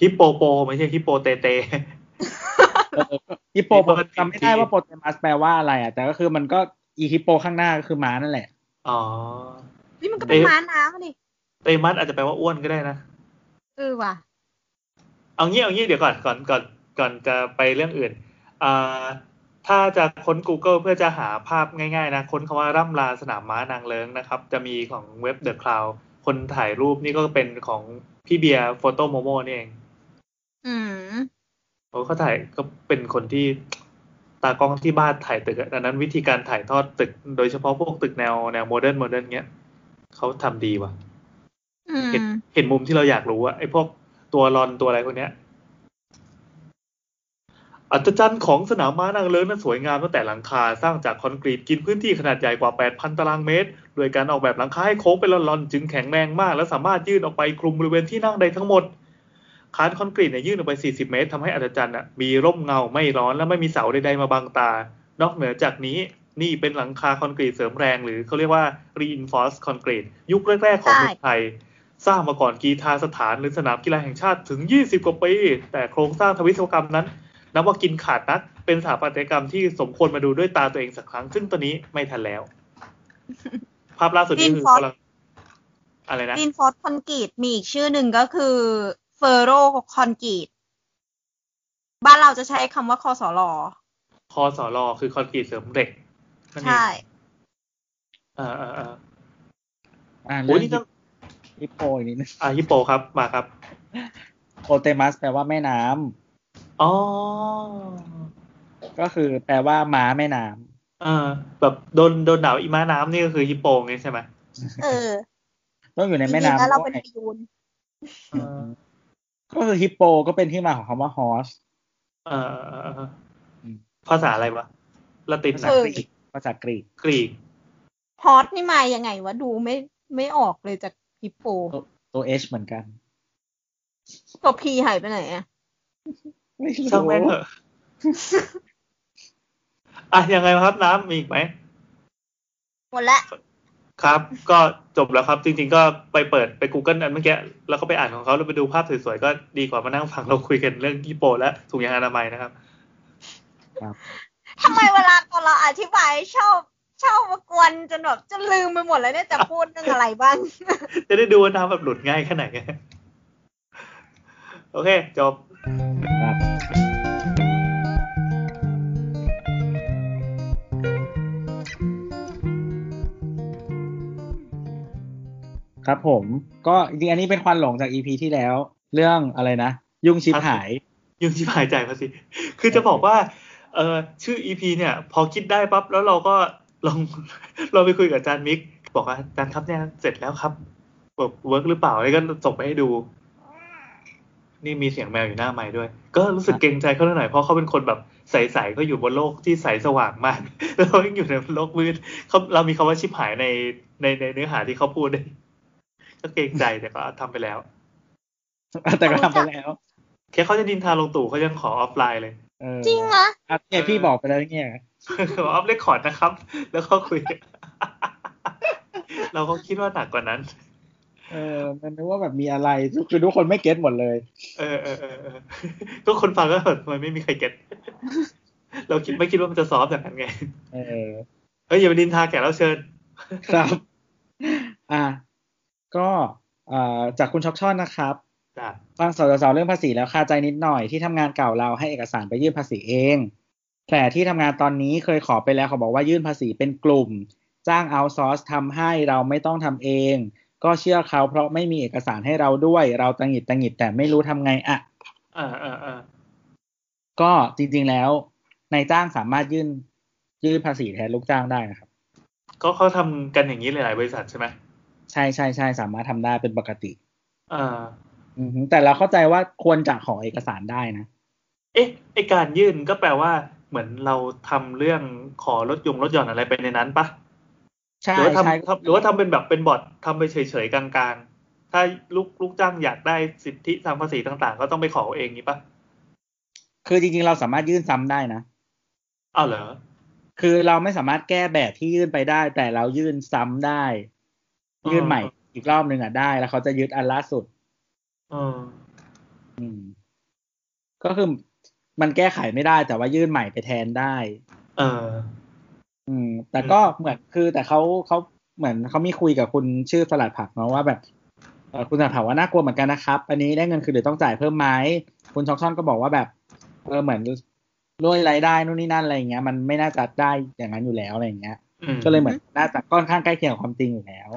ฮิปโปโปไม่ใช่ฮิปโปเตเตเออฮิปโปฮิปโปผมจำไม่ได้ว่าโปเตมัสแปลว่าอะไรอะ แต่ก็คือมันก็อีฮิปโปข้างหน้าก็คือม้านั่นแหละ อ๋อ นี่มันก็เป็นเอ๊ะม้าน้ำอะดิเตมัสอาจจะแปลว่าอ้วนก็ได้นะเออว่ะ เอางี้เอางี้เดี๋ยวก่อนก่อนก่อนก่อนจะไปเรื่องอื่นอ่าถ้าจะค้น Google เพื่อจะหาภาพง่ายๆนะ ค้นคำว่าร่ำลาสนามม้านางเลิงนะครับ จะมีของเว็บ The Cloud คนถ่ายรูปนี่ก็เป็นของพี่เบียร์โฟโต้โมโมนี่เอง อืมเขาเขาถ่ายก็เป็นคนที่ตากล้องที่บ้านถ่ายตึกอะดังนั้นวิธีการถ่ายทอดตึก โดยเฉพาะพวกตึกแนวแนว modern modern เงี้ยเขาทำดีว่ะอืมเห็นเห็นมุมที่เราอยากรู้อะไอ้พวก ตัวรอนตัวอะไรพวกเนี้ย อัศจรรย์ของสนามม้านางเลิ้งนั้นสวยงามตั้งแต่หลังคาสร้างจากคอนกรีตกินพื้นที่ขนาดใหญ่กว่า 8,000 ตารางเมตร โดยการออกแบบหลังคาให้โค้งเป็นลอนๆจึงแข็งแรงมาก และสามารถยื่นออกไปคลุมบริเวณที่นั่งได้ทั้งหมดคานคอนกรีตเนี่ยยื่นออกไป 40 เมตรทำให้อัศจรรย์อะมีร่มเงาไม่ร้อนและไม่มีเสาใดๆมาบังตา นอกเหนือจากนี้นี่เป็นหลังคาคอนกรีตเสริมแรง หรือเขาเรียกว่า reinforced concrete ยุคแรก ๆ ของเมืองไทย สร้างมาก่อนกีฬาสถานหรือสนามกีฬาแห่งชาติถึง 20 กว่าปี แต่โครงสร้างทวิศวกรรมนั้น นับว่ากินขาดนัก เป็นสถาปัตยกรรมที่สมควรมาดูด้วยตาตัวเองสักครั้ง ซึ่งตอนนี้ไม่ทันแล้ว ภาพล่าสุดนี่คือ Reinforced กำลังอะไรนะรีนฟอร์ c คอนกรีตมีอีกชื่อหนึ่งก็คือเฟอร์โรคอนกรีตบ้านเราจะใช้คำว่าคอสลอคอสอรอคือคอนกรีตเสริมเหล็กนั่นเองใช่อ่าอ่าอ่าอ่าโอ้เรื่ยองนี่ต้อง ฮิปโปอีกนิดนึงอ่าฮิปโปครับมาครับโปเตมัสแปลว่าแม่น้ำอ๋อ ก็คือแปลว่าม้าแม่น้ำอ่าแบบโดนโดนหนาวอีม้าน้ำนี่ก็คือฮิปโปไงใช่ไหมเออต้องอยู่ในจริแม่งๆน้ำแล้วเราด้วเป็นยปียูนอ่าก็คือฮิปโปก็เป็นที่มาของคำว่า horse เอ่อภาษาอะไรวะละตินภานะษากรีกภาษากรีกกรีกฮอตนี่มายังไงวะดูไม่ไม่ออกเลยจาก ฮิปโปตัวตัวเอชเหมือนกัน ตัวพีหายไปไหนอะไม่รู้ช่างแม่งเถอะอะยังไงครับน้ำมีอีกไหมหมดละครับ ก็จบแล้วครับ จริง ๆ ก็ไปเปิดไป Google อันเมื่อกี้แล้วก็ไปอ่านของเขาแล้วไปดูภาพสวยๆก็ดีกว่ามานั่งฟังเราคุยกันเรื่องญี่ปุ่นและถุงยางอนามัยนะครับทำไมเวลาตอนเราอธิบายชอบ ชอบมากวนจนแบบจะลืมไปหมดแล้วเนี่ยจะพูดเรื่องอะไรบ้าง จะได้ดูว่าน้ำแบบหลุดง่ายแค่ไหนโอเค จบครับครับผมก็จริงๆอันนี้เป็นควันหลงจากอีพีที่แล้ว เรื่องอะไรนะ ยุ่งชิบหาย ยุ่งชิบหายใจภาษีคือจะบอกว่า เออชื่อ EP เนี่ย พอคิดได้ปั๊บแล้วเราก็ ลองเราไปคุยกับอาจารย์มิก บอกว่าอาจารย์ครับเนี่ยเสร็จแล้วครับบอกเวิร์กหรือเปล่าอะไรก็ส่งไปให้ดู นี่มีเสียงแมวอยู่หน้าไม้ด้วย ก็รู้สึกเกรงใจเขาหน่อยเพราะเขาเป็นคนแบบใสๆเขาอยู่บนโลกที่ใสสว่างมากแล้วเรายังอยู่ในโลกมืดเขาเรามีคำว่าชิบหายในในในเนื้อหาที่เขาพูดด้วยก็เกรงใจแต่ก็ทำไปแล้วแต่ก็ทำไปแล้วแค่เขาจะดินทาลงตู่เขายังขอออฟไลน์เลยเออจริงเหรออะเนี่ยพี่บอกไปแล้วเนี่ยข อ off record นะครับ แล้วก็คุย เราก็คิดว่าหนักกว่านั้น เออ มันนึกว่าแบบมีอะไรคือทุกคนไม่ get หมดเลย เออเออเออเออทุกคนฟังก็แบบทำไมไม่มีใคร get เราคิดไม่คิดว่ามันจะ soft อย่างนั้นไง เออเฮ้ยอย่าไปดินทาแขกเราเชิญ ครับ อะก็อ่าจากคุณช็อกช่อนนะครับจ้ะฟังสสเรื่องภาษีแล้วคาใจนิดหน่อยที่ทำงานเก่าเราให้เอกสารไปยื่นภาษีเอง แต่ที่ทำงานตอนนี้เคยขอไปแล้วเขาบอกว่ายื่นภาษีเป็นกลุ่ม จ้างเอาซอร์สทำให้เราไม่ต้องทำเอง ก็เชื่อเขาเพราะไม่มีเอกสารให้เราด้วย เราตังหงิดตังหงิดแต่ไม่รู้ทำไงอะอ่าอ่าอ่าก็จริง ๆแล้วนายจ้างสามารถยื่นยื่นภาษีแทนลูกจ้างได้นะครับก็เขาทำกันอย่างนี้หลายๆบริษัทใช่ไหมใช่ใช่ใช่สามารถทำได้เป็นปกติอ่าอือฮึแต่เราเข้าใจว่าควรจะขอเอกสารได้นะ เอ๊ะไอการยื่นก็แปลว่า เหมือนเราทำเรื่องขอลดยงลดหย่อนอะไรไปในนั้นปะใช่หรือว่าใช่ทำทำหรือว่าทำเป็นแบบเป็นบอททำไปเฉยๆกลางๆ ถ้าลูกลูกจ้างอยากได้สิทธิทางภาษีต่างๆ ก็ต้องไปขอเองนี้ปะคือจริงๆเราสามารถยื่นซ้ำได้นะอ้าวเหรอคือเราไม่สามารถแก้แบบที่ยื่นไปได้ แต่เรายื่นซ้ำได้อ๋อยื่นใหม่อีกรอบหนึ่งอะได้ แล้วเขาจะยึดอันล่าสุดเอออืมก็คือ มันแก้ไขไม่ได้ แต่ว่ายื่นใหม่ไปแทนได้ เออ อืม แต่ก็เหมือนคือ แต่เขาเขาเหมือนเขามีคุยกับคุณชื่อสลัดผักเนาะว่าแบบเอ่อคุณสลัดผักว่าน่ากลัวเหมือนกันนะครับ อันนี้ได้เงินคือเดี๋ยวต้องจ่ายเพิ่มไหมคุณช็อกช่อนก็บอกว่าแบบเออเหมือนด้วยรายได้นู่นนี่นั่นอะไรอย่างเงี้ย มันไม่น่าจะได้อย่างนั้นอยู่แล้วอะไรอย่างเงี้ยอืมก็เลยเหมือนน่าจะค่อนข้างใกล้เคียงกับความจริงอยู่แล้ว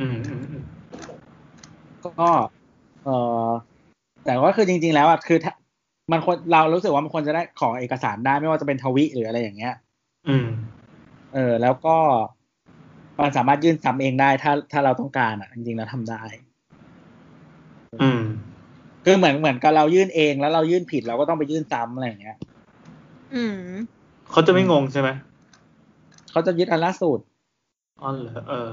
อืมอืมอืมก็เออแต่ว่าคือจริง ๆ แล้วอะคือถ้า มันควรเรารู้สึกว่ามันควรจะได้ขอเอกสารได้ไม่ว่าจะเป็นทวิหรืออะไรอย่างเงี้ย อืม เออ แล้วก็มันสามารถยื่นซ้ำเองได้ถ้าถ้าเราต้องการอะ จริงๆแล้วทำได้ อืมคือเหมือนเหมือนกับเรายื่นเองแล้วเรายื่นผิดเราก็ต้องไปยื่นซ้ำอะไรอย่างเงี้ย อืมเขาจะไม่งงใช่ไหมเขาจะยึดอันล่าสุดอ๋อเหรอเออ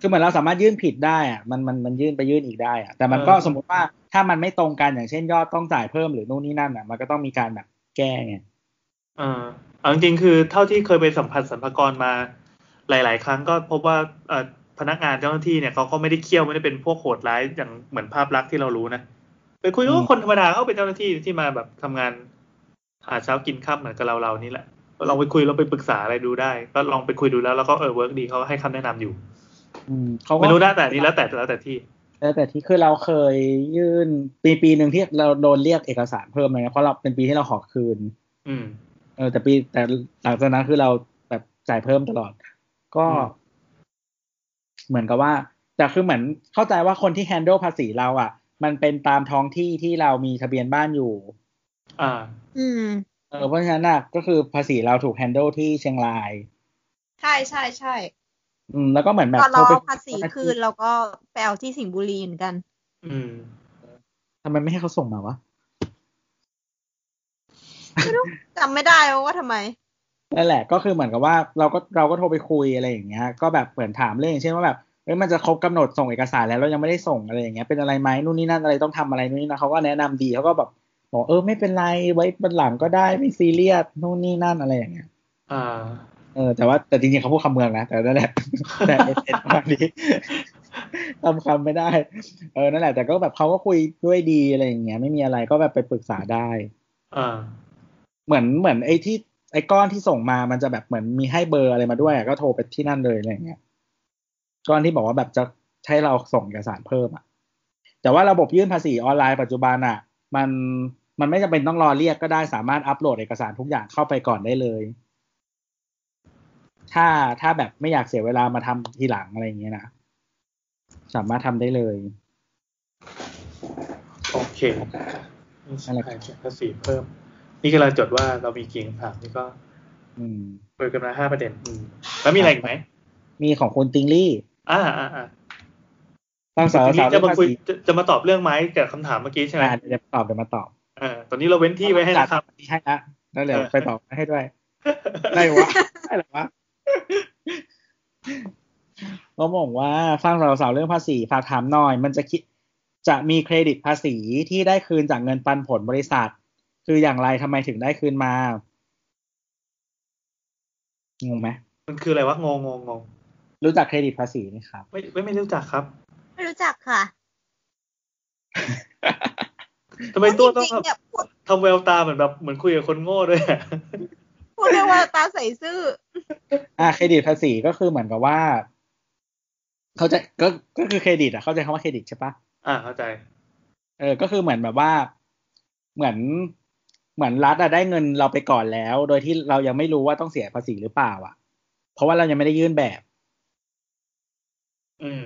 คือเหมือนเราสามารถยื่นผิดได้อะมันมันมันยื่นไปยื่นอีกได้อะแต่มันก็เออสมมติว่า ถ้ามันไม่ตรงกันอย่างเช่นยอดต้องจ่ายเพิ่มหรือนู่นนี่นั่นอะ มันก็ต้องมีการแบบแก้ไงเออเอาจริงๆคือเท่าที่เคยไปสัมผัสสรรพากรมาหลาย ๆ ครั้งก็พบว่าเอ่อพนักงานเจ้าหน้าที่เนี่ยเขาก็ไม่ได้เขี้ยวไม่ได้เป็นพวกโหดร้ายอย่างเหมือนภาพลักษณ์ที่เรารู้นะไปคุยกับคนธรรมดาเขาเป็นเจ้าหน้าที่ที่มาแบบทำงานหาเช้ากินค่ำเหมือนกับเราเราๆนี่แหละลองไปคุยแล้วไปปรึกษาอะไรดูได้ ก็ลองไปคุยดูแล้วแล้วก็เออ work ดีเขาให้คำแนะนำอยู่ อืมเขาก็ไม่รู้นะแต่อันนี้แล้วแต่แล้วแต่ที่ แล้วแต่ที่คือเราเคยยื่นปีปีหนึ่งที่เราโดนเรียกเอกสารเพิ่มเลยนะเพราะเราเป็นปีที่เราขอคืน อืม เออ แต่ปีแต่หลังจากนั้นคือเราแบบจ่ายเพิ่มตลอด ก็อืมเหมือนกับว่าแต่คือเหมือนเข้าใจว่าคนที่ handle ภาษีเราอะ มันเป็นตามท้องที่ที่เรามีทะเบียนบ้านอยู่ อ่า อืม เออเพราะฉะนั้นน่ะก็คือภาษีเราถูก handle ที่เชียงราย ใช่ใช่ใช่ อืมแล้วก็เหมือนแบบตอนเราโทไปเอาภาษีคืนเราก็ไปเอาที่สิงห์บุรีเหมือนกัน อืมทำไมไม่ให้เขาส่งมาวะรู้จำไม่ได้ว่าทำไมนั่นแหละ ก็คือเหมือนกับว่าเราก็เราก็โทรไปคุยอะไรอย่างเงี้ย ก็แบบเหมือนถามเรื่องอย่างเช่นว่าแบบเอ้ยมันจะครบกำหนดส่งเอกสารแล้วเรายังไม่ได้ส่งอะไรอย่างเงี้ยเป็นอะไรไหมนู่นนี่นั่นอะไรต้องทำอะไรนู่นนี่นะเขาก็แนะนำดีเขาก็แบบบอกเออไม่เป็นไรไว้บนหลังก็ได้ไม่ซีเรียสนู่นนี่นั่นอะไรอย่างเงี้ย อ่า เออแต่ว่าแต่จริงๆเขาพูดคำเมืองนะแต่นั่นแหละแต่เอเอประมาณนี้ทำคำไม่ได้ เออนั่นแหละ แต่ก็แบบเขาก็คุยด้วยดีอะไรอย่างเงี้ยไม่มีอะไรก็แบบไปปรึกษาได้อ่าเหมือนเหมือนไอ้ที่ไอ้ก้อนที่ส่งมามันจะแบบเหมือนมีให้เบอร์อะไรมาด้วยอะก็โทรไปที่นั่นเลยอะไรอย่างเงี้ยก้อนที่บอกว่าแบบจะให้เราส่งเอกสารเพิ่มอะ แต่ว่าระบบยื่นภาษีออนไลน์ปัจจุบันอะ มันมันไม่จำเป็นต้องรอเรียกก็ได้สามารถอัปโหลดเอกสารทุกอย่างเข้าไปก่อนได้เลย ถ้าถ้าแบบไม่อยากเสียเวลามาทำทีหลังอะไรอย่างเงี้ยนะ สามารถทำได้เลย โอเคนั่นแหละเสียภาษีเพิ่ม นี่กำลังจดว่าเรามีกี่คำถามนี่ก็อืมเปิดกันมาห้าประเด็นอืมแล้วมีอะไรอีกไหม มีของคุณติงลี่ อ่าอ่าอ่าตั้งสาวทีสานี้วจะเรื่องมาภาคุยษีจะจะมาตอบเรื่องไม้กับคำถามเมื่อกี้ใช่ไหมอ่าเดี๋ยวตอบเดี๋ยวมาตอบเออตอนนี้เราเว้นที่ไว้ให้นะครับที่ให้ละแล้วเดี๋ยวเออไปตอบให้ด้วยได้วะได้หรอวะ เขาบอกว่าฟังสาวๆเรื่องภาษีฝากถามหน่อย มันจะคิดจะมีเครดิตภาษีที่ได้คืนจากเงินปันผลบริษัท คืออย่างไรทำไมถึงได้คืนมางงไหมมันคืออะไรวะงงงงงงรู้จักเครดิตภาษีไหมครับ ไม่ไม่ไม่รู้จักครับ ไม่รู้จักค่ะทำไมตัวจต้องริงๆเนี่ยพูดทำแววตาเหมือนแบบเหมือนคุยกับคนโง่ด้วยอะ พูดเรียกว่าตาใส่ซื่อ อ่าเครดิตภาษีก็คือเหมือนกับว่า เขาใจะก็ก็คือเครดิตอะเข้าใจคำว่าเครดิตใช่ปะอ่าเข้าใจ เออ ก็คือเหมือนแบบว่า เหมือนเหมือนรัฐอะได้เงินเราไปก่อนแล้ว โดยที่เรายังไม่รู้ว่าต้องเสียภาษีหรือเปล่า อะ เพราะว่าเรายังไม่ได้ยื่นแบบ อืม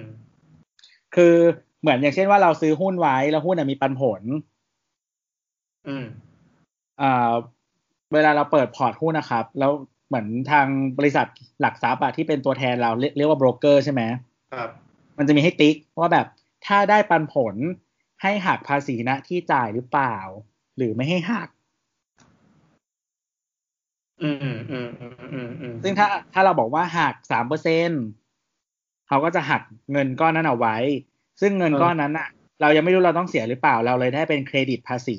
คือเหมือนอย่างเช่นว่าเราซื้อหุ้นไว้แล้วหุ้นอะมีปันผล อืมอ่า เวลาเราเปิดพอร์ตหุ้นนะครับ แล้วเหมือนทางบริษัทหลักทรัพย์อะที่เป็นตัวแทนเราเรียกเรียกว่าโบรกเกอร์ใช่ไหมครับ มันจะมีให้ติ๊กว่าแบบถ้าได้ปันผลให้หักภาษีณที่จ่ายหรือเปล่า หรือไม่ให้หัก อืมอืมอืมอืมอืมอืมซึ่งถ้าถ้าเราบอกว่าหักสามเปอร์เซ็นเขาก็จะหักเงินก้อนนั้นเอาไว้ ซึ่งเงินก้อนนั้นอะเรายังไม่รู้เราต้องเสียหรือเปล่าเราเลยได้เป็นเครดิตภาษี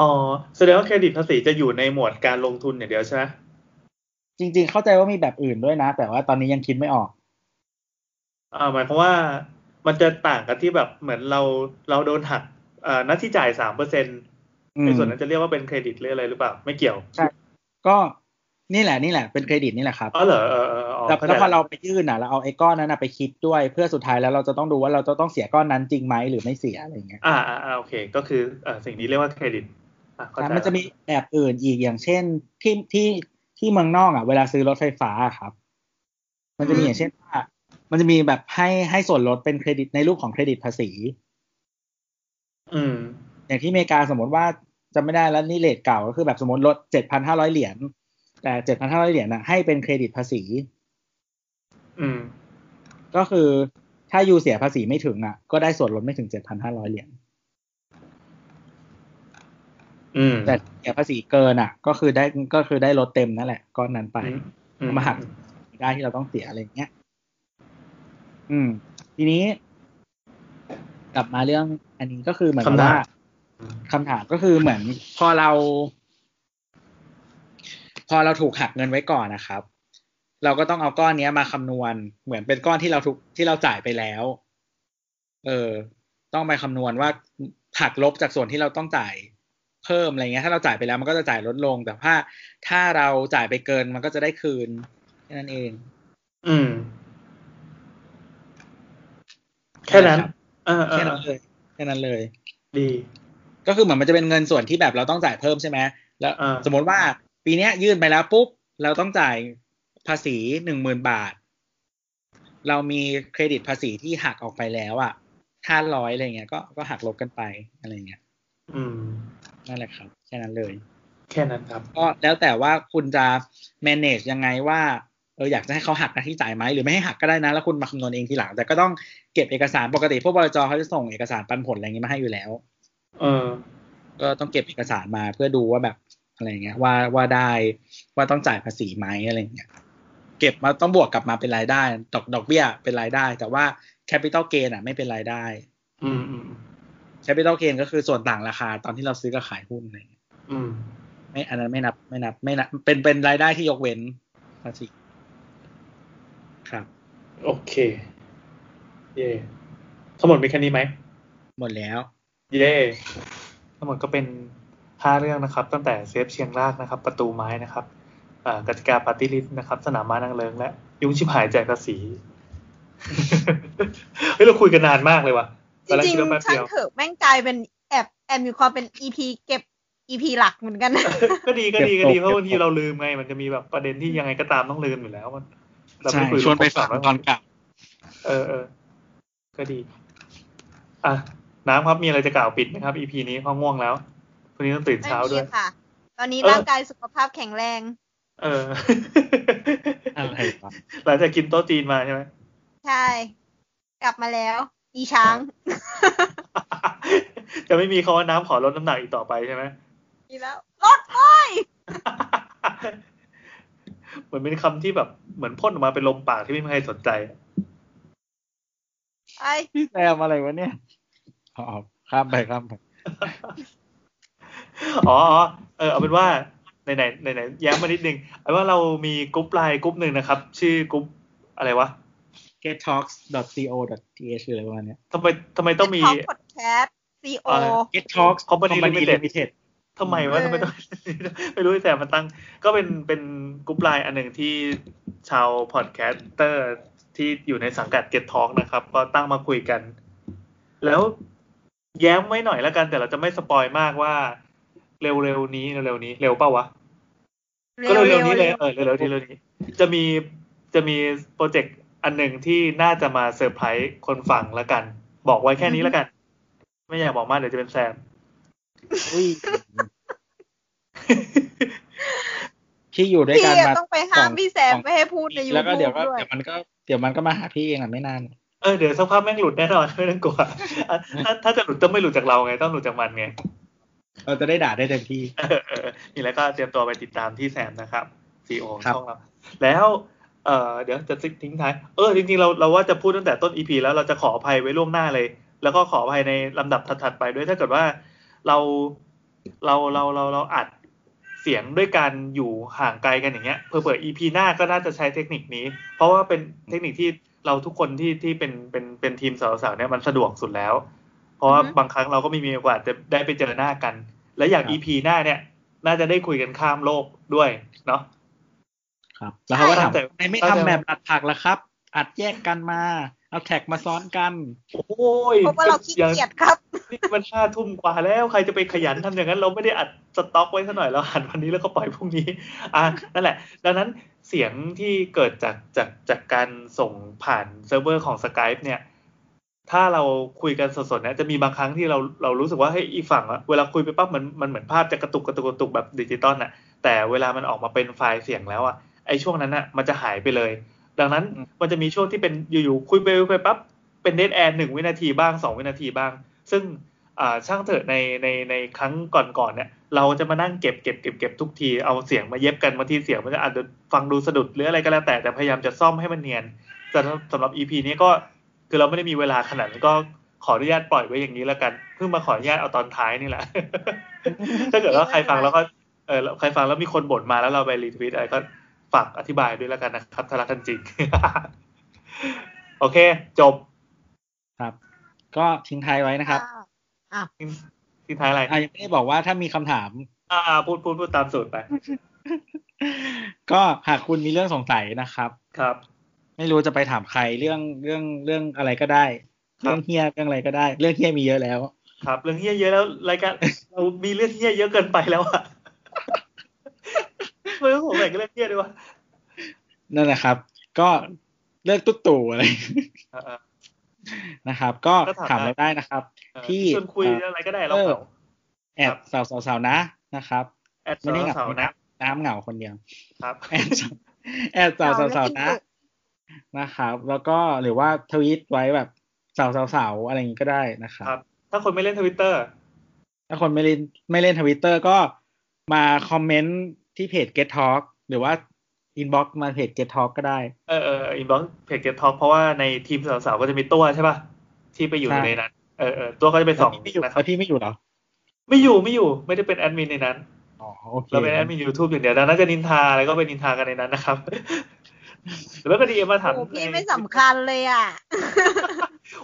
อ๋อแสดงว่าเครดิตภาษีจะอยู่ในหมวดการลงทุนอย่างเดียวใช่ไหมจริง ๆ เข้าใจว่ามีแบบอื่นด้วยนะ แต่ว่าตอนนี้ยังคิดไม่ออกอ่าหมายความว่ามันจะต่างกันที่แบบเหมือนเราเราโดนหักเอ่อหน้าที่จ่ายสามเปอร์เซ็นต์อืมในส่วนนั้นจะเรียกว่าเป็นเครดิตหรืออะไรหรือเปล่า ไม่เกี่ยวก็นี่แหละนี่แหละเป็นเครดิตนี่แหละครับอ๋อเหรอเออเอออ๋อแล้วเข้าใจแล้วพอเราไปยื่นอะเราเอาไอ้ก้อนนั้นอะไปคิดด้วยเพื่อสุดท้ายแล้วเราจะต้องดูว่าเราจะต้องเสียก้อนนั้นจริงไหมหรือไม่เสียอะไรอย่างเงี้ยอ่าอ่าอ่าโอเค ก็คือเอ่อสิ่งนี้เรียกว่าเครดิตอะเข้าใจ มันจะมีแบบอื่นอีกอย่างเช่นที่ที่ที่เมืองนอกอะเวลาซื้อรถไฟฟ้าอะครับ มันจะมีอย่างเช่นว่ามันจะมีแบบให้ให้ส่วนลดเป็นเครดิตในรูปของเครดิตภาษี อืม อย่างที่อเมริกาสมมติว่าจะไม่ได้แล้วนี่ rate เก่าก็คือแบบสมมติลดเจ็ดพันห้าร้อยเหรียญแต่เจ็ดพันห้าร้อยเหรียญน่ะให้เป็นเครดิตภาษี อืม ก็คือถ้ายูเสียภาษีไม่ถึงอะ ก็ได้ส่วนลดไม่ถึงเจ็ดพันห้าร้อยเหรียญอืม แต่เสียภาษีเกินอะ ก็คือได้ก็คือได้ลดเต็มนั่นแหละก้อนนั้นไปอืมอืเอามาหักได้ที่เราต้องเสียอะไรอย่างเงี้ย อืม ทีนี้ กลับมาเรื่องอันนี้ก็คือเหมือนกับว่าคำถามก็คือเหมือน พอเรา พอเราถูกหักเงินไว้ก่อนนะครับ เราก็ต้องเอาก้อนเนี้ยมาคำนวณ เหมือนเป็นก้อนที่เราถูกที่เราจ่ายไปแล้ว เออ ต้องไปคำนวณว่าหักลบจากส่วนที่เราต้องจ่าย เพิ่มอะไรเงี้ยถ้าเราจ่ายไปแล้วมันก็จะจ่ายลดลง แต่ถ้าถ้าเราจ่ายไปเกินมันก็จะได้คืนแค่นั้นเอง อืม แค่นั้นครับเออเอแค่อนั้นเลยแค่นั้นเลย ดี ก็คือเหมือนมันจะเป็นเงินส่วนที่แบบเราต้องจ่ายเพิ่มใช่ไหมแล้วอ่าสมมติว่าปีเนี้ยยื่นไปแล้วปุ๊บเราต้องจ่ายภาษีหนึ่งหมื่นบาท เรามีเครดิตภาษีที่หักออกไปแล้วอะห้าร้อยอะไรเงี้ยก็ก็หักลบกันไปอะไรเงี้ย อืม นั่นแหละครับ แค่นั้นเลย แค่นั้นครับ ก็แล้วแต่ว่าคุณจะ manage ยังไงว่าเอออยากจะให้เขาหักหน้าที่จ่ายไหมหรือไม่ให้หักก็ได้นะ แล้วคุณมาคำนวณเองทีหลัง แต่ก็ต้องเก็บเอกสารปกติพวกบลจเขาจะส่งเอกสารปันผลอะไรอย่างนี้มาให้อยู่แล้ว เออ ก็ต้องเก็บเอกสารมาเพื่อดูว่าแบบอะไรเงี้ย ว่าว่าได้ว่าต้องจ่ายภาษีไหมอะไรเงี้ยเก็บมาต้องบวกกลับมาเป็นรายได้ ดอกดอกเบี้ยเป็นรายได้ แต่ว่า capital gain อะ ไม่เป็นรายได้ อืมอืม capital gain ก็คือส่วนต่างราคาตอนที่เราซื้อกับขายหุ้นอะไรเงี้ยอืม ไม่อันนั้นไม่นับไม่นับ ไม่นับ เป็นเป็นรายได้ที่ยกเว้นภาษีครับ โอเค เย่ทั้งหมดมีแค่นี้ไหม หมดแล้ว เย่ทั้งหมดก็เป็นห้าเรื่องนะครับ ตั้งแต่เซฟเชียงรากนะครับ ประตูไม้นะครับอ่ากติกาปฏิริษนะครับ สนามม้านางเลิงและ ยุ้งชิบหายแจกภาษีเฮ้ยเราคุยกันนานมากเลยว่ะ จตอนแรกริงคิดว่าแป๊บๆช่าเดีงยวเถอะแม่งกลายเป็นแอบแอบมีความเป็นอีพีเก็บอีพีหลักเหมือนกันนะก็ดีก็ดีก็ดีเก็บตกเพราะบางทีเราลืมไง มันจะมีแบบประเด็นที่ยังไงก็ตามต้องลืมอยู่แล้วมันเราใช่ไม่คุยชวนไปครบฝังแล้วตอนกลับ เออเออก็ดี อะน้ำครับมีอะไรจะกล่าวปิดไหมครับ EP นี้เพราะง่วงแล้วพรุ่งนี้ต้องตื่นไม่เช้ามีด้วยค่ะ ตอนนี้เออร่างกายสุขภาพแข็งแรง เอออะไรวะหลังจากกินโต๊ะจีนมาใช่ไหมใช่ กลับมาแล้ว อีช้าง จะไม่มีคาว่าน้ำขอลดน้ำหนักอีกต่อไปใช่ไหมอีแล้วรถเลยเหมือนเป็นคำที่แบบเหมือนพ่นออกมาเป็นลมปากที่ไม่มีใครสนใจไอ้พี่แซมอะไรวะเนี่ยอ๋อข้ามไปข้ามไปอ๋ออ๋อเออเอาเป็นว่าไหนไหนไหนไหนแย้มมานิดนึงเอาว่าเรามีกรุ๊ปไลน์กรุ๊ปหนึ่งนะครับ ชื่อกรุ๊ปอะไรวะ gettalks.co.th อะไรประมาณเนี้ยทำไมทำไมต้องมีท็อปพอดแคสต์ CO อะไร get talks Company Limited Limited ทำไมวะเออทำไมต้องไม่รู้แต่มันตั้ง ก็เป็นเป็นกรุ๊ปไลน์อันหนึ่งที่ชาว podcaster ที่อยู่ในสังกัด Get Talk นะครับ ก็ตั้งมาคุยกัน แล้วแย้มไว้หน่อยแล้วกัน แต่เราจะไม่ spoil มากว่าเร็วๆนี้เร็วๆนี้เร็วเปล่าวะก็เร็วๆนี้เลยเออเร็วๆนี้เร็วๆนี้ จะมีจะมีโปรเจกต์ อันหนึ่งที่น่าจะมาเซอร์ไพรส์คนฟังแล้วกัน บอกไว้แค่นี้แล้วกัน ไม่อยากบอกมากเดี๋ยวจะเป็นแซมอุ้ยที่อยู่ด้วยพี่กันอะมาต้องไปห้ามพี่แซมสองไม่ให้พูดในยูแล้วก็ทูเดี๋ยบวก็ด้วย เดี๋ยวมันก็เดี๋ยวมันก็มาหาพี่เองอะไม่นาน เออเดี๋ยวสักพักแม่งหลุดแน่นอนไม่ต้องกลัวอะถ้าถ้าจะหลุดต้องไม่หลุดจากเราไง ต้องหลุดจากมันไงเราจะได้ด่าได้เต็มที่ เออเออนี่แล้วก็เตรียมตัวไปติดตามที่แซมนะครับซีโอครับ ช่องเราแล้ว เออเดี๋ยวจะทิ้งท้าย เออจริงๆเราเราว่าจะพูดตั้งแต่ต้นอีพีแล้วเราจะขออภัยไว้ล่วงหน้าเลย แล้วก็ขออภัยในลำดับถัดๆไปด้วยถ้าเกิดว่าเราเราเราเราเราอัดเสียงด้วยการอยู่ห่างไกลกันอย่างเงี้ยเผื่อๆ EP หน้าก็น่าจะใช้เทคนิคนี้ เพราะว่าเป็นเทคนิคที่เราทุกคนที่ที่เป็นเป็นเป็นทีมสาวๆเนี่ยมันสะดวกสุดแล้ว เพราะว่าอือฮึบางครั้งเราก็ไม่มีโอกาสจะได้ไปเจอหน้ากัน และอย่างครับ EP หน้าเนี่ย น่าจะได้คุยกันข้ามโลกด้วยเนาะ ครับ แล้วเขาก็ถามแต่ทำไมไม่แต่ทำแบบอัดผักล่ะครับ อัดแยกกันมา เอา track มาซ้อนกัน โอ้ยเพราะว่าเราขี้เกียจครับนี่มันห้าทุ่มกว่าแล้วใครจะไปขยันทำอย่างนั้น เราไม่ได้อัดสต็อกไว้ซะหน่อยเราอัดวันนี้แล้วก็ปล่อยพรุ่งนี้ อะนั่นแหละ ดังนั้นเสียงที่เกิดจากจากจากการส่งผ่านเซิร์ฟเวอร์ของ Skype เนี่ยถ้าเราคุยกันสดๆเนี่ยจะมีบางครั้งที่เราเรารู้สึกว่าเฮ้ยอีกฝั่งอะเวลาคุยไปปั๊บมันมันเหมือนภาพจะกระตุกกระตุกกระตุกแบบดิจิตอลอะแต่เวลามันออกมาเป็นไฟล์เสียงแล้วอะ ไอช่วงนั้นอะมันจะหายไปเลย ดังนั้นอืมมันจะมีช่วงที่เป็นอยู่ๆคุยไปคุยไปปั๊บเป็นเดทแอร์หนึ่งวินาทีบ้างสองวินาทีบ้าง ซึ่งอ่าช่างเถอะในในในครั้งก่อนๆเนี่ย เราจะมานั่งเก็บเก็บเก็บเก็บทุกทีเอาเสียงมาเย็บกันบางทีเสียงมันจะอาจจะฟังดูสะดุดหรืออะไรก็แล้วแต่แต่พยายามจะซ่อมให้มันเนียนแต่สำหรับ EP นี้ก็คือเราไม่ได้มีเวลาขนาดนั้นก็ขออนุญาตปล่อยไว้อย่างนี้แล้วกันเพิ่งมาขออนุญาตเอาตอนท้ายนี่แหละ ถ้าเกิดว่าใครฟังแล้วก็เออใครฟังแล้วมีคนบ่นมาแล้วเราไปรีทวิตอะไรก็ ฝากอธิบายด้วยแล้วกันนะครับถ้ารักกันจริงโอเค จบ ครับ ก็ทิ้งท้ายไว้นะครับอะทิ้งท้ายอะไรอะยังไม่ได้บอกว่าถ้ามีคำถาม อ่าพูดพูดพูดตามสูตรไป ก็หากคุณมีเรื่องสงสัยนะครับ ครับ ไม่รู้จะไปถามใครเรื่องเรื่องเรื่องอะไรก็ได้ครับเรื่องเฮียเรื่องอะไรก็ได้ เรื่องเฮียมีเยอะแล้ว ครับ เรื่องเฮี้ยเยอะแล้วรายการเรามีเรื่องเฮี้ยเยอะเกินไปแล้วอะ ไม่ต้อผมแบ่งเรื่องเฮี้ยด้วยวะนั่นแหละครับ ก็เลือกตุ๊ตู่อะไรนะครับ ก็ถามมได้เราได้นะครับ ที่ชวนคุยอะไรก็ได้เราแอดสาวสาวๆนะนะครับไม่ได้เหงาสาวนะน้ำเหงาคนเดียวครับแอดสาวสาวสาวๆนะนะครับ แล้วก็หรือว่าทวีตไว้แบบสาวสาวสาวๆอะไรอย่างนี้ก็ได้นะครับ ถ้าคนไม่เล่นทวิตเตอร์ถ้าคนไม่เล่นไม่เล่นทวิตเตอร์ก็มาคอมเมนต์ ที่เพจ Get Talk หรือว่าอินบ็อกมาเพจ Get Talk ก็ได้ เออเอออินบ็อกเพจเก็ตท็อกเพราะว่าในทีมสาวๆก็จะมีตัวใช่ป่ะ ที่ไปอยู่ใช่ในนั้น เออเออตัวก็จะเป็นสองพี่ไม่อยู่นะครับแล้วพี่ไม่อยู่เหรอ ไม่อยู่ไม่อยู่ไม่ได้เป็นแอดมินในนั้นอ๋อโอเคเราเป็นแอดมินยูทูบอย่างเดียวดังนั้นจะนินทาอะไรก็ไปนินทากันในนั้นนะครับแล้วก็ดีมาถามโอ้พี่ในไม่สำคัญเลยอะ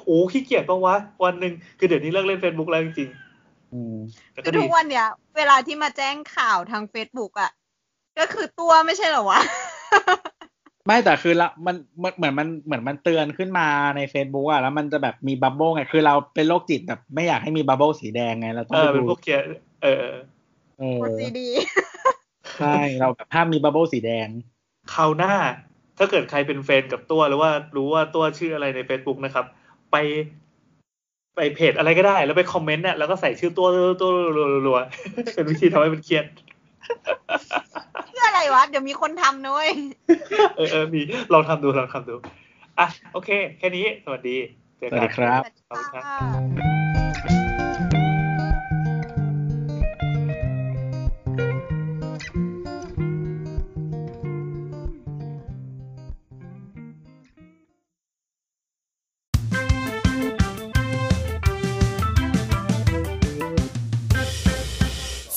โอ้ขี้เกียจปะวะ วันหนึ่งคือเดี๋ยวนี้เลิกเล่น Facebook แล้วจริงอืมๆแต่คืก็อดีทุกวันเนี้ยเวลาที่มาแจ้งข่าวทางเฟซบุ๊กอะ ก็คือตัวไม่ใช่เหรอวะ ไม่แต่คือละมันมันเหมือนมันเหมือนมันเตือนขึ้นมาใน Facebook อะแล้วมันจะแบบมี bubble ไงคือเราเป็นโรคจิตแบบไม่อยากให้มี bubble สีแดงไงเราต้องเอไปอเป็นดูพวกเกียร์เออ เออเออ OCD ใช่เราแบบห้ามมี bubble สีแดง คราวหน้า ถ้าเกิดใครเป็นแฟนกับตัวหรือว่ารู้ว่าตัวชื่ออะไรใน Facebook นะครับ ไป ไปเพจอะไรก็ได้ แล้วไปคอมเมนต์เนี่ยแล้วก็ใส่ชื่อตัวตัวตัวรัวๆเป็นวิธีทำให้มันเครียด เพื่ออะไรวะ เดี๋ยวมีคนทำนุ้ยเออเออมีลองทำดูลองทำดู อะ โอเค แค่นี้ สวัสดี เจอสวักัสนดีครับขอบคุณครับ